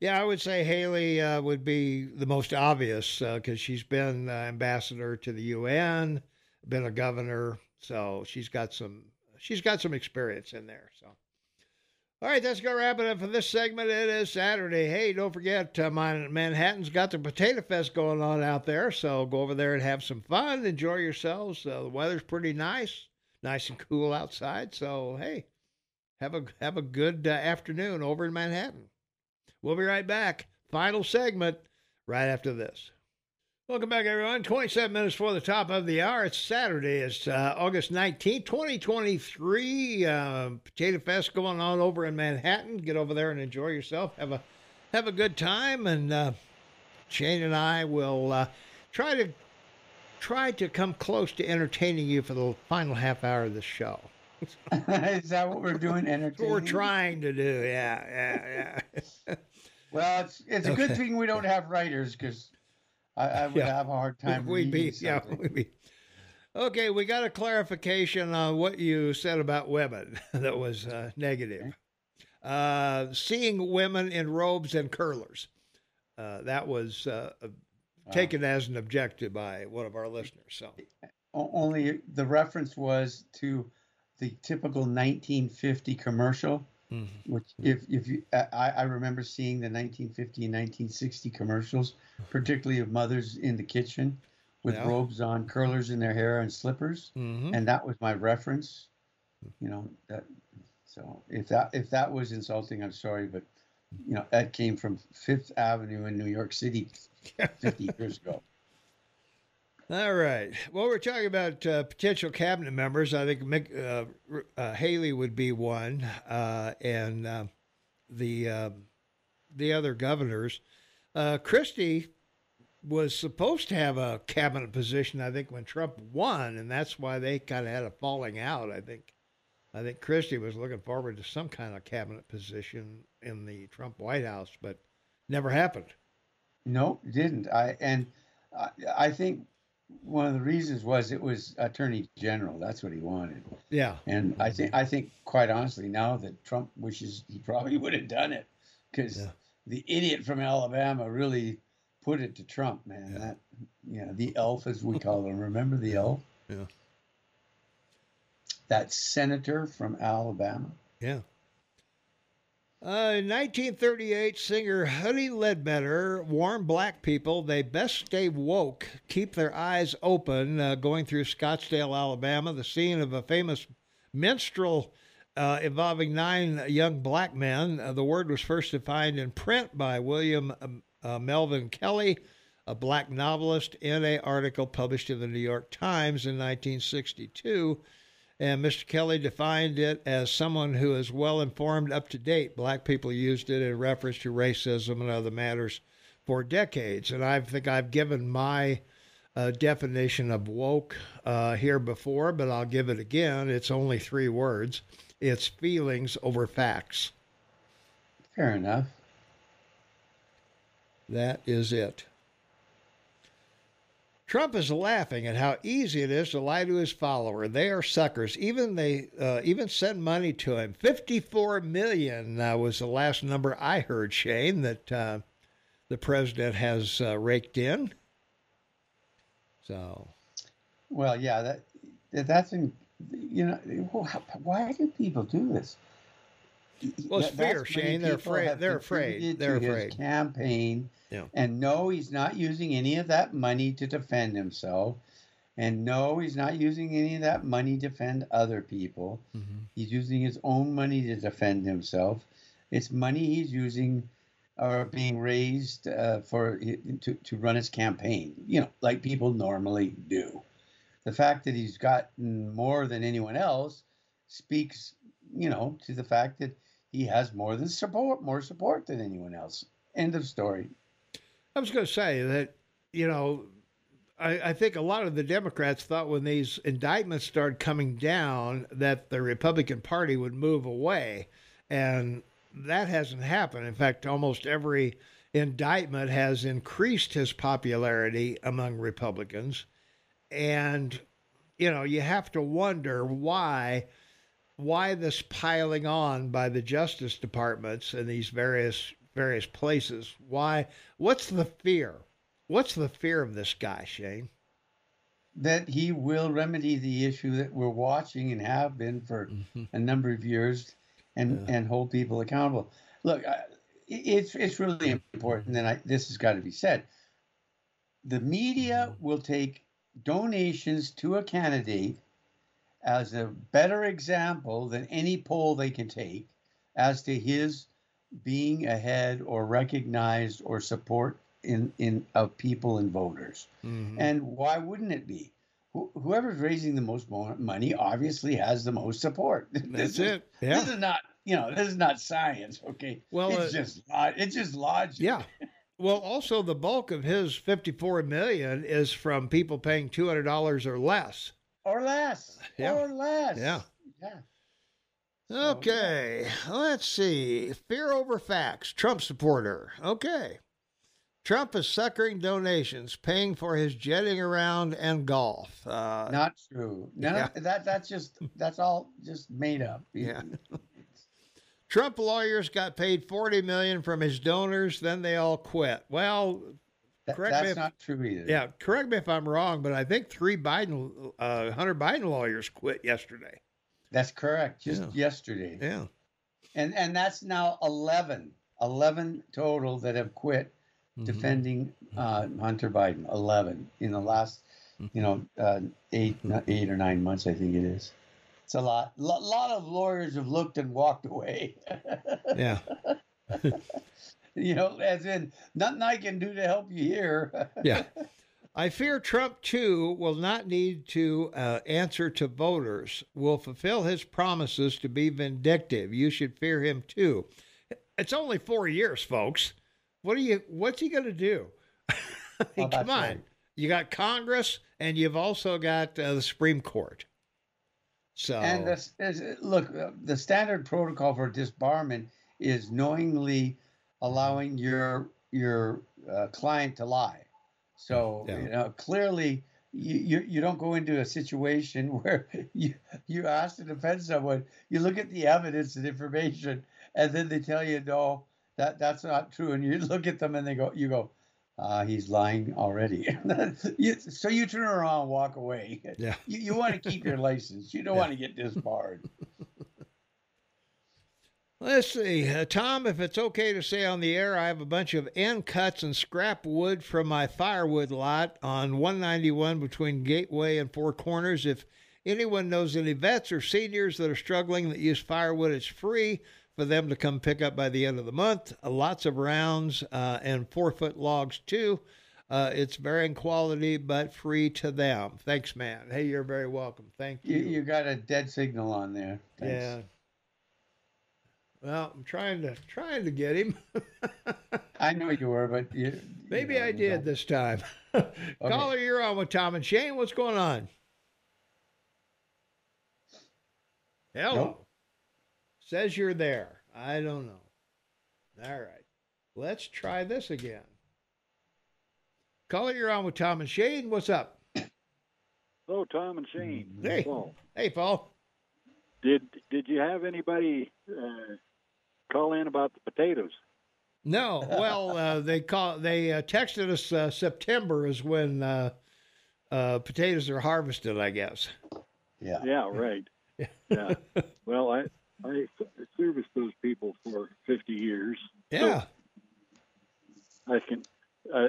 yeah, I would say Haley uh, would be the most obvious because uh, she's been uh, ambassador to the UN, been a governor, so she's got some she's got some experience in there. So. All right, that's going to wrap it up for this segment. It is Saturday. Hey, don't forget, uh, Manhattan's got the Potato Fest going on out there. So go over there and have some fun. Enjoy yourselves. Uh, the weather's pretty nice nice and cool outside. So hey, have a have a good uh, afternoon over in Manhattan. We'll be right back. Final segment right after this. Welcome back, everyone. 27 minutes for the top of the hour. It's Saturday. It's uh, August 19th, 2023. Uh, Potato Fest going on over in Manhattan. Get over there and enjoy yourself. Have a have a good time. And uh, Shane and I will uh, try to try to come close to entertaining you for the final half hour of the show. [laughs] Is that what we're doing? [laughs] Entertaining? we're trying to do. Yeah, yeah, yeah. [laughs] well, it's it's a okay. good thing we don't have writers because I, I, would yeah. have a hard time. [laughs] We'd be yeah, we'd be. Okay, we got a clarification on what you said about women [laughs] that was uh, negative. Uh, seeing women in robes and curlers. Uh, that was uh, taken as an objective by one of our listeners. So only the reference was to the typical 1950 commercial, mm-hmm. which if if you I, I remember seeing the 1950 and 1960 commercials, particularly of mothers in the kitchen with yeah. robes on, curlers in their hair, and slippers, mm-hmm. and that was my reference. You know that. So if that if that was insulting, I'm sorry, but you know that came from Fifth Avenue in New York City [laughs] 50 years ago. All right. Well, we're talking about uh, potential cabinet members. I think Mick, uh, uh, Haley would be one, uh, and uh, the um, the other governors. Uh, Christie was supposed to have a cabinet position. I think when Trump won, and that's why they kind of had a falling out. I think. I think Christie was looking forward to some kind of cabinet position in the Trump White House, but never happened. No, didn't. I and I think one of the reasons was it was attorney general. That's what he wanted. Yeah. And I think I think quite honestly now that Trump wishes he probably [laughs] would have done it because yeah. the idiot from Alabama really put it to Trump, man. Yeah. That yeah, the elf as we call him. Remember the elf? Yeah. That senator from Alabama. Yeah. Uh, in 1938, singer Huddie Ledbetter warned black people they best stay woke, keep their eyes open, uh, going through Scottsdale, Alabama, the scene of a famous minstrel uh, involving nine young black men. Uh, the word was first defined in print by William um, uh, Melvin Kelley, a black novelist, in an article published in the New York Times in 1962. And Mr. Kelley defined it as someone who is well informed, up to date. Black people used it in reference to racism and other matters for decades. And I think I've given my uh, definition of woke uh, here before, but I'll give it again. It's only three words it's feelings over facts. Fair enough. That is it. Trump is laughing at how easy it is to lie to his follower. They are suckers. Even they uh, even send money to him. Fifty-four million uh, was the last number I heard, Shane, that uh, the president has uh, raked in. So, well, yeah, that that's in, you know why do people do this? Well, it's fear, Shane. They're afraid. They're afraid. They're afraid. His campaign yeah. And no, he's not using any of that money to defend himself. And no, he's not using any of that money to defend other people. Mm-hmm. He's using his own money to defend himself. It's money he's using or being raised uh, for to, to run his campaign, you know, like people normally do. The fact that he's gotten more than anyone else speaks, you know, to the fact that he has more than support, more support than anyone else. End of story. I was going to say that, you know, I, I, think a lot of the Democrats thought when these indictments started coming down that the Republican Party would move away. And that hasn't happened. In fact, almost every indictment has increased his popularity among Republicans. And, you know, you have to wonder why why this piling on by the justice departments and these various various places. Why? What's the fear? What's the fear of this guy, Shane? That he will remedy the issue that we're watching and have been for mm-hmm. a number of years, and yeah. and hold people accountable. Look, it's it's really important, and I, this has got to be said. The media mm-hmm. will take donations to a candidate as a better example than any poll they can take as to his being ahead or recognized or support in, in of people and voters. Mm-hmm. And why wouldn't it be? whoever's raising the most money obviously has the most support. [laughs] That's it. Yeah. This is not, you know, this is not science. Okay. Well, it's uh, just it's just logic. Yeah. Well, also the bulk of his 54 million is from people paying $200 or less. Or less. Yeah. Or less. Yeah. Yeah. Okay, let's see. Fear over facts. Trump supporter. Okay. Trump is suckering donations, paying for his jetting around and golf. Uh, Not true. No, yeah. that that's just that's all just made up. [laughs] Yeah. Trump lawyers got paid forty million from his donors, then they all quit. Well, that, correct that's me if, not true either. Yeah, correct me if I'm wrong, but I think three Biden, uh, Hunter Biden lawyers quit yesterday. That's correct. Just yeah. yesterday. Yeah. And and that's now 11, 11 total that have quit mm-hmm. defending uh, Hunter Biden. 11 in the last, you know, uh, eight eight or nine months, I think it is. It's a lot. A lot of lawyers have looked and walked away. [laughs] yeah. [laughs] you know, as in nothing I can do to help you here. [laughs] yeah. I fear Trump, too, will not need to uh, answer to voters, will fulfill his promises to be vindictive. You should fear him, too. It's only four years, folks. What are you? What's he going to do? [laughs] come on. You got Congress, and you've also got uh, the Supreme Court. So and this is look, uh, the standard protocol for disbarment is knowingly allowing your your uh, client to lie. So yeah. you know, clearly, you, you, don't go into a situation [laughs] where you you ask to defend someone. You look at the evidence and information, and then they tell you no, that that's not true. And you [laughs] look at them and they go, you go, uh, he's lying already. [laughs] you, so you turn around and walk away. Yeah. You, you want to keep your license. You don't yeah. want to get disbarred. Let's see, uh, Tom, if it's okay to say on the air, I have a bunch of end cuts and scrap wood from my firewood lot on 191 between Gateway and Four Corners. If anyone knows any vets or seniors that are struggling that use firewood, it's free for them to come pick up by the end of the month. Uh, lots of rounds uh, and four foot logs, too. Uh, it's varying quality, but free to them. Thanks, man. Hey, you're very welcome. Thank you. You, you got a dead signal on there. Thanks. Yeah. Well, I'm trying to trying to get him. [laughs] I know you were, but you, maybe you know, I did this time. [laughs] okay. Caller, you're on with Tom and Shane. What's going on? Hello. Nope. Says you're there. I don't know. All right. Let's try this again. Caller, you're on with Tom and Shane. What's up? Hello, Tom and Shane. Hey, Paul. Hey, Paul. Did Did you have anybody uh, call in about the potatoes? No. Well, uh, they call they uh, texted us uh, September is when uh, uh, potatoes are harvested. I guess. Yeah. Yeah. Right. [laughs] yeah. Well, I I serviced those people for fifty years. Yeah. So I can.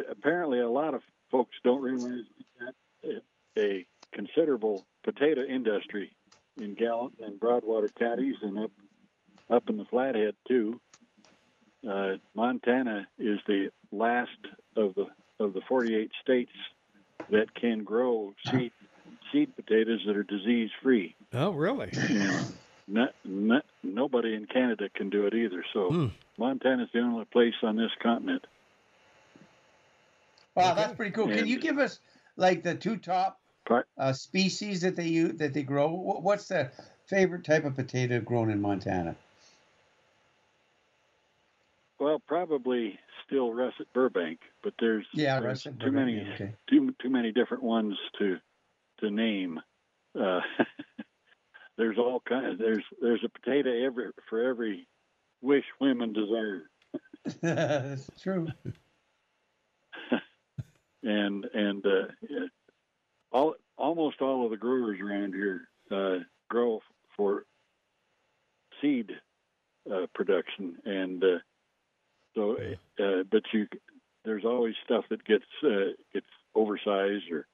apparently, a lot of folks don't realize that a considerable potato industry in Gallatin and Broadwater counties and up up in the Flathead too. Uh, Montana is the last of the of the 48 states that can grow seed seed potatoes that are disease free. Oh, really? Not, not, nobody in Canada can do it either. So hmm. Montana is the only place on this continent. Wow, that's pretty cool. And, can you give us like the two top uh, species that they use, that they grow? What's the favorite type of potato grown in Montana? Well, probably still russet Burbank, but there's yeah, there's too Burbank, many okay. too too many different ones to to name. Uh, [laughs] there's all kind of there's there's a potato every for every wish women desire. [laughs] That's true. [laughs] and and uh, all almost all of the growers around here uh, grow for seed uh, production, and uh, so, uh, but you, there's always stuff that gets uh, gets oversized or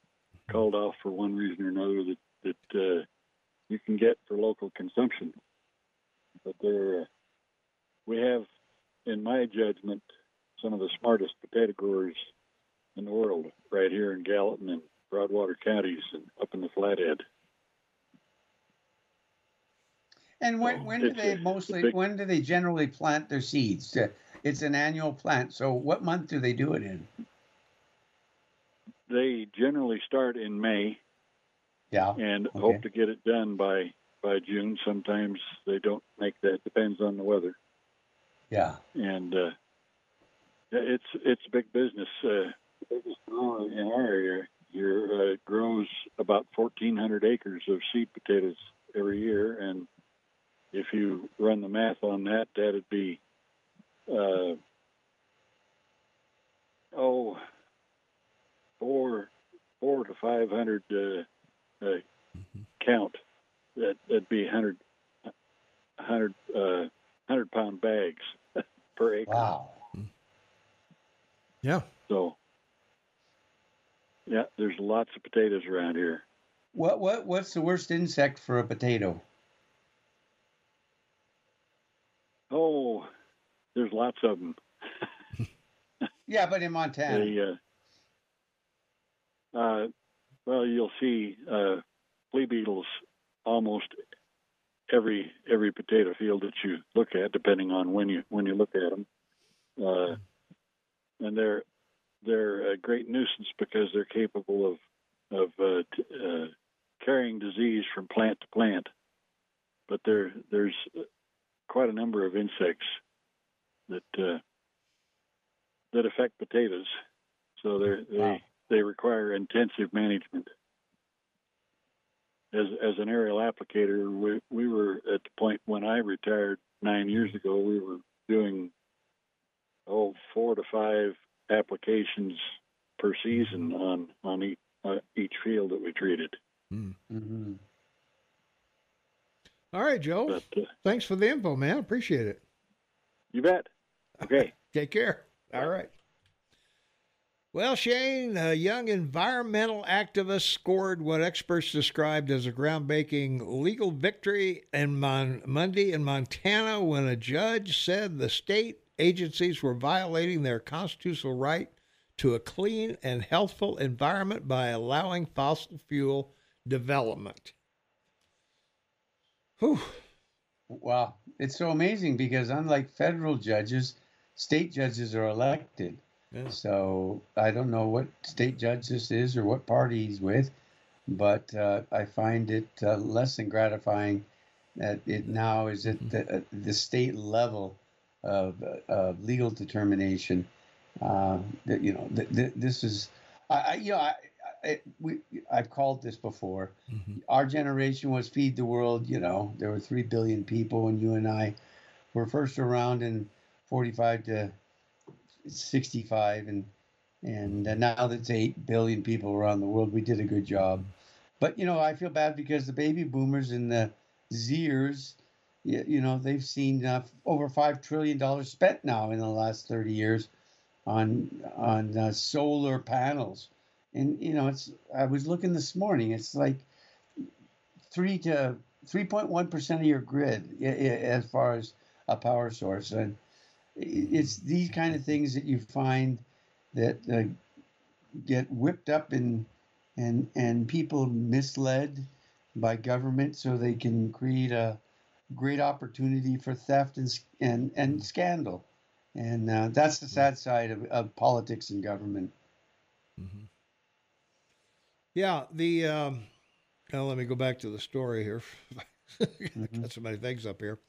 called off for one reason or another that that uh, you can get for local consumption. But there, uh, we have, in my judgment, some of the smartest potato growers in the world right here in Gallatin and Broadwater counties and up in the Flathead. And when, when do they mostly, big, when do they generally plant their seeds? It's an annual plant. So what month do they do it in? They generally start in May. Yeah. And okay. hope to get it done by by June. Sometimes they don't make that. Depends on the weather. Yeah. And uh, it's it's big business. Uh, biggest grower in our area here uh, grows about 1,400 acres of seed potatoes every year, and if you run the math on that, that'd be uh, oh, four, four to five hundred uh, uh, count. That that'd be hundred, hundred, uh, hundred pound bags [laughs] per acre. Wow. Yeah. So, yeah, there's lots of potatoes around here. What what what's the worst insect for a potato? Oh, there's lots of them. [laughs] yeah, but in Montana. The, uh, uh, well, you'll see uh, flea beetles almost every every potato field that you look at, depending on when you when you look at them. Uh, and they're they're a great nuisance because they're capable of of uh, t- uh, carrying disease from plant to plant. But there there's quite a number of insects that uh, that affect potatoes. So they wow. they require intensive management. As as an aerial applicator, we we were at the point when I retired nine years ago. We were doing oh four to five applications per season on on each, uh, each field that we treated. Hmm. Mm-hmm. All right, Joe. But, uh, Thanks for the info, man. Appreciate it. You bet. Okay. [laughs] Take care. All right. Well, Shane, a young environmental activist scored what experts described as a groundbreaking legal victory in Mon- Monday in Montana when a judge said the state agencies were violating their constitutional right to a clean and healthful environment by allowing fossil fuel development. Whew. Wow. It's so amazing because unlike federal judges, state judges are elected. Yeah. So I don't know what state judge this is or what party he's with, but uh, I find it uh, less than gratifying that it now is at the, uh, the state level of, of legal determination. Uh, that you know, th- th- this is I, you know, I, I, we, I've called this before. Mm-hmm. Our generation was feed the world. You know, there were three billion people, and you and I were first around in 45 to 65, and and now that's eight billion people around the world. We did a good job, but you know, I feel bad because the baby boomers and the Zers, you, you know, they've seen uh, over five trillion dollars spent now in the last 30 years on on uh, solar panels and you know it's i was looking this morning it's like 3 to 3.1% of your grid as far as a power source. And it's these kind of things that you find that uh, get whipped up and and and people misled by government so they can create a great opportunity for theft and and, and scandal. And uh, that's the sad side of, of politics and government. Mm-hmm. Yeah, the um, now let me go back to the story here. [laughs] mm-hmm. Got so many things up here.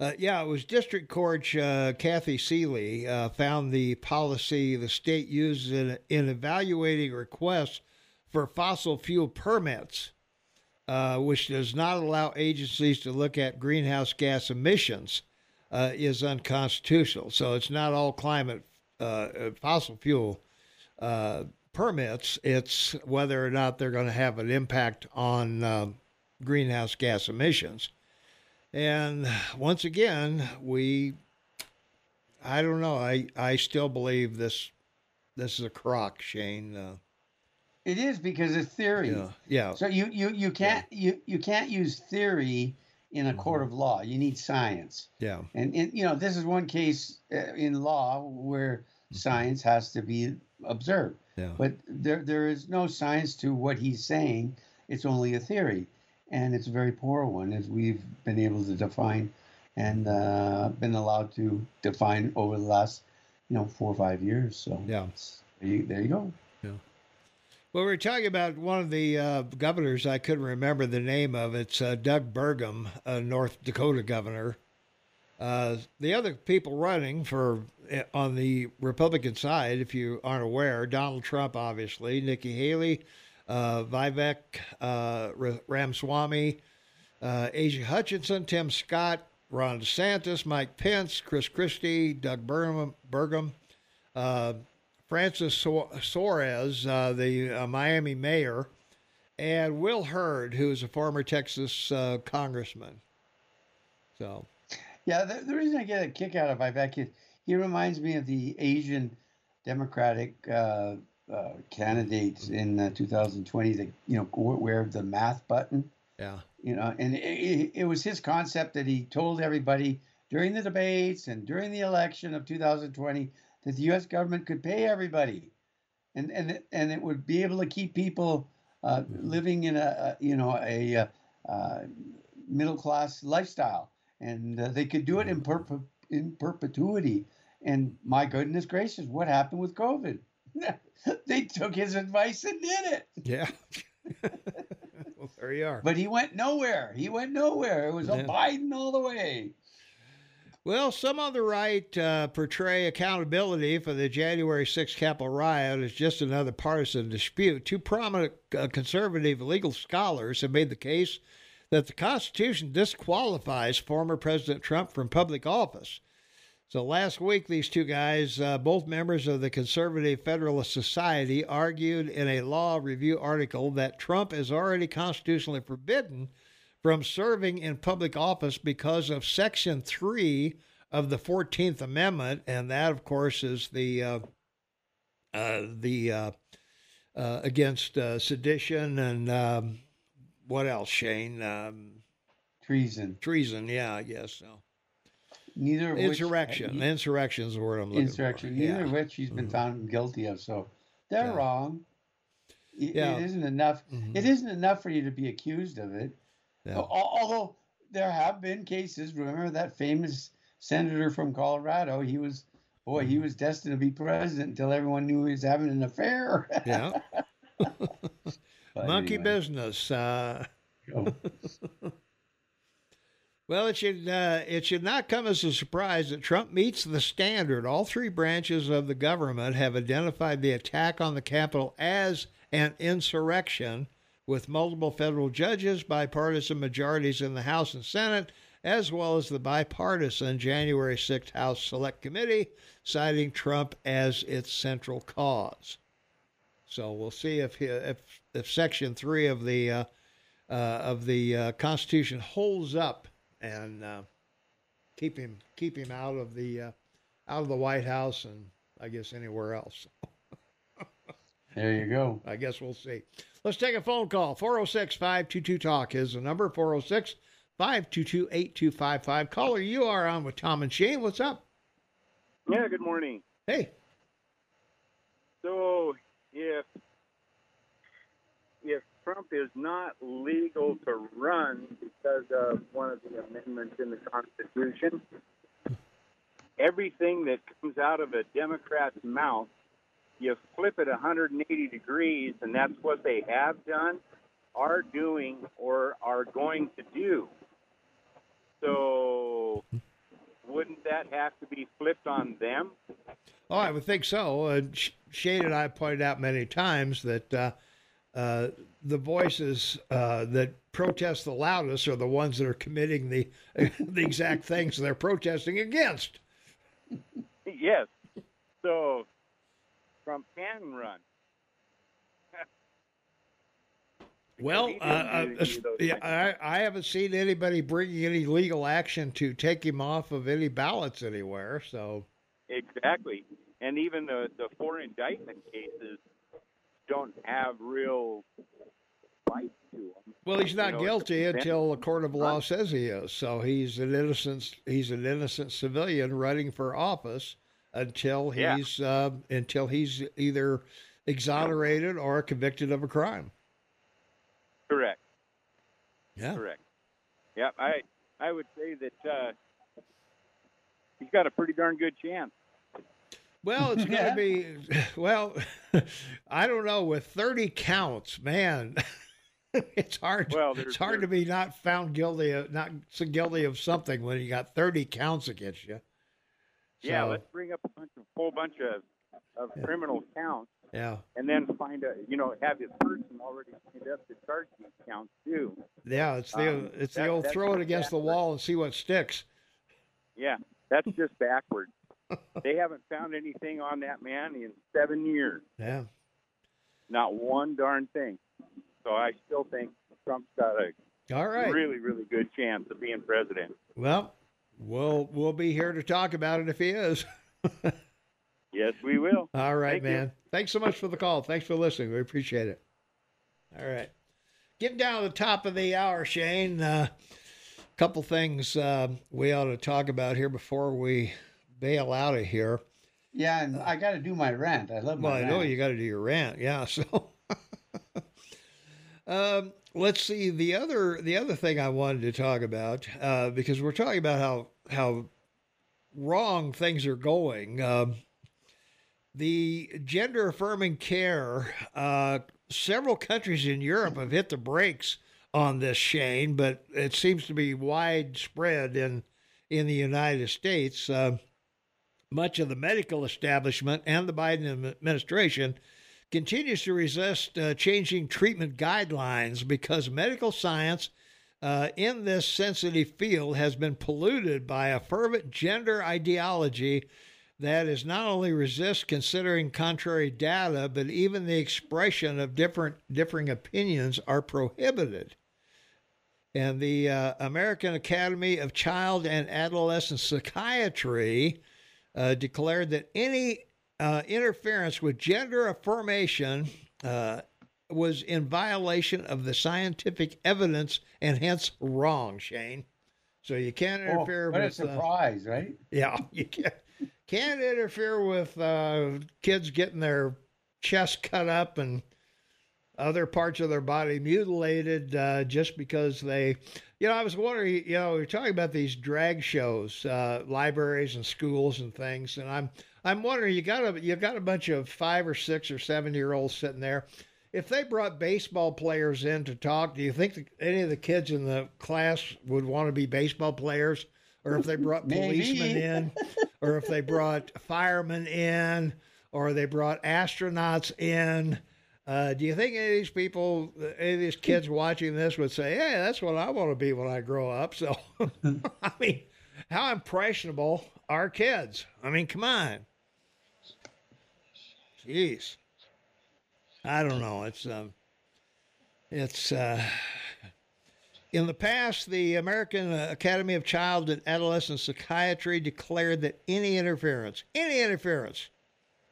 Uh, yeah, it was District Court uh, Kathy Seeley uh, found the policy the state uses in, in evaluating requests for fossil fuel permits, uh, which does not allow agencies to look at greenhouse gas emissions, uh, is unconstitutional. So it's not all climate uh, fossil fuel permits, it's whether or not they're going to have an impact on uh, greenhouse gas emissions. And once again, we, I don't know, I, I still believe this this is a crock, Shane. Uh, it is because it's theory. Yeah. yeah. So you, you, you can't yeah. you, you can't use theory in a mm-hmm. court of law. You need science. Yeah. And, and you know this is one case uh, in law where mm-hmm. science has to be observed. Yeah. But there, there is no science to what he's saying. It's only a theory, and it's a very poor one, as we've been able to define and uh, been allowed to define over the last, you know, four or five years. So yeah, there you, there you go. Yeah. Well, we are talking about one of the uh, governors. I couldn't remember the name of. It's uh, Doug Burgum, a North Dakota governor. Uh, the other people running for eh, on the Republican side, if you aren't aware, Donald Trump, obviously, Nikki Haley, uh, Vivek uh, Ramaswamy, uh, Asa Hutchinson, Tim Scott, Ron DeSantis, Mike Pence, Chris Christie, Doug Burgum, uh, Francis Suarez, uh, the Miami mayor, and Will Hurd, who is a former Texas congressman. So yeah, the, the, reason I get a kick out of Vivek is he reminds me of the Asian Democratic uh, uh, candidates in uh, 2020 that you know wear the math button. Yeah. You know, and it, it, was his concept that he told everybody during the debates and during the election of 2020 that the U.S. government could pay everybody, and and and it would be able to keep people uh, living in a, a, you know a, a uh, middle class lifestyle and uh, they could do it in, perp- in perpetuity. And my goodness gracious, what happened with COVID? [laughs] they took his advice and did it. Yeah. [laughs] [laughs] well, there you are. But he went nowhere. He went nowhere. It was yeah. a Biden all the way. Well, some on the right uh, portray accountability for the January 6th Capitol riot as just another partisan dispute. Two prominent uh, conservative legal scholars have made the case that the Constitution disqualifies former President Trump from public office. So last week, these two guys, uh, both members of the Conservative Federalist Society, argued in a law review article that Trump is already constitutionally forbidden from serving in public office because of Section 3 of the 14th Amendment. And that, of course, is the, uh, uh, the uh, uh, against uh, sedition and um, what else, Shane? Um, treason. Treason, yeah, I guess so. Neither insurrection. Which, insurrection Insurrection is the word I'm looking insurrection, for. Insurrection. Neither yeah. of which he's been mm-hmm. found guilty of. So they're yeah. wrong. It, yeah. it isn't enough. Mm-hmm. It isn't enough for you to be accused of it. Yeah. Although there have been cases. Remember that famous senator from Colorado? He was, boy, he mm-hmm. was destined to be president until everyone knew he was having an affair. Yeah. [laughs] [laughs] Monkey anyway. business. Uh, oh. [laughs] Well, it should uh, it should not come as a surprise that Trump meets the standard. All three branches of the government have identified the attack on the Capitol as an insurrection, with multiple federal judges, bipartisan majorities in the House and Senate, as well as the bipartisan January 6th House Select Committee, citing Trump as its central cause. So we'll see if if, if Section Three of the uh, uh, of the uh, Constitution holds up and uh, keep him keep him out of the uh, out of the White House and I guess anywhere else. [laughs] there you go. I guess we'll see. Let's take a phone call. 406 522 Talk is the number 406 522 8255. Caller, you are on with Tom and Shane. What's up? Yeah, good morning. Hey. So if if Trump is not legal to run because of one of the amendments in the Constitution. Everything that comes out of a Democrat's mouth, you flip it 180 degrees, and that's what they have done, are doing, or are going to do. So, wouldn't that have to be flipped on them? Oh, I would think so. Uh, Shane and I pointed out many times that uh, uh, the voices uh, that protest the loudest are the ones that are committing the [laughs] the exact things they're protesting against. Yes. So Trump can run. Well, uh, uh yeah, I, I haven't seen anybody bringing any legal action to take him off of any ballots anywhere. So exactly, and even the the four indictment cases don't have real fight to him. Well, he's not you know, guilty until the court of law says he is. So he's an innocent he's an innocent civilian running for office until he's yeah. uh, until he's either exonerated or convicted of a crime. Correct. Yeah. Correct. Yeah, I I would say that uh, he's got a pretty darn good chance. Well, it's going to be, well, [laughs] I don't know. With 30 counts, man, [laughs] it's hard. Well, it's hard to be not found guilty of not so guilty of something when you got 30 counts against you. So, yeah, let's bring up a bunch of, whole bunch of, of yeah. criminal counts. Yeah. And then find a, you know, have his person already lined up to charge these counts too. Yeah, it's the um, it's that, the old throw it against the wall and see what sticks. Yeah, that's [laughs] just backwards [laughs] they haven't found anything on that man in seven years. Yeah. Not one darn thing. So I still think Trump's got a all right really really good chance of being president. Well, we'll we'll be here to talk about it if he is. [laughs] yes, we will. [laughs] All right, Thank man. You. Thanks so much for the call. Thanks for listening. We appreciate it. All right. Getting down to the top of the hour, Shane. A uh, couple things uh, we ought to talk about here before we bail out of here. Yeah, and I got to do my rant. I love my. Well, I know you got to do your rant. Yeah, [laughs] so. [laughs] um, let's see the other the other thing I wanted to talk about uh, because we're talking about how how wrong things are going. Um, the gender affirming care. Uh, several countries in Europe have hit the brakes on this, Shane, but it seems to be widespread in in the United States. Uh, much of the medical establishment and the Biden administration continues to resist uh, changing treatment guidelines because medical science uh, in this sensitive field has been polluted by a fervent gender ideology that is not only resist considering contrary data, but even the expression of different differing opinions are prohibited. And the uh, American Academy of Child and Adolescent Psychiatry uh, declared that any uh, interference with gender affirmation uh, was in violation of the scientific evidence and hence wrong, Shane. So you can't oh, interfere oh, what with. What a uh, surprise, right? Yeah, [laughs] you can't, can't interfere with uh, kids getting their chest cut up and other parts of their body mutilated uh, just because they you know, I was wondering, you know, we are talking about these drag shows, uh, libraries and schools and things, and I'm I'm wondering, you got a you got a bunch of five or six or seven year olds sitting there, if they brought baseball players in to talk, do you think any of the kids in the class would want to be baseball players? Or if they brought [laughs] policemen in, [laughs] or if they brought firemen in, or they brought astronauts in, uh, do you think any of these people, any of these kids watching this would say, "Hey, that's what I want to be when I grow up"? So, [laughs] I mean, how impressionable are kids? I mean, come on. Jeez. I don't know. It's um, it's uh, in the past, the American Academy of Child and Adolescent Psychiatry declared that any interference, any interference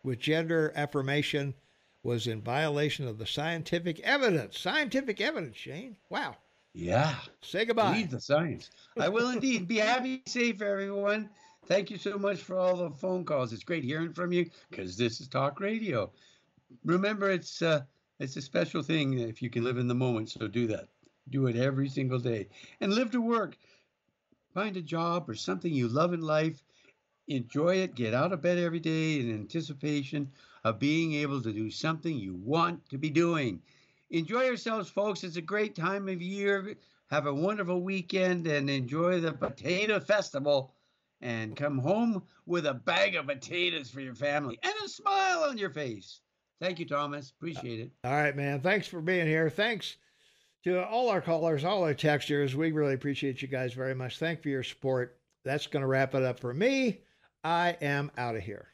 with gender affirmation was in violation of the scientific evidence. Scientific evidence, Shane. Wow. Yeah. Say goodbye. Read the science. I will indeed. Be happy, safe, everyone. Thank you so much for all the phone calls. It's great hearing from you because this is talk radio. Remember, it's uh, it's a special thing if you can live in the moment. So do that. Do it every single day and live to work. Find a job or something you love in life. Enjoy it. Get out of bed every day in anticipation of being able to do something you want to be doing. Enjoy yourselves, folks. It's a great time of year. Have a wonderful weekend and enjoy the Potato Festival. And come home with a bag of potatoes for your family and a smile on your face. Thank you, Thomas. Appreciate it. All right, man. Thanks for being here. Thanks to all our callers, all our texters. We really appreciate you guys very much. Thank you for your support. That's going to wrap it up for me. I am out of here.